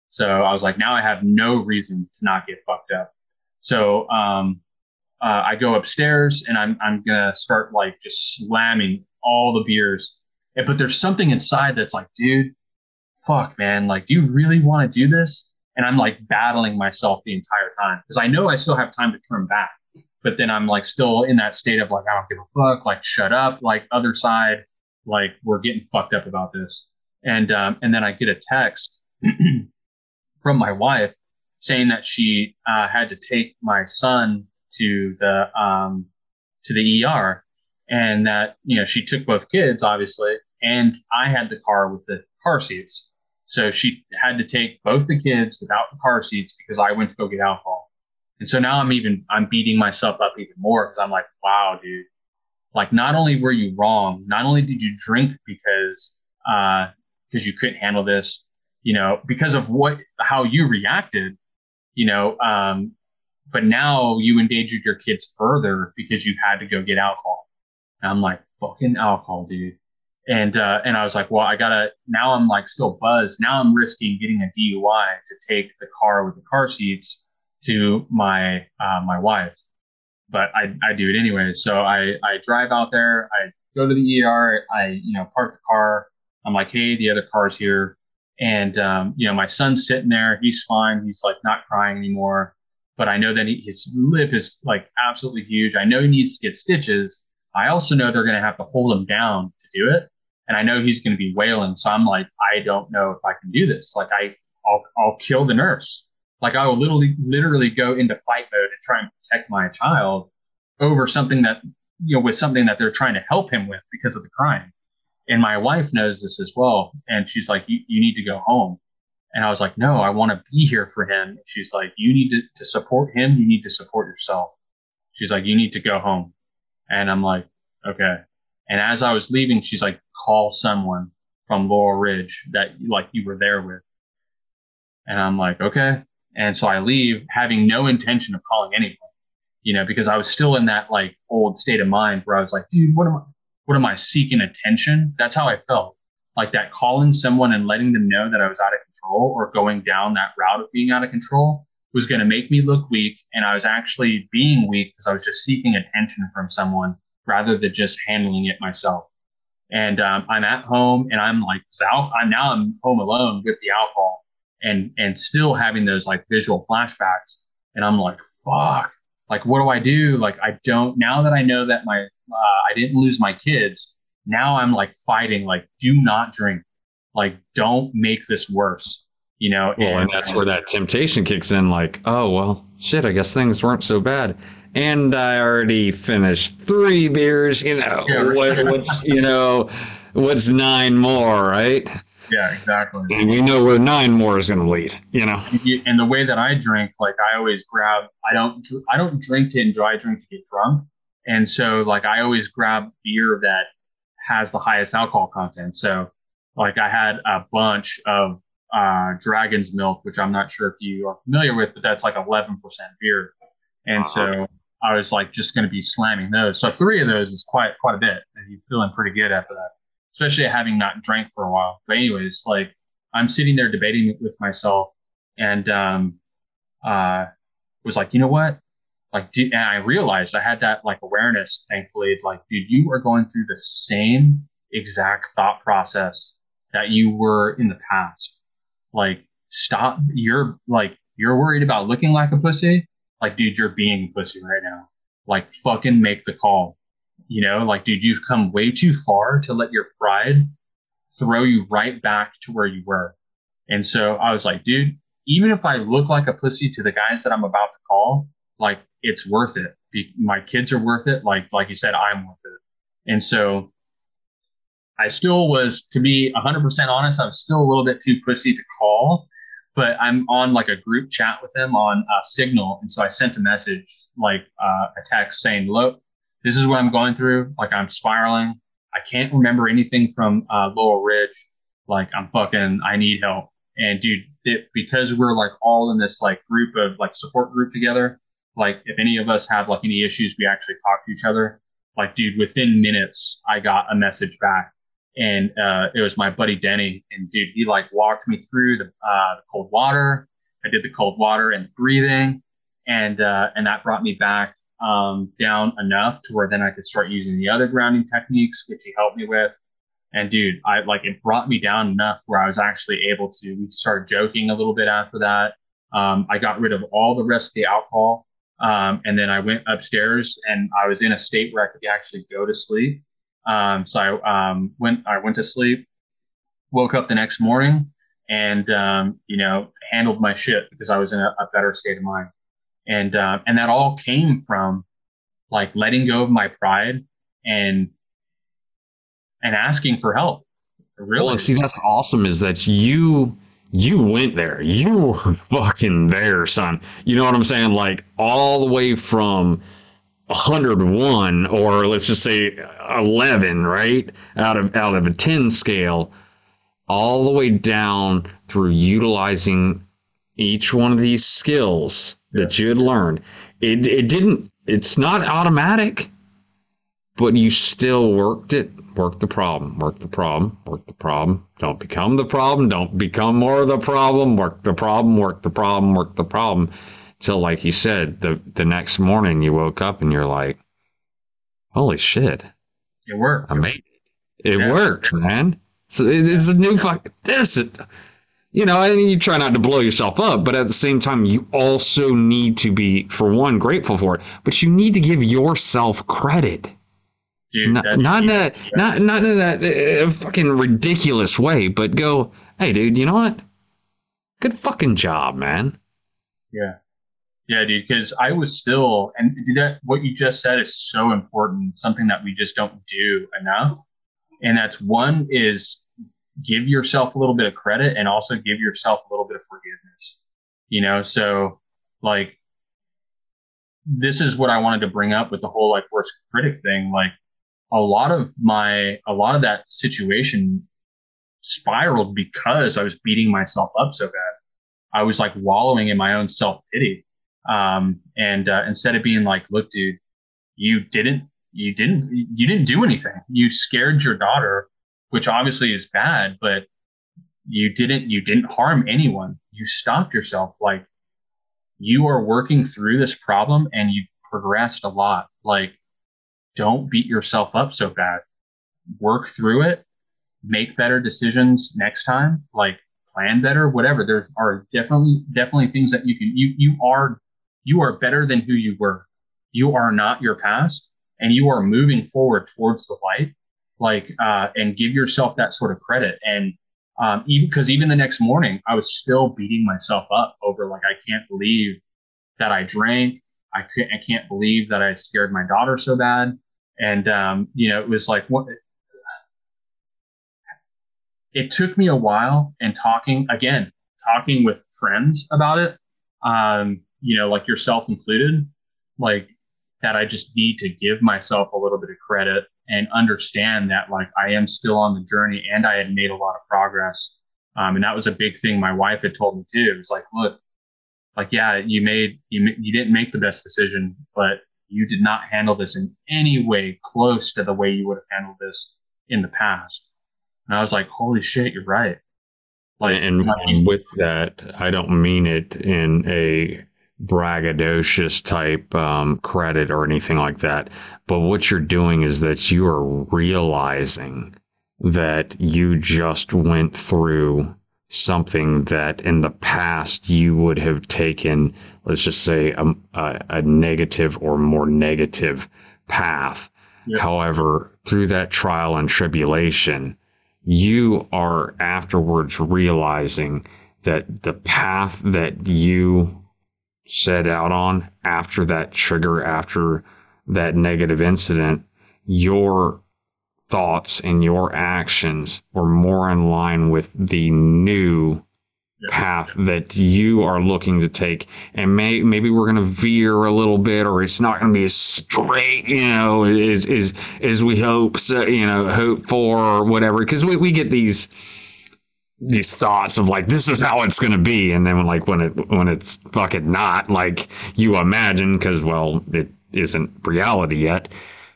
So I was like, now I have no reason to not get fucked up. So um, uh, I go upstairs and I'm, I'm to start like just slamming all the beers. But there's something inside that's like, dude, fuck, man. Like, do you really want to do this? And I'm like battling myself the entire time because I know I still have time to turn back. But then I'm like still in that state of like, I don't give a fuck, like, shut up, like, other side, like, we're getting fucked up about this. And, um, and then I get a text from my wife saying that she uh, had to take my son to the um, to the ER, and that you know she took both kids, obviously, and I had the car with the car seats. So she had to take both the kids without the car seats because I went to go get alcohol. And so now I'm even, I'm beating myself up even more because I'm like, wow, dude, like not only were you wrong, not only did you drink because, uh, because you couldn't handle this, you know, because of what, how you reacted, you know, um, but now you endangered your kids further because you had to go get alcohol. And I'm like, fucking alcohol, dude. And, uh, and I was like, well, I gotta, now I'm like still buzzed. Now I'm risking getting a DUI to take the car with the car seats to my, uh, my wife. But I, I do it anyway. So I, I drive out there. I go to the ER. I, you know, park the car. I'm like, hey, the other car's here. And, um, you know, my son's sitting there. He's fine. He's like not crying anymore. But I know that he, his lip is like absolutely huge. I know he needs to get stitches. I also know they're going to have to hold him down to do it and I know he's going to be wailing. So I'm like, I don't know if I can do this. Like I, I'll, I'll kill the nurse. Like I will literally, literally go into fight mode and try and protect my child over something that, you know, with something that they're trying to help him with because of the crime. And my wife knows this as well. And she's like, you, you need to go home. And I was like, no, I want to be here for him. She's like, you need to, to support him. You need to support yourself. She's like, you need to go home. And I'm like, okay. And as I was leaving, she's like, call someone from Laurel Ridge that like you were there with. And I'm like, okay. And so I leave having no intention of calling anyone, you know, because I was still in that like old state of mind where I was like, dude, what am I, what am I seeking attention? That's how I felt. Like that calling someone and letting them know that I was out of control or going down that route of being out of control was going to make me look weak. And I was actually being weak because I was just seeking attention from someone rather than just handling it myself and um, I'm at home and I'm like, I'm now I'm home alone with the alcohol and and still having those like visual flashbacks, and I'm like, fuck, like what do I do? Like I don't now that I know that my uh, I didn't lose my kids. Now I'm like fighting, like do not drink, like don't make this worse. You know, well, and, and that's where that temptation kicks in. Like, oh well, shit. I guess things weren't so bad and I already finished three beers. You know, yeah, what, what's you know, what's nine more, right? Yeah, exactly. And we know where nine more is going to lead. You know, and the way that I drink, like I always grab. I don't. I don't drink to enjoy. I drink to get drunk, and so like I always grab beer that has the highest alcohol content. So like I had a bunch of uh, Dragon's Milk, which I'm not sure if you are familiar with, but that's like 11% beer. And uh-huh. so I was like just going to be slamming those. So three of those is quite quite a bit, and you're feeling pretty good after that, especially having not drank for a while. But anyways, like I'm sitting there debating with myself, and um, uh, was like, you know what? Like, and I realized I had that like awareness. Thankfully, like, dude, you are going through the same exact thought process that you were in the past. Like, stop. You're like, you're worried about looking like a pussy like, dude, you're being a pussy right now. Like, fucking make the call. You know, like, dude, you've come way too far to let your pride throw you right back to where you were. And so I was like, dude, even if I look like a pussy to the guys that I'm about to call, like, it's worth it. My kids are worth it. Like, like you said, I'm worth it. And so I still was, to be 100% honest, I was still a little bit too pussy to call but I'm on like a group chat with them on uh, Signal, and so I sent a message, like uh, a text saying, "Look, this is what I'm going through. Like I'm spiraling. I can't remember anything from uh, Laurel Ridge. Like I'm fucking. I need help." And dude, that because we're like all in this like group of like support group together, like if any of us have like any issues, we actually talk to each other. Like, dude, within minutes, I got a message back and uh, it was my buddy Denny. And dude, he like walked me through the, uh, the cold water. I did the cold water and breathing, and uh, and that brought me back um, down enough to where then I could start using the other grounding techniques, which he helped me with. And dude, I like it brought me down enough where I was actually able to. We joking a little bit after that. Um, I got rid of all the rest of the alcohol, um, and then I went upstairs and I was in a state where I could actually go to sleep. Um, so I um, went. I went to sleep, woke up the next morning, and um, you know handled my shit because I was in a, a better state of mind. And uh, and that all came from like letting go of my pride and and asking for help. Really, well, see, that's awesome. Is that you? You went there. You were fucking there, son. You know what I'm saying? Like all the way from 101 or let's just say 11 right out of out of a 10 scale all the way down through utilizing each one of these skills that you had learned it, it didn't it's not automatic but you still worked it work the problem work the problem work the problem. Don't become the problem don't become more of the problem. Work the problem work the problem work the problem. Till like you said the the next morning you woke up and you're like holy shit. It worked. I made it. It yeah. worked man. So it, it's a new fuck this you know and you try not to blow yourself up but at the same time you also need to be for one grateful for it but you need to give yourself credit Dude, not, not in a not not in that uh, fucking ridiculous way but go hey dude you know what good fucking job man yeah yeah, dude, because I was still, and that what you just said is so important, something that we just don't do enough. And that's one is give yourself a little bit of credit and also give yourself a little bit of forgiveness. You know, so like this is what I wanted to bring up with the whole like worst critic thing. Like a lot of my, a lot of that situation spiraled because I was beating myself up so bad. I was like wallowing in my own self pity um, and uh, instead of being like, look, dude, you didn't, you didn't, you didn't do anything. You scared your daughter, which obviously is bad, but you didn't, you didn't harm anyone. You stopped yourself. Like you are working through this problem and you progressed a lot. Like don't beat yourself up so bad. Work through it. Make better decisions next time. Like plan better, whatever. There are definitely, definitely things that you can, you, you are you are better than who you were. You are not your past and you are moving forward towards the light. Like, uh, and give yourself that sort of credit. And, um, even because even the next morning, I was still beating myself up over like, I can't believe that I drank. I can't, I can't believe that I scared my daughter so bad. And, um, you know, it was like, what, it took me a while and talking again, talking with friends about it. Um, you know, like yourself included, like that I just need to give myself a little bit of credit and understand that like I am still on the journey and I had made a lot of progress. Um, and that was a big thing my wife had told me too. It was like, look, like, yeah, you made, you, you didn't make the best decision, but you did not handle this in any way close to the way you would have handled this in the past. And I was like, holy shit, you're right. Like, and, and with that, I don't mean it in a braggadocious type um, credit or anything like that. But what you're doing is that you are realizing that you just went through something that in the past you would have taken, let's just say, a, a, a negative or more negative path. Yeah. However, through that trial and tribulation, you are afterwards realizing that the path that you set out on after that trigger, after that negative incident, your thoughts and your actions were more in line with the new path that you are looking to take. And may, maybe we're going to veer a little bit or it's not going to be as straight you know as as as we hope so, you know hope for or whatever. Because we, we get these these thoughts of like this is how it's going to be and then like when it when it's fucking not like you imagine because well it isn't reality yet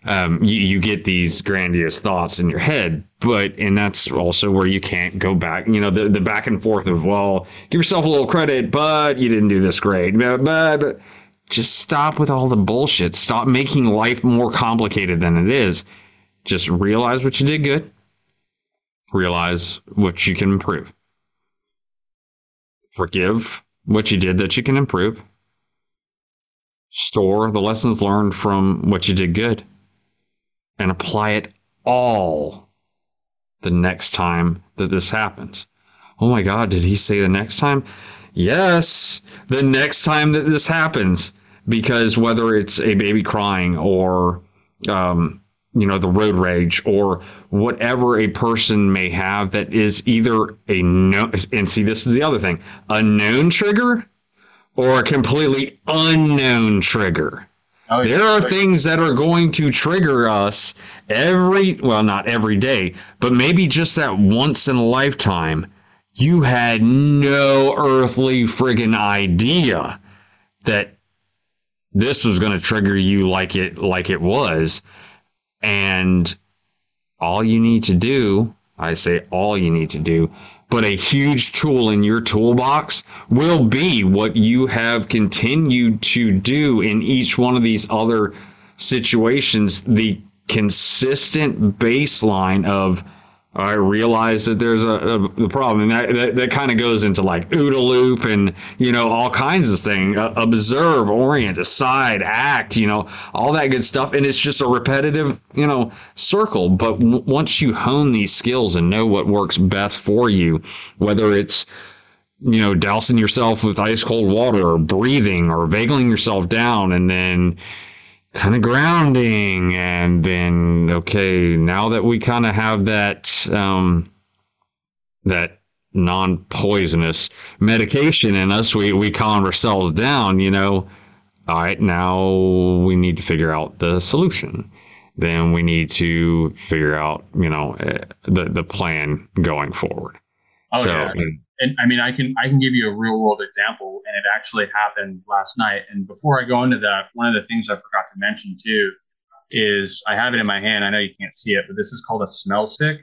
um, you, you get these grandiose thoughts in your head but and that's also where you can't go back you know the, the back and forth of well give yourself a little credit but you didn't do this great but, but just stop with all the bullshit stop making life more complicated than it is just realize what you did good realize what you can improve. Forgive what you did that you can improve. Store the lessons learned from what you did good and apply it all the next time that this happens. Oh my God, did he say the next time? Yes, the next time that this happens. Because whether it's a baby crying or um, you know, the road rage or whatever a person may have that is either a no, and see, this is the other thing, a known trigger or a completely unknown trigger. Oh. There are things that are going to trigger us every, well, not every day, but maybe just that once in a lifetime. You had no earthly friggin' idea that this was going to trigger you like it like it was and all you need to do, I say all you need to do, but a huge tool in your toolbox will be what you have continued to do in each one of these other situations. The consistent baseline of I realize that there's a, a the problem, and that, that, that kind of goes into like OODA loop and you know all kinds of things. Uh, observe, orient, decide, act, you know all that good stuff, and it's just a repetitive you know circle. But w- once you hone these skills and know what works best for you, whether it's you know dousing yourself with ice cold water or breathing or vagling yourself down, and then kind of grounding and then okay now that we kind of have that um that non-poisonous medication in us we we calm ourselves down you know all right now we need to figure out the solution. Then we need to figure out you know eh, the the plan going forward. Oh, so yeah and I mean, I can I can give you a real world example, and it actually happened last night. And before I go into that, one of the things I forgot to mention too is I have it in my hand. I know you can't see it, but this is called a smell stick.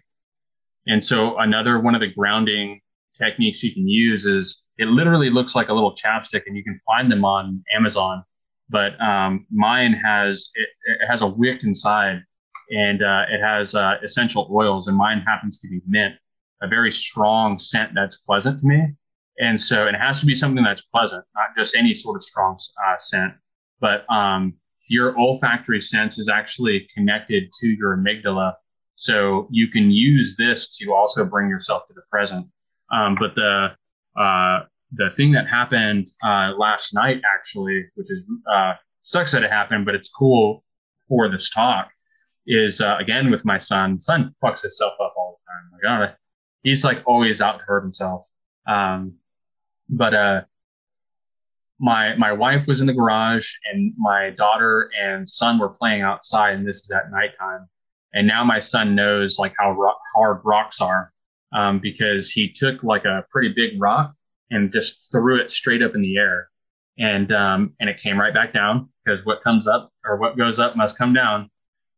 And so another one of the grounding techniques you can use is it literally looks like a little chapstick, and you can find them on Amazon. But um, mine has it, it, has a wick inside, and uh, it has uh, essential oils, and mine happens to be mint a very strong scent that's pleasant to me. And so it has to be something that's pleasant, not just any sort of strong uh, scent, but um, your olfactory sense is actually connected to your amygdala. So you can use this to also bring yourself to the present. Um, but the uh, the thing that happened uh, last night, actually, which is uh, sucks that it happened, but it's cool for this talk, is uh, again with my son. Son fucks himself up all the time. Like, oh, he's like always out to hurt himself. Um, but uh, my my wife was in the garage, and my daughter and son were playing outside, and this is at nighttime. And now my son knows like how ro- hard rocks are, um, because he took like a pretty big rock and just threw it straight up in the air, and um, and it came right back down because what comes up or what goes up must come down,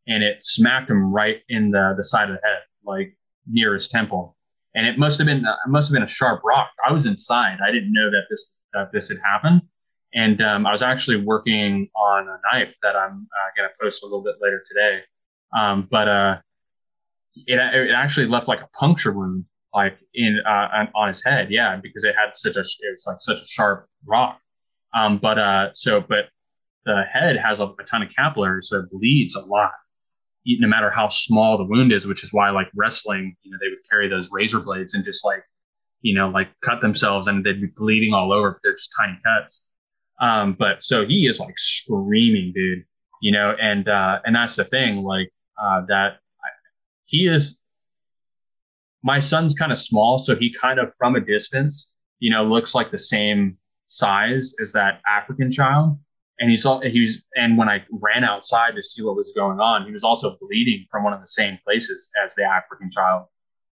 and it smacked him right in the the side of the head, like near his temple and it must have been uh, it must have been a sharp rock. I was inside. I didn't know that this that this had happened, and um, I was actually working on a knife that I'm uh, going to post a little bit later today. Um, but uh, it it actually left like a puncture wound, like in uh, on his head. Yeah, because it had such a it's like such a sharp rock. Um, but uh, so but the head has a, a ton of capillaries, so it bleeds a lot no matter how small the wound is, which is why like wrestling, you know, they would carry those razor blades and just like, you know, like cut themselves and they'd be bleeding all over. They're just tiny cuts. Um, but so he is like screaming, dude, you know, and, uh, and that's the thing, like, uh, that I, he is, my son's kind of small. So he kind of from a distance, you know, looks like the same size as that African child and he's all he was and when i ran outside to see what was going on he was also bleeding from one of the same places as the african child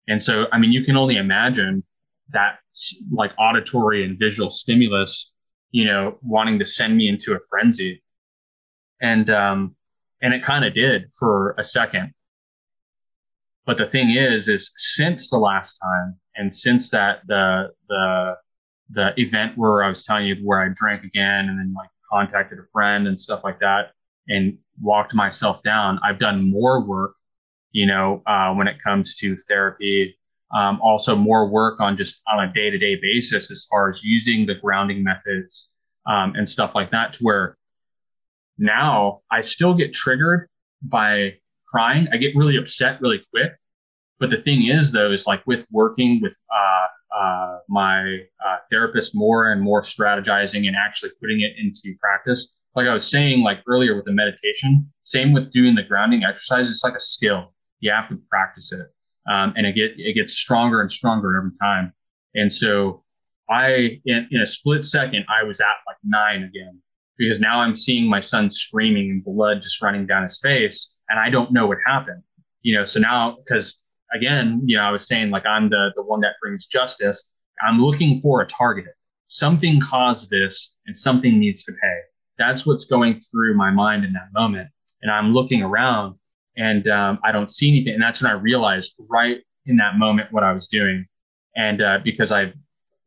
and so i mean you can only imagine that like auditory and visual stimulus, you know, wanting to send me into a frenzy. And, um, and it kind of did for a second. But the thing is, is since the last time and since that, the, the, the event where I was telling you where I drank again and then like contacted a friend and stuff like that and walked myself down, I've done more work, you know, uh, when it comes to therapy um, also, more work on just on a day to day basis as far as using the grounding methods um, and stuff like that, to where now I still get triggered by crying. I get really upset really quick. But the thing is, though, is like with working with uh, uh, my uh, therapist more and more strategizing and actually putting it into practice. Like I was saying, like earlier with the meditation, same with doing the grounding exercise. It's like a skill. You have to practice it um, and it get it gets stronger and stronger every time. And so I, in, in a split second, I was at like nine again because now I'm seeing my son screaming and blood just running down his face, and I don't know what happened. You know, so now because again, you know, I was saying like I'm the the one that brings justice. I'm looking for a target. Something caused this, and something needs to pay. That's what's going through my mind in that moment. And I'm looking around and um, I don't see anything. And that's when I realized right in that moment what I was doing. And uh, because I've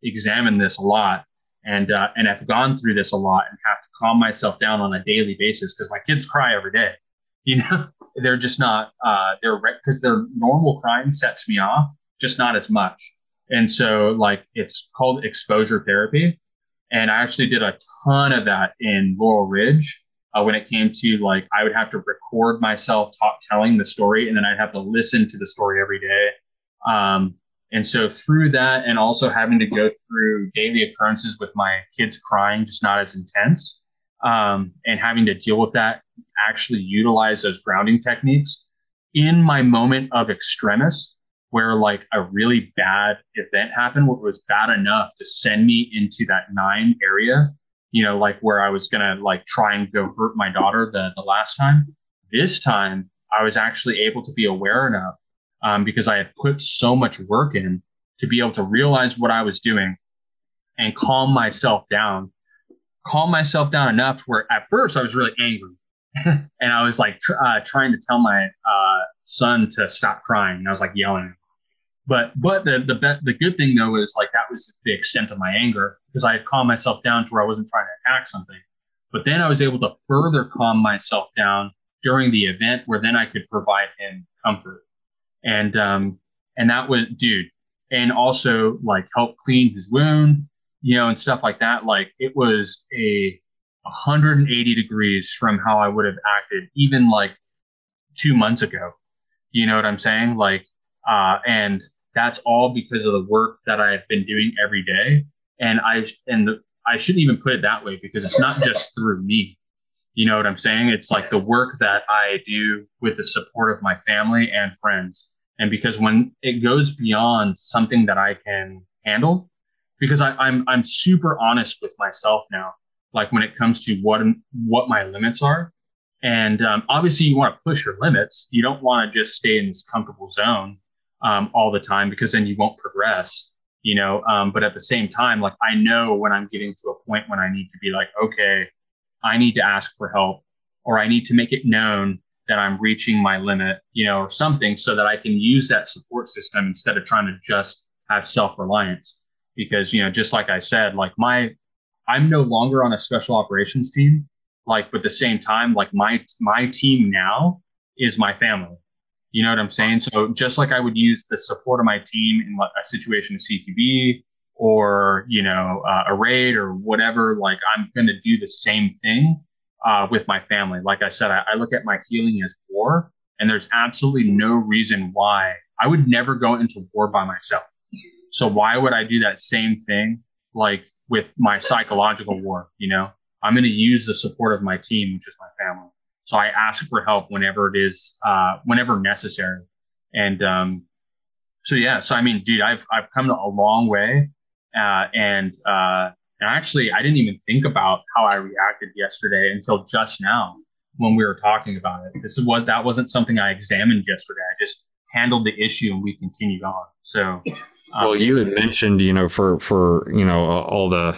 examined this a lot and uh, and I've gone through this a lot and have to calm myself down on a daily basis because my kids cry every day. You know, they're just not uh, they're because their normal crying sets me off, just not as much. And so like it's called exposure therapy. And I actually did a ton of that in Laurel Ridge uh, when it came to like I would have to record myself talk, telling the story, and then I'd have to listen to the story every day. Um, and so through that, and also having to go through daily occurrences with my kids crying, just not as intense, um, and having to deal with that, actually utilize those grounding techniques in my moment of extremis, where like a really bad event happened, it was bad enough to send me into that nine area you know, like where I was gonna like try and go hurt my daughter the the last time. This time, I was actually able to be aware enough um, because I had put so much work in to be able to realize what I was doing and calm myself down. Calm myself down enough where at first I was really angry. and I was like tr- uh, trying to tell my uh, son to stop crying. And I was like yelling but but the the be- the good thing though is like that was the extent of my anger because I had calmed myself down to where I wasn't trying to attack something. But then I was able to further calm myself down during the event where then I could provide him comfort. And um and that was dude. And also like help clean his wound, you know, and stuff like that. Like it was a 180 degrees from how I would have acted even like two months ago. You know what I'm saying? Like uh and that's all because of the work that I've been doing every day. And I and the, I shouldn't even put it that way because it's not just through me. You know what I'm saying? It's like the work that I do with the support of my family and friends. And because when it goes beyond something that I can handle, because I, I'm I'm super honest with myself now. Like when it comes to what what my limits are, and um, obviously you want to push your limits. You don't want to just stay in this comfortable zone um, all the time because then you won't progress, you know. Um, but at the same time, like I know when I'm getting to a point when I need to be like, okay, I need to ask for help or I need to make it known that I'm reaching my limit, you know, or something so that I can use that support system instead of trying to just have self reliance. Because, you know, just like I said, like my, I'm no longer on a special operations team. Like, but at the same time, like my, my team now is my family. You know what I'm saying? So just like I would use the support of my team in a situation of CQB or, you know, uh, a raid or whatever, like I'm going to do the same thing uh, with my family. Like I said, I, I look at my healing as war and there's absolutely no reason why I would never go into war by myself. So why would I do that same thing like with my psychological war? You know, I'm going to use the support of my team, which is my family. So I ask for help whenever it is, uh, whenever necessary. And, um, so yeah, so I mean, dude, I've, I've come a long way. Uh, and, uh, and actually, I didn't even think about how I reacted yesterday until just now when we were talking about it. This was, that wasn't something I examined yesterday. I just handled the issue and we continued on. So, well, you had mentioned, you know, for for you know uh, all the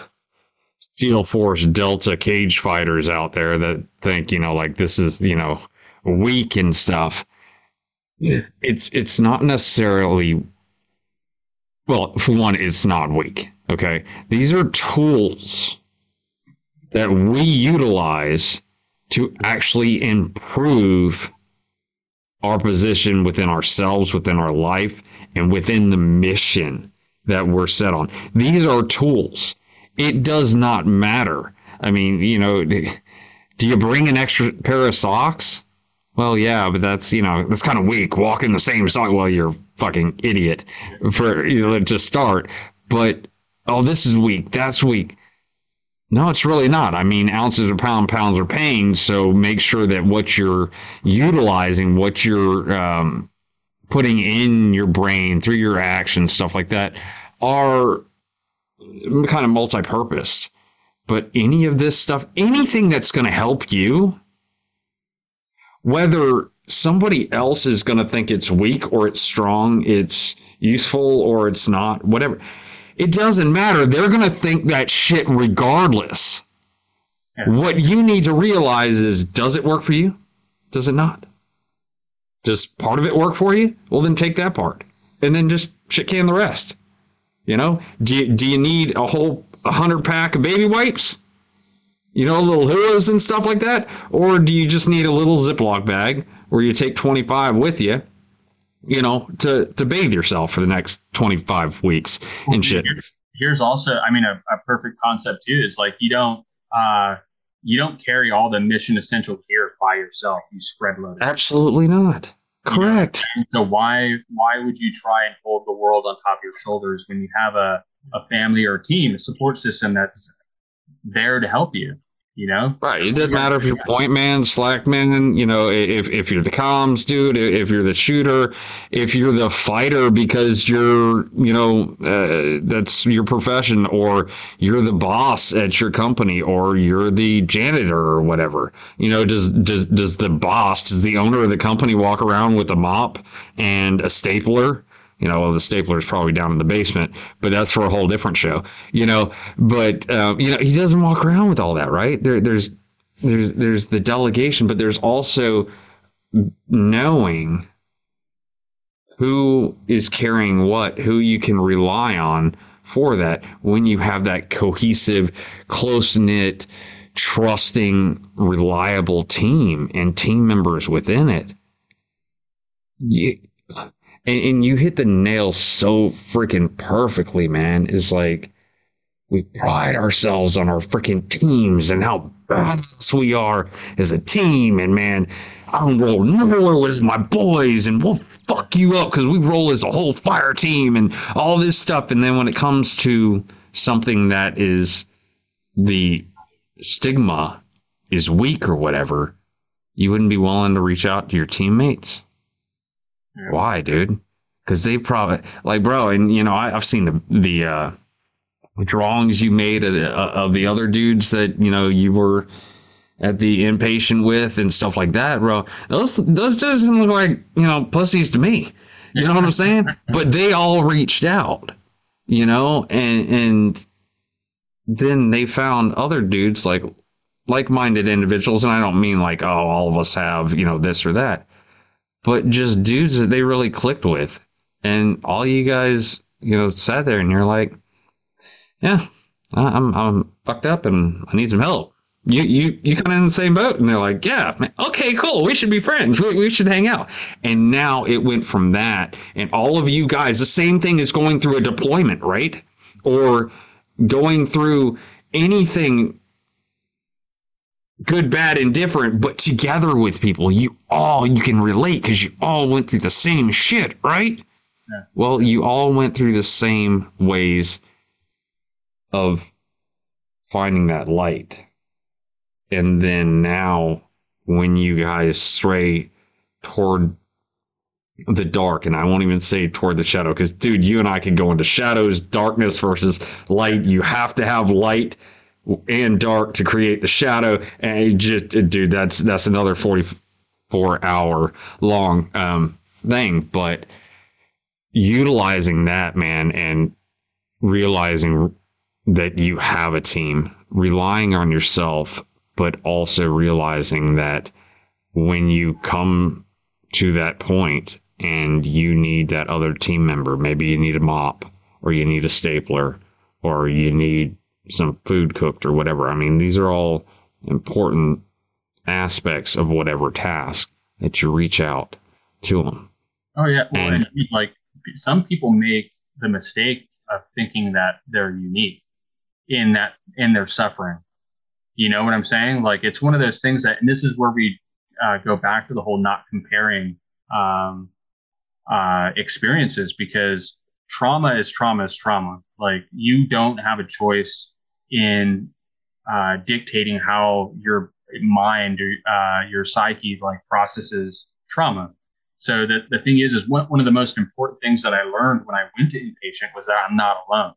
Steel Force Delta cage fighters out there that think, you know, like this is, you know, weak and stuff. Yeah. It's it's not necessarily well, for one, it's not weak. Okay. These are tools that we utilize to actually improve our position within ourselves, within our life, and within the mission that we're set on. These are tools. It does not matter. I mean, you know, do you bring an extra pair of socks? Well, yeah, but that's you know that's kind of weak. Walking the same sock. Well, you're fucking idiot for you know to start. But oh, this is weak. That's weak. No, it's really not. I mean, ounces are pound, pounds are paying. So make sure that what you're utilizing, what you're um, putting in your brain through your actions, stuff like that, are kind of multi-purposed. But any of this stuff, anything that's going to help you, whether somebody else is going to think it's weak or it's strong, it's useful or it's not, whatever. It doesn't matter. They're going to think that shit regardless. Yeah. What you need to realize is does it work for you? Does it not? Does part of it work for you? Well, then take that part and then just shit can the rest. You know, do you, do you need a whole 100 pack of baby wipes? You know, little hooas and stuff like that? Or do you just need a little Ziploc bag where you take 25 with you, you know, to, to bathe yourself for the next 25 weeks and shit? Here's also, I mean, a, a perfect concept too is like you don't, uh, you don't carry all the mission essential gear by yourself. You spread load. Absolutely not. Correct. You know? So why why would you try and hold the world on top of your shoulders when you have a, a family or a team, a support system that's there to help you? You know? Right it doesn't matter if you're point man slack man you know if, if you're the comms dude if you're the shooter if you're the fighter because you're you know uh, that's your profession or you're the boss at your company or you're the janitor or whatever you know does does, does the boss does the owner of the company walk around with a mop and a stapler you know, well, the stapler is probably down in the basement, but that's for a whole different show. You know, but um, you know, he doesn't walk around with all that, right? There, there's there's there's the delegation, but there's also knowing who is carrying what, who you can rely on for that when you have that cohesive, close knit, trusting, reliable team and team members within it. You, and, and you hit the nail so freaking perfectly, man. Is like we pride ourselves on our freaking teams and how badass we are as a team. And man, I don't roll nowhere with my boys, and we'll fuck you up because we roll as a whole fire team and all this stuff. And then when it comes to something that is the stigma is weak or whatever, you wouldn't be willing to reach out to your teammates. Yeah. Why, dude? Because they probably like, bro, and you know, I, have seen the the uh, drawings you made of the, uh, of the other dudes that you know you were at the inpatient with and stuff like that, bro. Those those dudes didn't look like you know pussies to me. You know what I'm saying? But they all reached out, you know, and and then they found other dudes like like-minded individuals, and I don't mean like oh all of us have you know this or that, but just dudes that they really clicked with. And all you guys, you know, sat there and you're like, yeah, I'm, I'm fucked up and I need some help. You, you, you kind of in the same boat. And they're like, yeah, man, okay, cool. We should be friends. We, we should hang out. And now it went from that. And all of you guys, the same thing is going through a deployment, right? Or going through anything good, bad, and different, but together with people. You all you can relate because you all went through the same shit, right? Yeah. Well, you all went through the same ways of finding that light. And then now when you guys stray toward the dark, and I won't even say toward the shadow, because dude, you and I can go into shadows, darkness versus light. You have to have light and dark to create the shadow. And just, dude, that's that's another forty four hour long um, thing. But utilizing that, man, and realizing that you have a team, relying on yourself, but also realizing that when you come to that point and you need that other team member, maybe you need a mop or you need a stapler or you need some food cooked or whatever. I mean, these are all important aspects of whatever task that you reach out to them. Oh yeah, well, and, and like some people make the mistake of thinking that they're unique in that in their suffering. You know what I'm saying? Like it's one of those things that, and this is where we uh, go back to the whole not comparing um, uh, experiences because trauma is trauma is trauma. Like you don't have a choice in uh, dictating how your mind or uh, your psyche like processes trauma. So the, the thing is, is one, one of the most important things that I learned when I went to inpatient was that I'm not alone.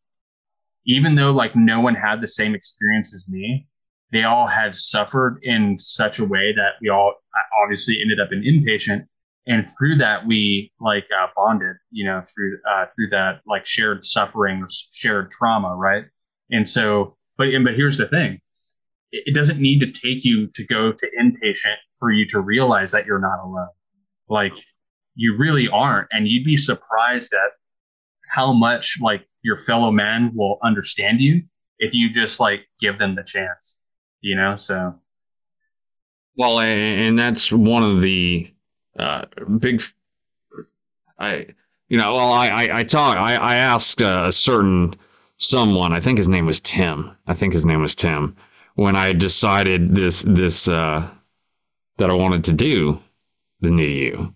Even though like no one had the same experience as me, they all had suffered in such a way that we all obviously ended up in inpatient. And through that, we like uh, bonded, you know, through, uh, through that like shared suffering shared trauma. Right. And so, but, and, but here's the thing. It doesn't need to take you to go to inpatient for you to realize that you're not alone. Like you really aren't. And you'd be surprised at how much like your fellow man will understand you if you just like give them the chance, you know? So. Well, and that's one of the uh, big, I, you know, well, I, I, I talk, I, I asked a certain someone, I think his name was Tim. I think his name was Tim. When I decided this, this, uh, that I wanted to do the new you.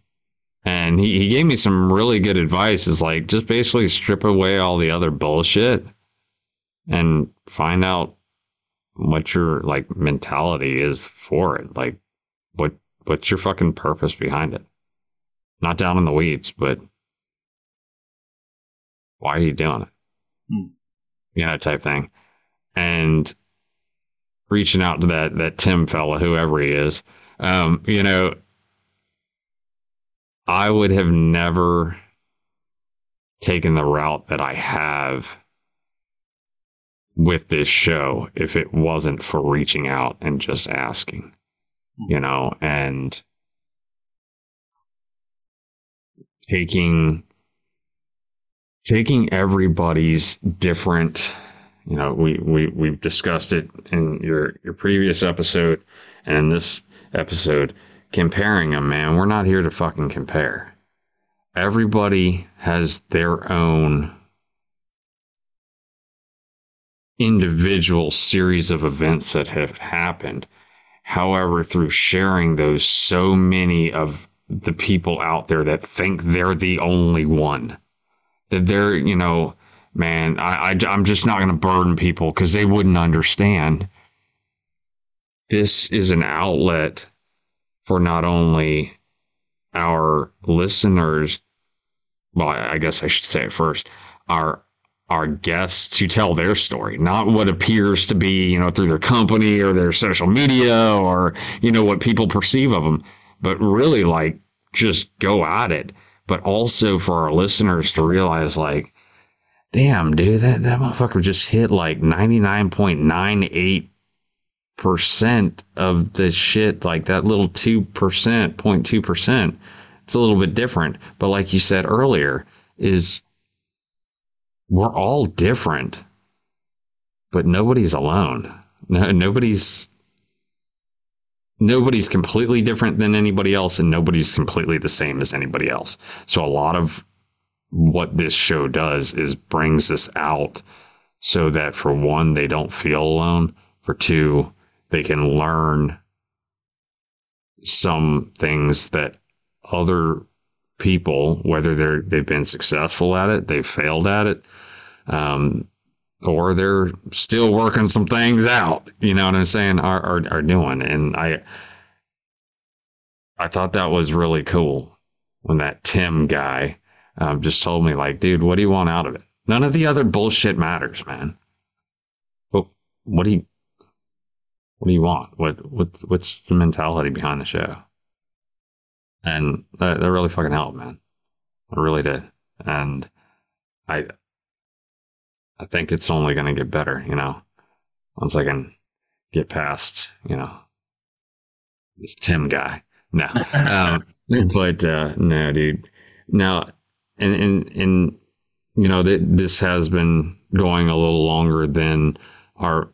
And he, he gave me some really good advice is like just basically strip away all the other bullshit and find out what your like mentality is for it. Like what what's your fucking purpose behind it? Not down in the weeds but why are you doing it? Hmm. You know type thing. And reaching out to that that tim fella whoever he is um you know I would have never taken the route that I have with this show if it wasn't for reaching out and just asking, you know, and taking taking everybody's different you know we we we've discussed it in your your previous episode and in this episode comparing them, man. We're not here to fucking compare. Everybody has their own individual series of events that have happened. However, through sharing those, so many of the people out there that think they're the only one, that they're, you know, man, I, I, I'm just not going to burden people because they wouldn't understand. This is an outlet for not only our listeners, well, I guess I should say it first, our our guests to tell their story, not what appears to be, you know, through their company or their social media or, you know, what people perceive of them, but really like just go at it. But also for our listeners to realize like, damn, dude, that, that motherfucker just hit like 99.98 percent of the shit, like that little 2%, 0.2%, it's a little bit different. But like you said earlier, is we're all different, but nobody's alone. No, nobody's nobody's completely different than anybody else and nobody's completely the same as anybody else. So a lot of what this show does is brings us out so that for one they don't feel alone, for two they can learn some things that other people, whether they're they've been successful at it, they've failed at it, um, or they're still working some things out. You know what I'm saying? Are are, are doing, and I I thought that was really cool when that Tim guy um, just told me, like, dude, what do you want out of it? None of the other bullshit matters, man. But what do you what do you want? What what what's the mentality behind the show? And that, that really fucking helped, man. It really did. and I I think it's only going to get better, you know, once I can get past, you know, this Tim guy. No, um, but uh, no, dude. Now, and and and you know, th- this has been going a little longer than our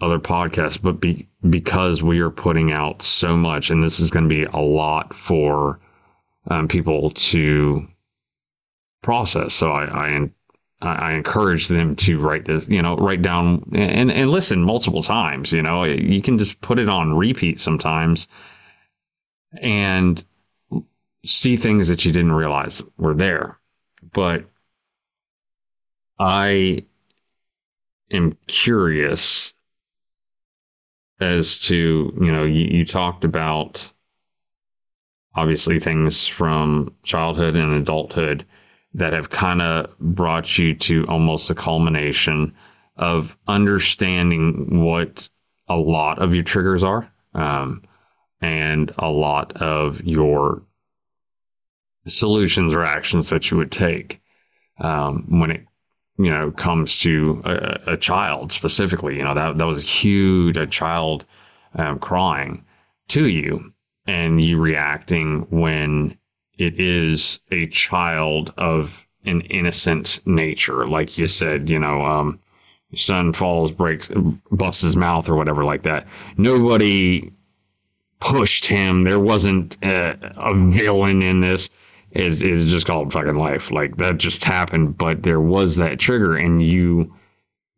other podcasts, but be, because we are putting out so much, and this is going to be a lot for um, people to process. So I, I I encourage them to write this, you know, write down and, and listen multiple times. You know, you can just put it on repeat sometimes and see things that you didn't realize were there. But I am curious as to, you know, you, you talked about obviously things from childhood and adulthood that have kind of brought you to almost a culmination of understanding what a lot of your triggers are um, and a lot of your solutions or actions that you would take um, when it you know comes to a, a, child specifically. You know that that was huge a child um, crying to you and you reacting when it is a child of an innocent nature. Like you said, you know, um, son falls, breaks, busts his mouth or whatever like that. Nobody pushed him. There wasn't a, a villain in this. It, it's just called fucking life. Like that just happened, but there was that trigger and you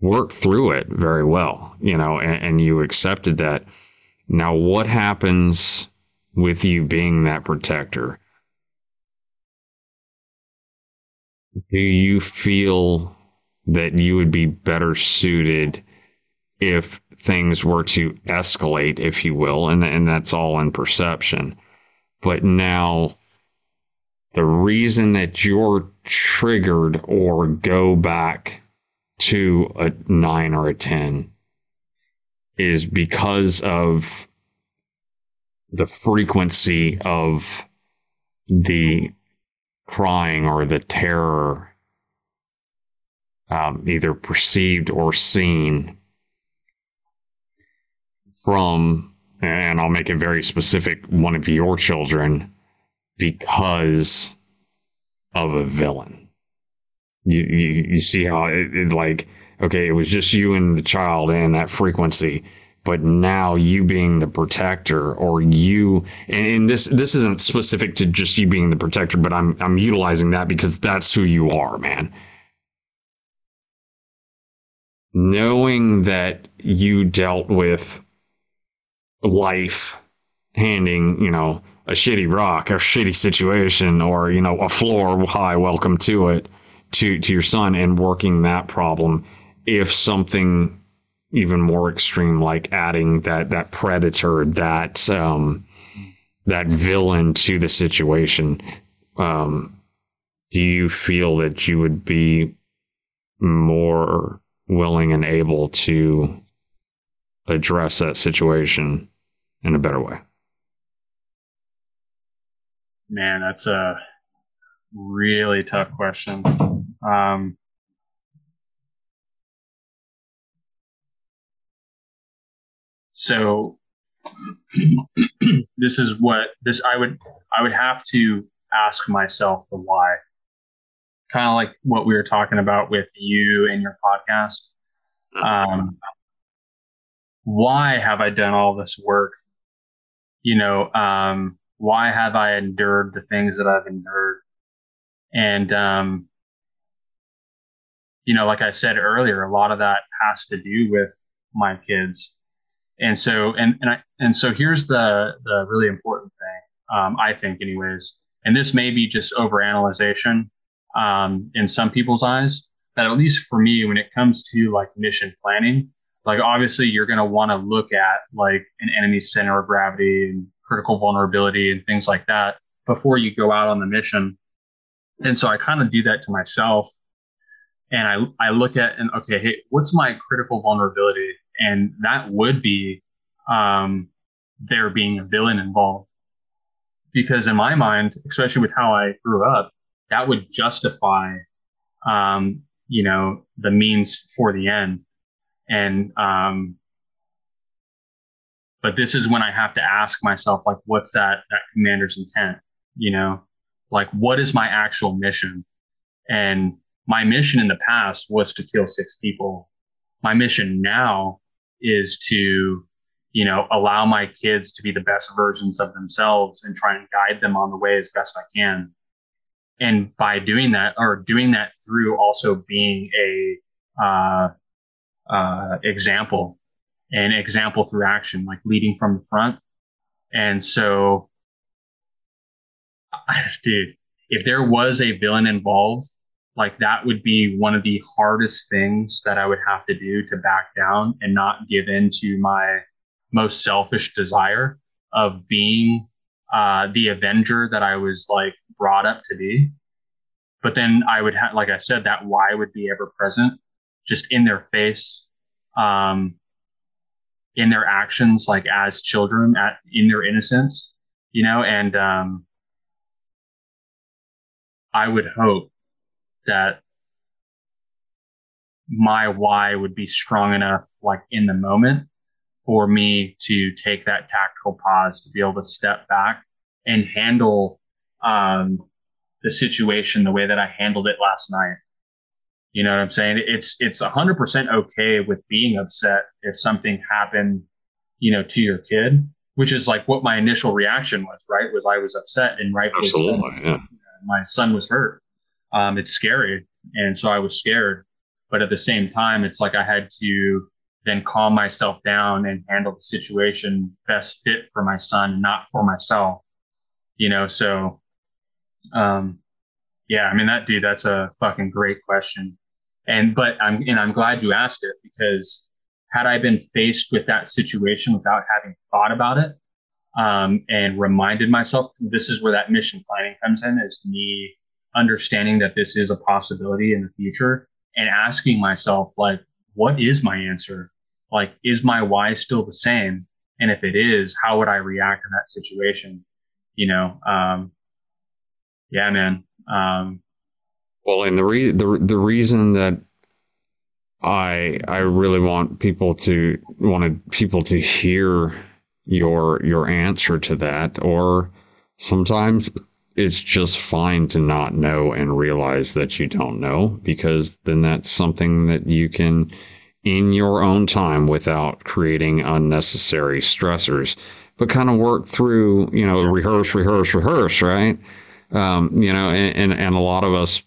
worked through it very well, you know, and, and you accepted that. Now, what happens with you being that protector? Do you feel that you would be better suited if things were to escalate, if you will, and and that's all in perception. But now, the reason that you're triggered or go back to a nine or a ten is because of the frequency of the crying or the terror, um, either perceived or seen from, and I'll make it very specific, one of your children because of a villain. You, you, you see how it, it like, okay, it was just you and the child and that frequency but now you being the protector or you and, and, this this isn't specific to just you being the protector but i'm i'm utilizing that because that's who you are man. Knowing that you dealt with life handing you know a shitty rock a shitty situation or you know a floor hi welcome to it to to your son and working that problem if something even more extreme, like adding that that predator, that um, that villain to the situation. Um, do you feel that you would be more willing and able to address that situation in a better way? Man, that's a really tough question. Um, So this is what this I would I would have to ask myself the why. Kind of like what we were talking about with you and your podcast. Um, why have I done all this work? You know, um, why have I endured the things that I've endured? And, um, you know, like I said earlier, a lot of that has to do with my kids and so and and I, and so here's the the really important thing um, I think anyways and this may be just overanalyzation um, in some people's eyes but at least for me when it comes to like mission planning like obviously you're going to want to look at like an enemy center of gravity and critical vulnerability and things like that before you go out on the mission. And so I kind of do that to myself and I I look at and okay hey what's my critical vulnerability and that would be um, there being a villain involved. Because in my mind, especially with how I grew up, that would justify, um, you know, the means for the end. And, um, but this is when I have to ask myself, like, what's that, that commander's intent? You know, like, what is my actual mission? And my mission in the past was to kill six people. My mission now is to, you know, allow my kids to be the best versions of themselves and try and guide them on the way as best I can. And by doing that, or doing that through also being a uh, uh, example, an example through action, like leading from the front. And so, dude, if there was a villain involved, like that would be one of the hardest things that I would have to do to back down and not give in to my most selfish desire of being uh, the Avenger that I was like brought up to be. But then I would have, like I said, that why would be ever present, just in their face, um, in their actions, like as children, at in their innocence, you know. And um, I would hope that my why would be strong enough, like in the moment, for me to take that tactical pause to be able to step back and handle um, the situation the way that I handled it last night. You know what I'm saying? It's it's 100% okay with being upset if something happened, you know, to your kid, which is like what my initial reaction was. Right? Was I was upset and rightfully Absolutely, yeah. my son was hurt um, it's scary. And so I was scared. But at the same time, it's like I had to then calm myself down and handle the situation best fit for my son, not for myself. You know, so um yeah, I mean that dude, that's a fucking great question. And but I'm and I'm glad you asked it because had I been faced with that situation without having thought about it, um, and reminded myself this is where that mission planning comes in is me understanding that this is a possibility in the future and asking myself, like, what is my answer? Like, is my why still the same? And if it is, how would I react in that situation? You know, um, yeah, man. Um, well, and the re- the the reason that I I really want people to wanted people to hear your your answer to that, or sometimes it's just fine to not know and realize that you don't know because then that's something that you can in your own time without creating unnecessary stressors but kind of work through you know rehearse rehearse rehearse right? Um, you know and, and, and a lot of us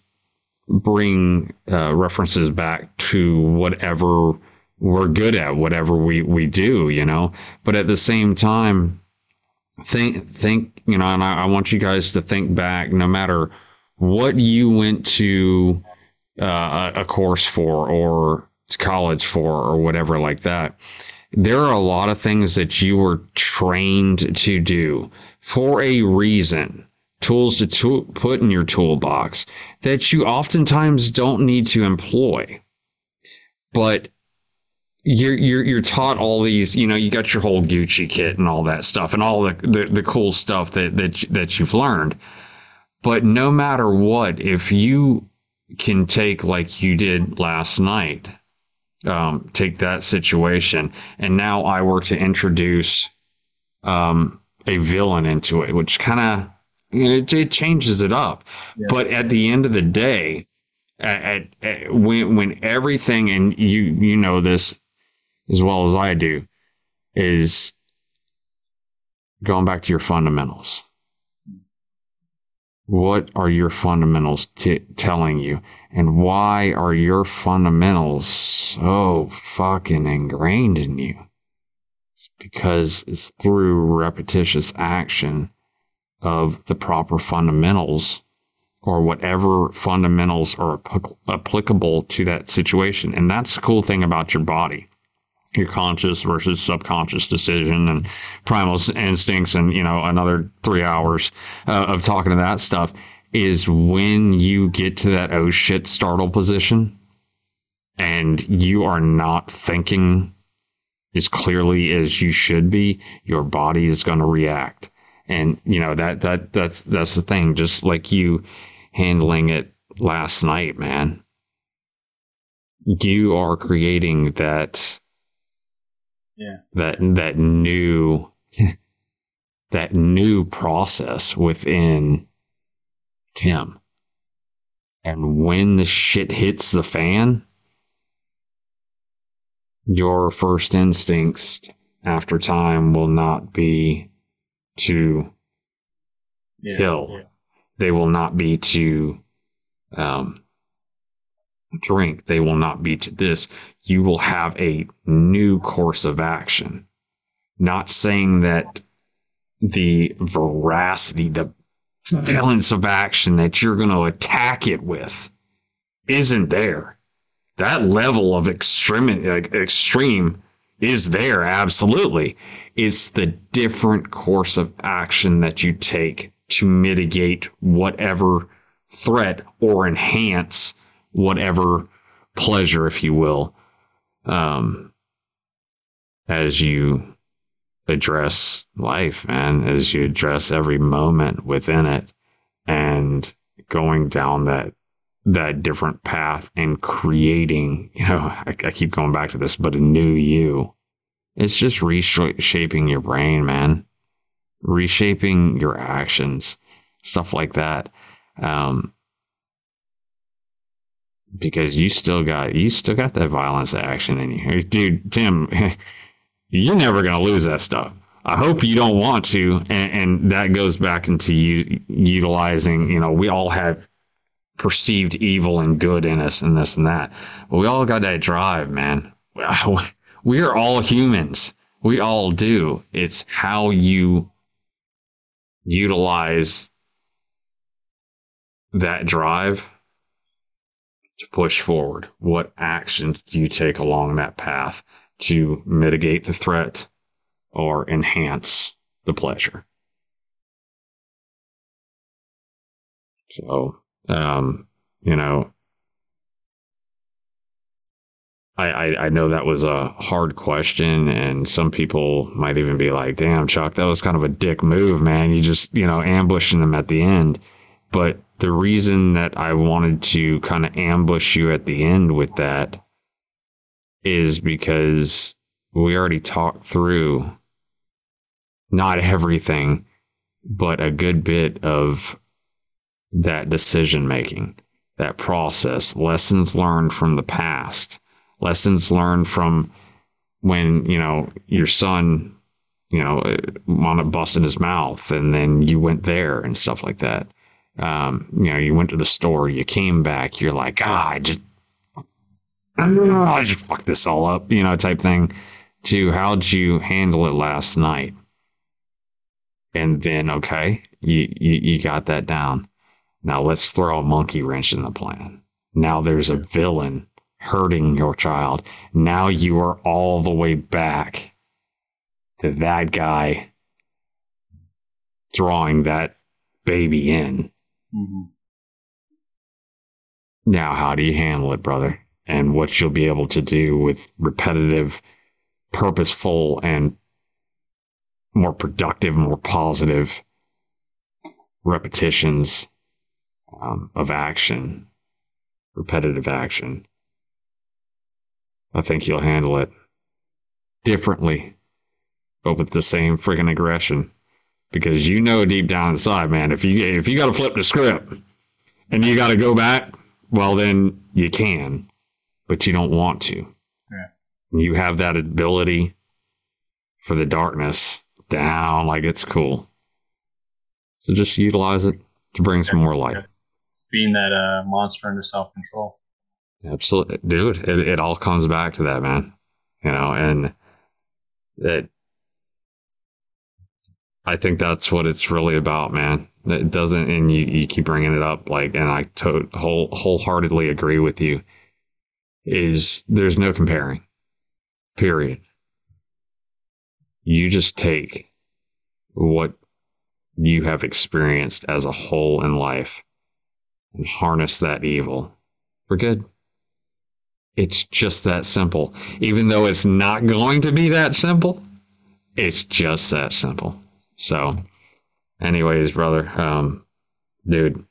bring uh, references back to whatever we're good at whatever we we do you know? But at the same time think think you know and I, I, want you guys to think back no matter what you went to uh, a course for or college for or whatever like that there are a lot of things that you were trained to do for a reason. Tools to tool, put in your toolbox that you oftentimes don't need to employ. But you're you're you're taught all these you know you got your whole Gucci kit and all that stuff and all the the, the cool stuff that that that you've learned. But no matter what if you can take like you did last night um, take that situation. And now I were to introduce um, a villain into it which kind of you know, it, it, changes it up. Yeah. but at the end of the day at, at, at, when when everything and you you know this as well as I do is going back to your fundamentals. What are your fundamentals t- telling you? And why are your fundamentals so fucking ingrained in you? It's because it's through repetitious action of the proper fundamentals or whatever fundamentals are applicable to that situation. And that's the cool thing about your body your conscious versus subconscious decision and primal instincts and you know another three hours uh, of talking to that stuff is when you get to that oh shit startle position and you are not thinking as clearly as you should be your body is going to react and you know that that that's that's the thing just like you handling it last night, man. You are creating that yeah. that that new that new process within Tim. And when the shit hits the fan, your first instincts after time will not be to Yeah. kill. Yeah. They will not be to um, drink. They will not be to this. You will have a new course of action. Not saying that the veracity, the balance of action that you're going to attack it with isn't there. That level of extreme, like extreme is there, absolutely. It's the different course of action that you take to mitigate whatever threat or enhance whatever pleasure, if you will, um, as you address life, man, as you address every moment within it and going down that that different path and creating, you know, I, I keep going back to this, but a new you. It's just reshaping your brain, man. Reshaping your actions, stuff like that. Um, because you still got you still got that violence action in you, dude. Tim, you're never gonna lose that stuff. I hope you don't want to, and, and that goes back into you utilizing. You know, we all have perceived evil and good in us, and this and that. But we all got that drive, man. We are all humans. We all do. It's how you utilize that drive to push forward. What actions do you take along that path to mitigate the threat or enhance the pleasure? So, um, you know, I, I, I know that was a hard question, and some people might even be like, damn, Chuck, that was kind of a dick move, man. You just, you know, ambushing them at the end. But the reason that I wanted to kind of ambush you at the end with that is because we already talked through not everything, but a good bit of that decision making, that process, lessons learned from the past, lessons learned from when, you know, your son, you know, wound up busting his mouth and then you went there and stuff like that. Um, you know, you went to the store, you came back, you're like, ah, I just, I just fucked this all up, you know, type thing. To how'd you handle it last night? And then, okay, you, you, you got that down. Now let's throw a monkey wrench in the plan. Now there's a villain hurting your child. Now you are all the way back to that guy drawing that baby in. Hmm Now, how do you handle it, brother? And what you'll be able to do with repetitive, purposeful, and more productive, more positive repetitions um, of action, repetitive action. I think you'll handle it differently, but with the same friggin' aggression. Because you know deep down inside, man, if you if you got to flip the script and you got to go back, well then you can, but you don't want to. Yeah. You have that ability for the darkness down like it's cool. So just utilize it to bring some more light. Being that uh, monster into self control. Absolutely, dude. It, it all comes back to that, man. You know, and it. I think that's what it's really about, man. It doesn't, and you, you keep bringing it up, like, and I to, whole wholeheartedly agree with you. Is there's no comparing, period. You just take what you have experienced as a whole in life and harness that evil. We're good. It's just that simple. Even though it's not going to be that simple, it's just that simple. So, anyways, brother, um, dude,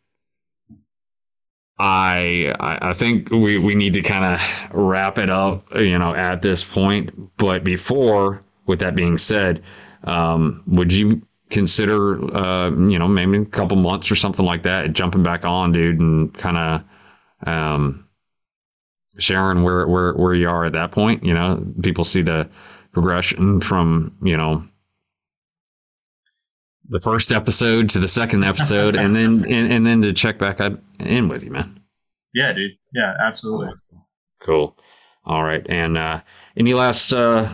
I I think we, we need to kind of wrap it up, you know, at this point. But before, with that being said, um, would you consider, uh, you know, maybe a couple months or something like that, jumping back on, dude, and kind of um, sharing where where where you are at that point? You know, people see the progression from you know the first episode to the second episode, and then and, and then to check back in with you, man. Yeah, dude. Yeah, absolutely. Cool. All right. And uh, any last uh,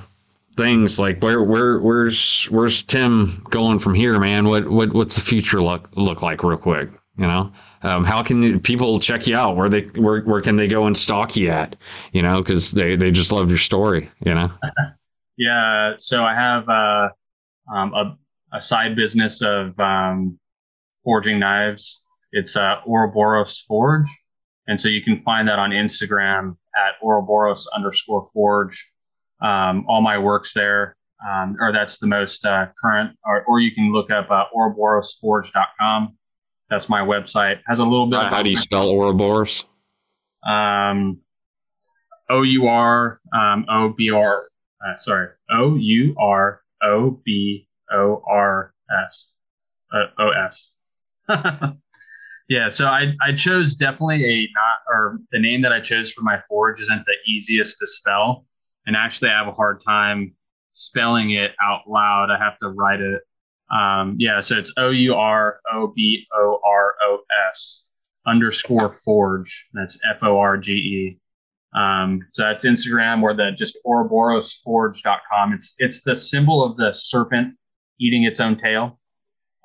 things like where where where's where's Tim going from here, man? What what what's the future look look like, real quick? You know, um, how can people check you out? Where they where where can they go and stalk you at? You know, because they they just love your story. You know. yeah. So I have uh, um, a a side business of um, forging knives. It's uh, Ouroboros Forge. And so you can find that on Instagram at Ouroboros underscore forge. Um, all my work's there, um, or that's the most uh, current, or, or you can look up uh, ouroborosforge.com. That's my website. Has a little bit. Uh, how do you spell Ouroboros? Um, O U R um, O B R. Uh, sorry, O U R O B O R S. O S. yeah, so I, I chose definitely a not, or the name that I chose for my forge isn't the easiest to spell. And actually, I have a hard time spelling it out loud. I have to write it. Um, yeah, so it's O U R O B O R O S underscore forge. That's F O R G E. Um, so that's Instagram or the just ouroborosforge.com. It's it's the symbol of the serpent eating its own tail.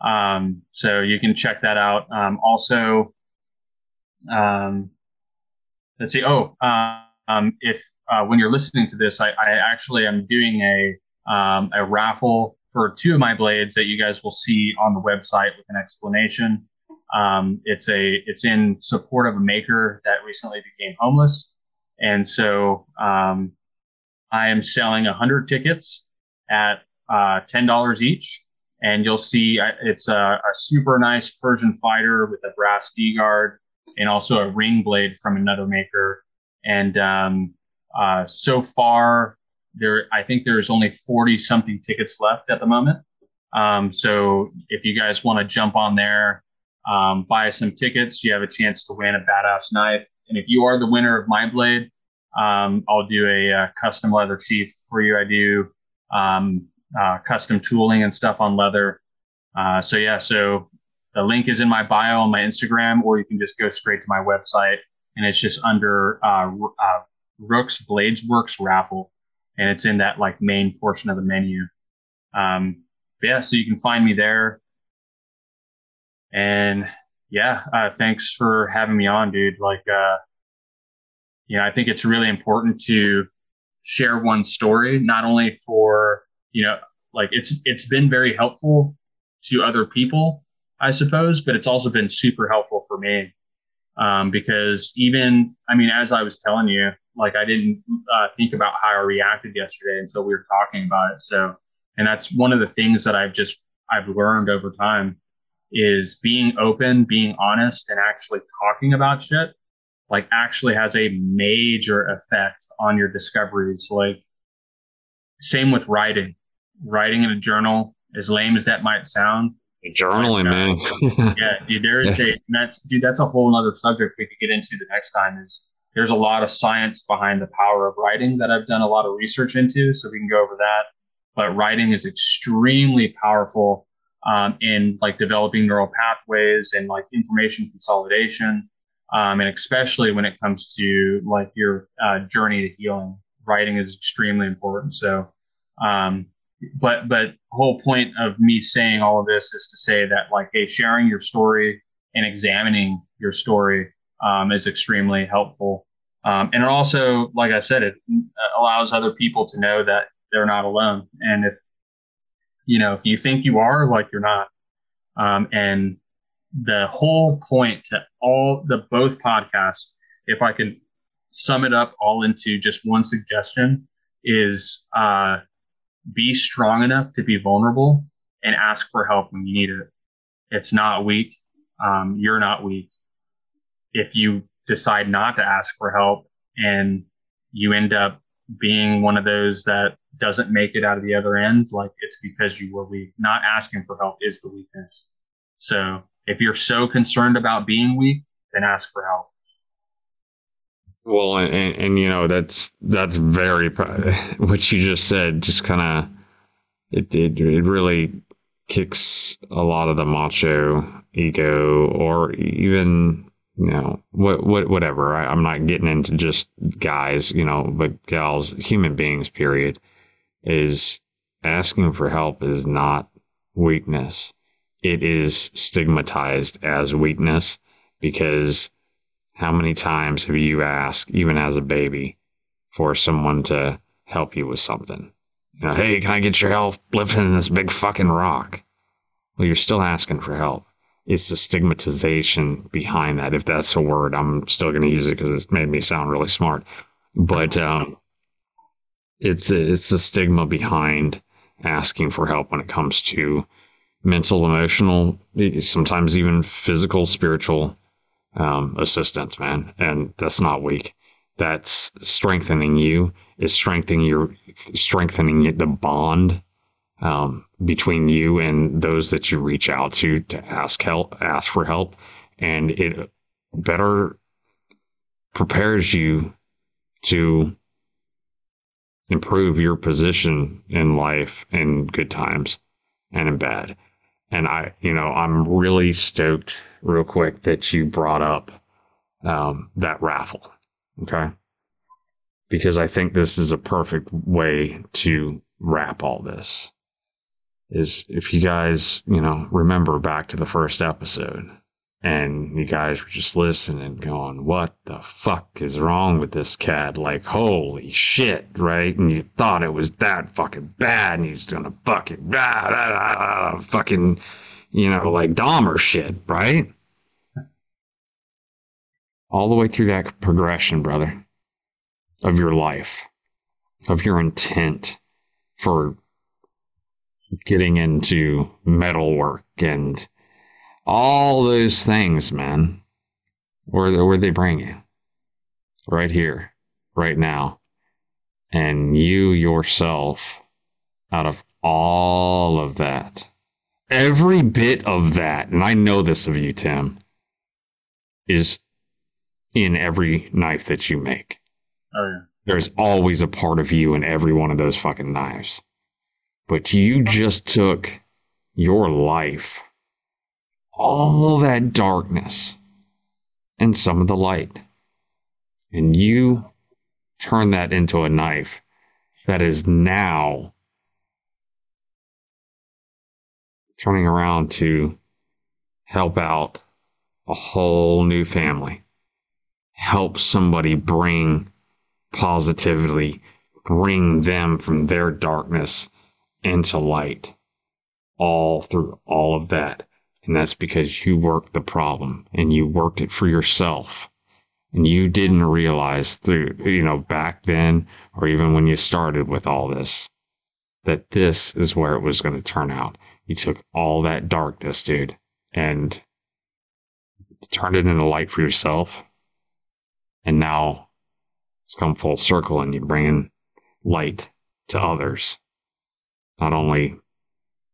Um, so you can check that out. Um, also, um, let's see. Oh, um, if uh, when you're listening to this, I, I actually am doing a um, a raffle for two of my blades that you guys will see on the website with an explanation. Um, it's a it's in support of a maker that recently became homeless, and so um, I am selling hundred tickets at uh, $10 each. And you'll see uh, it's a, a, super nice Persian fighter with a brass D guard and also a ring blade from another maker. And um, uh, so far, there I think there's only 40 something tickets left at the moment. Um, so if you guys want to jump on there, um, buy some tickets, you have a chance to win a badass knife. And if you are the winner of my blade, um, I'll do a, a, uh, custom leather sheath for you. I do um, uh, custom tooling and stuff on leather. Uh, so yeah, so the link is in my bio on my Instagram, or you can just go straight to my website, and it's just under uh, uh, Rooks Blades Works raffle, and it's in that like main portion of the menu. Um, yeah, so you can find me there. And yeah, uh, thanks for having me on, dude. Like, uh, you know, I think it's really important to share one story, not only for you know, like it's it's been very helpful to other people, I suppose, but it's also been super helpful for me um, because even I mean, as I was telling you, like I didn't uh, think about how I reacted yesterday until we were talking about it. So, and that's one of the things that I've just I've learned over time is being open, being honest, and actually talking about shit. Like actually has a major effect on your discoveries. Like same with writing writing in a journal, as lame as that might sound. Journaling, like, uh, man. yeah, dude, there is a that's dude, that's a whole other subject we could get into the next time. Is there's a lot of science behind the power of writing that I've done a lot of research into, so we can go over that. But writing is extremely powerful um, in like developing neural pathways and like information consolidation, um, and especially when it comes to like your uh, journey to healing. Writing is extremely important. So um, but but whole point of me saying all of this is to say that like hey sharing your story and examining your story um, is extremely helpful. Um, and it also like i said it allows other people to know that they're not alone. And if you know if you think you are like you're not. Um, and the whole point to all the both podcasts if i can sum it up all into just one suggestion is uh, be strong enough to be vulnerable and ask for help when you need it. It's not weak. Um, you're not weak. If you decide not to ask for help and you end up being one of those that doesn't make it out of the other end, like it's because you were weak. Not asking for help is the weakness. So if you're so concerned about being weak, then ask for help. Well, and, and, and you know that's that's very what you just said. Just kind of it, it it really kicks a lot of the macho ego, or even you know what what whatever. I, I'm not getting into just guys, you know, but gals, human beings. Period. Is asking for help is not weakness. It is stigmatized as weakness because how many times have you asked, even as a baby, for someone to help you with something? You know, hey, can I get your help lifting this big fucking rock? Well, you're still asking for help. It's the stigmatization behind that. If that's a word, I'm still going to use it because it's made me sound really smart. But um, it's it's the stigma behind asking for help when it comes to mental, emotional, sometimes even physical, spiritual um, assistance, man. And that's not weak. That's strengthening you. Is strengthening your strengthening the bond um, between you and those that you reach out to to ask help, ask for help, and it better prepares you to improve your position in life in good times and in bad. And I, you know, I'm really stoked, real quick, that you brought up um, that raffle. Okay. Because I think this is a perfect way to wrap all this. Is if you guys, you know, remember back to the first episode, and you guys were just listening going, what the fuck is wrong with this cat? Like, holy shit, right? And you thought it was that fucking bad and he's gonna fucking, blah, blah, blah, fucking, you know, like Dahmer shit, right? All the way through that progression, brother, of your life, of your intent for getting into metal work and all those things, man. Where where they bring you? Right here, right now. And you yourself, out of all of that, every bit of that, and I know this of you, Tim, is in every knife that you make. Oh, yeah. There's always a part of you in every one of those fucking knives. But you just took your life all that darkness and some of the light. And you turn that into a knife that is now turning around to help out a whole new family, help somebody bring positively, bring them from their darkness into light, all through all of that. And that's because you worked the problem and you worked it for yourself. And you didn't realize through, you know, back then or even when you started with all this, that this is where it was going to turn out. You took all that darkness, dude, and turned it into light for yourself. And now it's come full circle and you're bringing light to others. Not only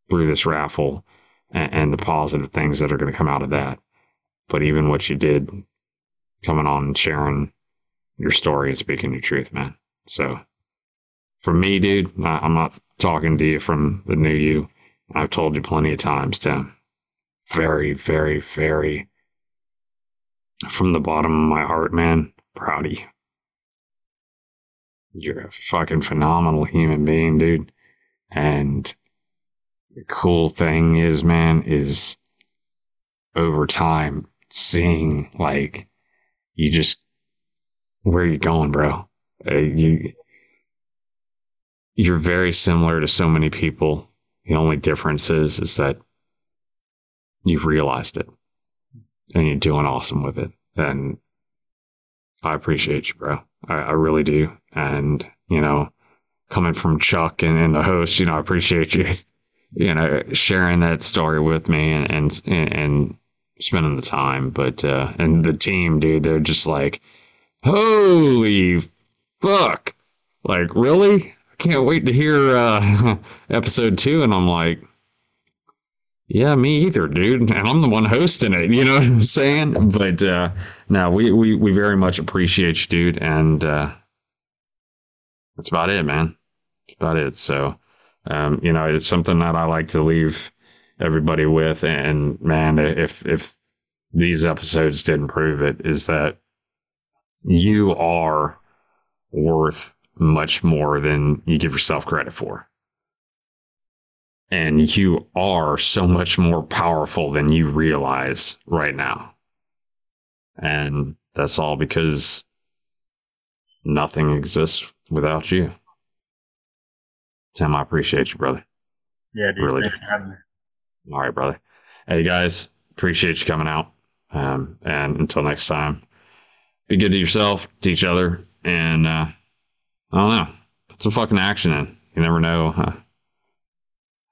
through this raffle, and, and the positive things that are going to come out of that. But even what you did coming on and sharing your story and speaking your truth, man. So for me, dude, I'm not talking to you from the new you. I've told you plenty of times, Tim. Very, very, very from the bottom of my heart, man, proud of you. You're a fucking phenomenal human being, dude. And cool thing is, man, is over time seeing like you just where are you going, bro? Uh, you you're very similar to so many people. The only difference is is that you've realized it and you're doing awesome with it. And I appreciate you, bro. I, I really do. And, you know, coming from Chuck and, and the host, you know, I appreciate you you know, sharing that story with me and, and, and spending the time. But uh, and the team, dude, they're just like, holy fuck, like really? I can't wait to hear uh, episode two. And I'm like, yeah, me either, dude. And I'm the one hosting it. You know what I'm saying? But uh, no, we, we we very much appreciate you, dude. And uh, that's about it, man. That's about it. So, um, you know, it's something that I like to leave everybody with. And man, if if these episodes didn't prove it, is that you are worth much more than you give yourself credit for and you are so much more powerful than you realize right now. And that's all because nothing exists without you. Tim, I appreciate you, brother. Yeah, dude. Really thanks for having me. All right, brother. Hey, guys, appreciate you coming out. Um, and until next time, be good to yourself, to each other, and uh, I don't know, put some fucking action in. You never know. Huh?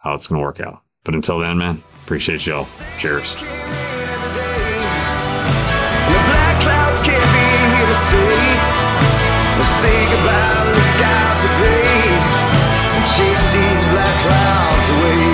how it's going to work out. But until then, man, appreciate y'all. Cheers. say goodbye to the sky she sees black clouds away.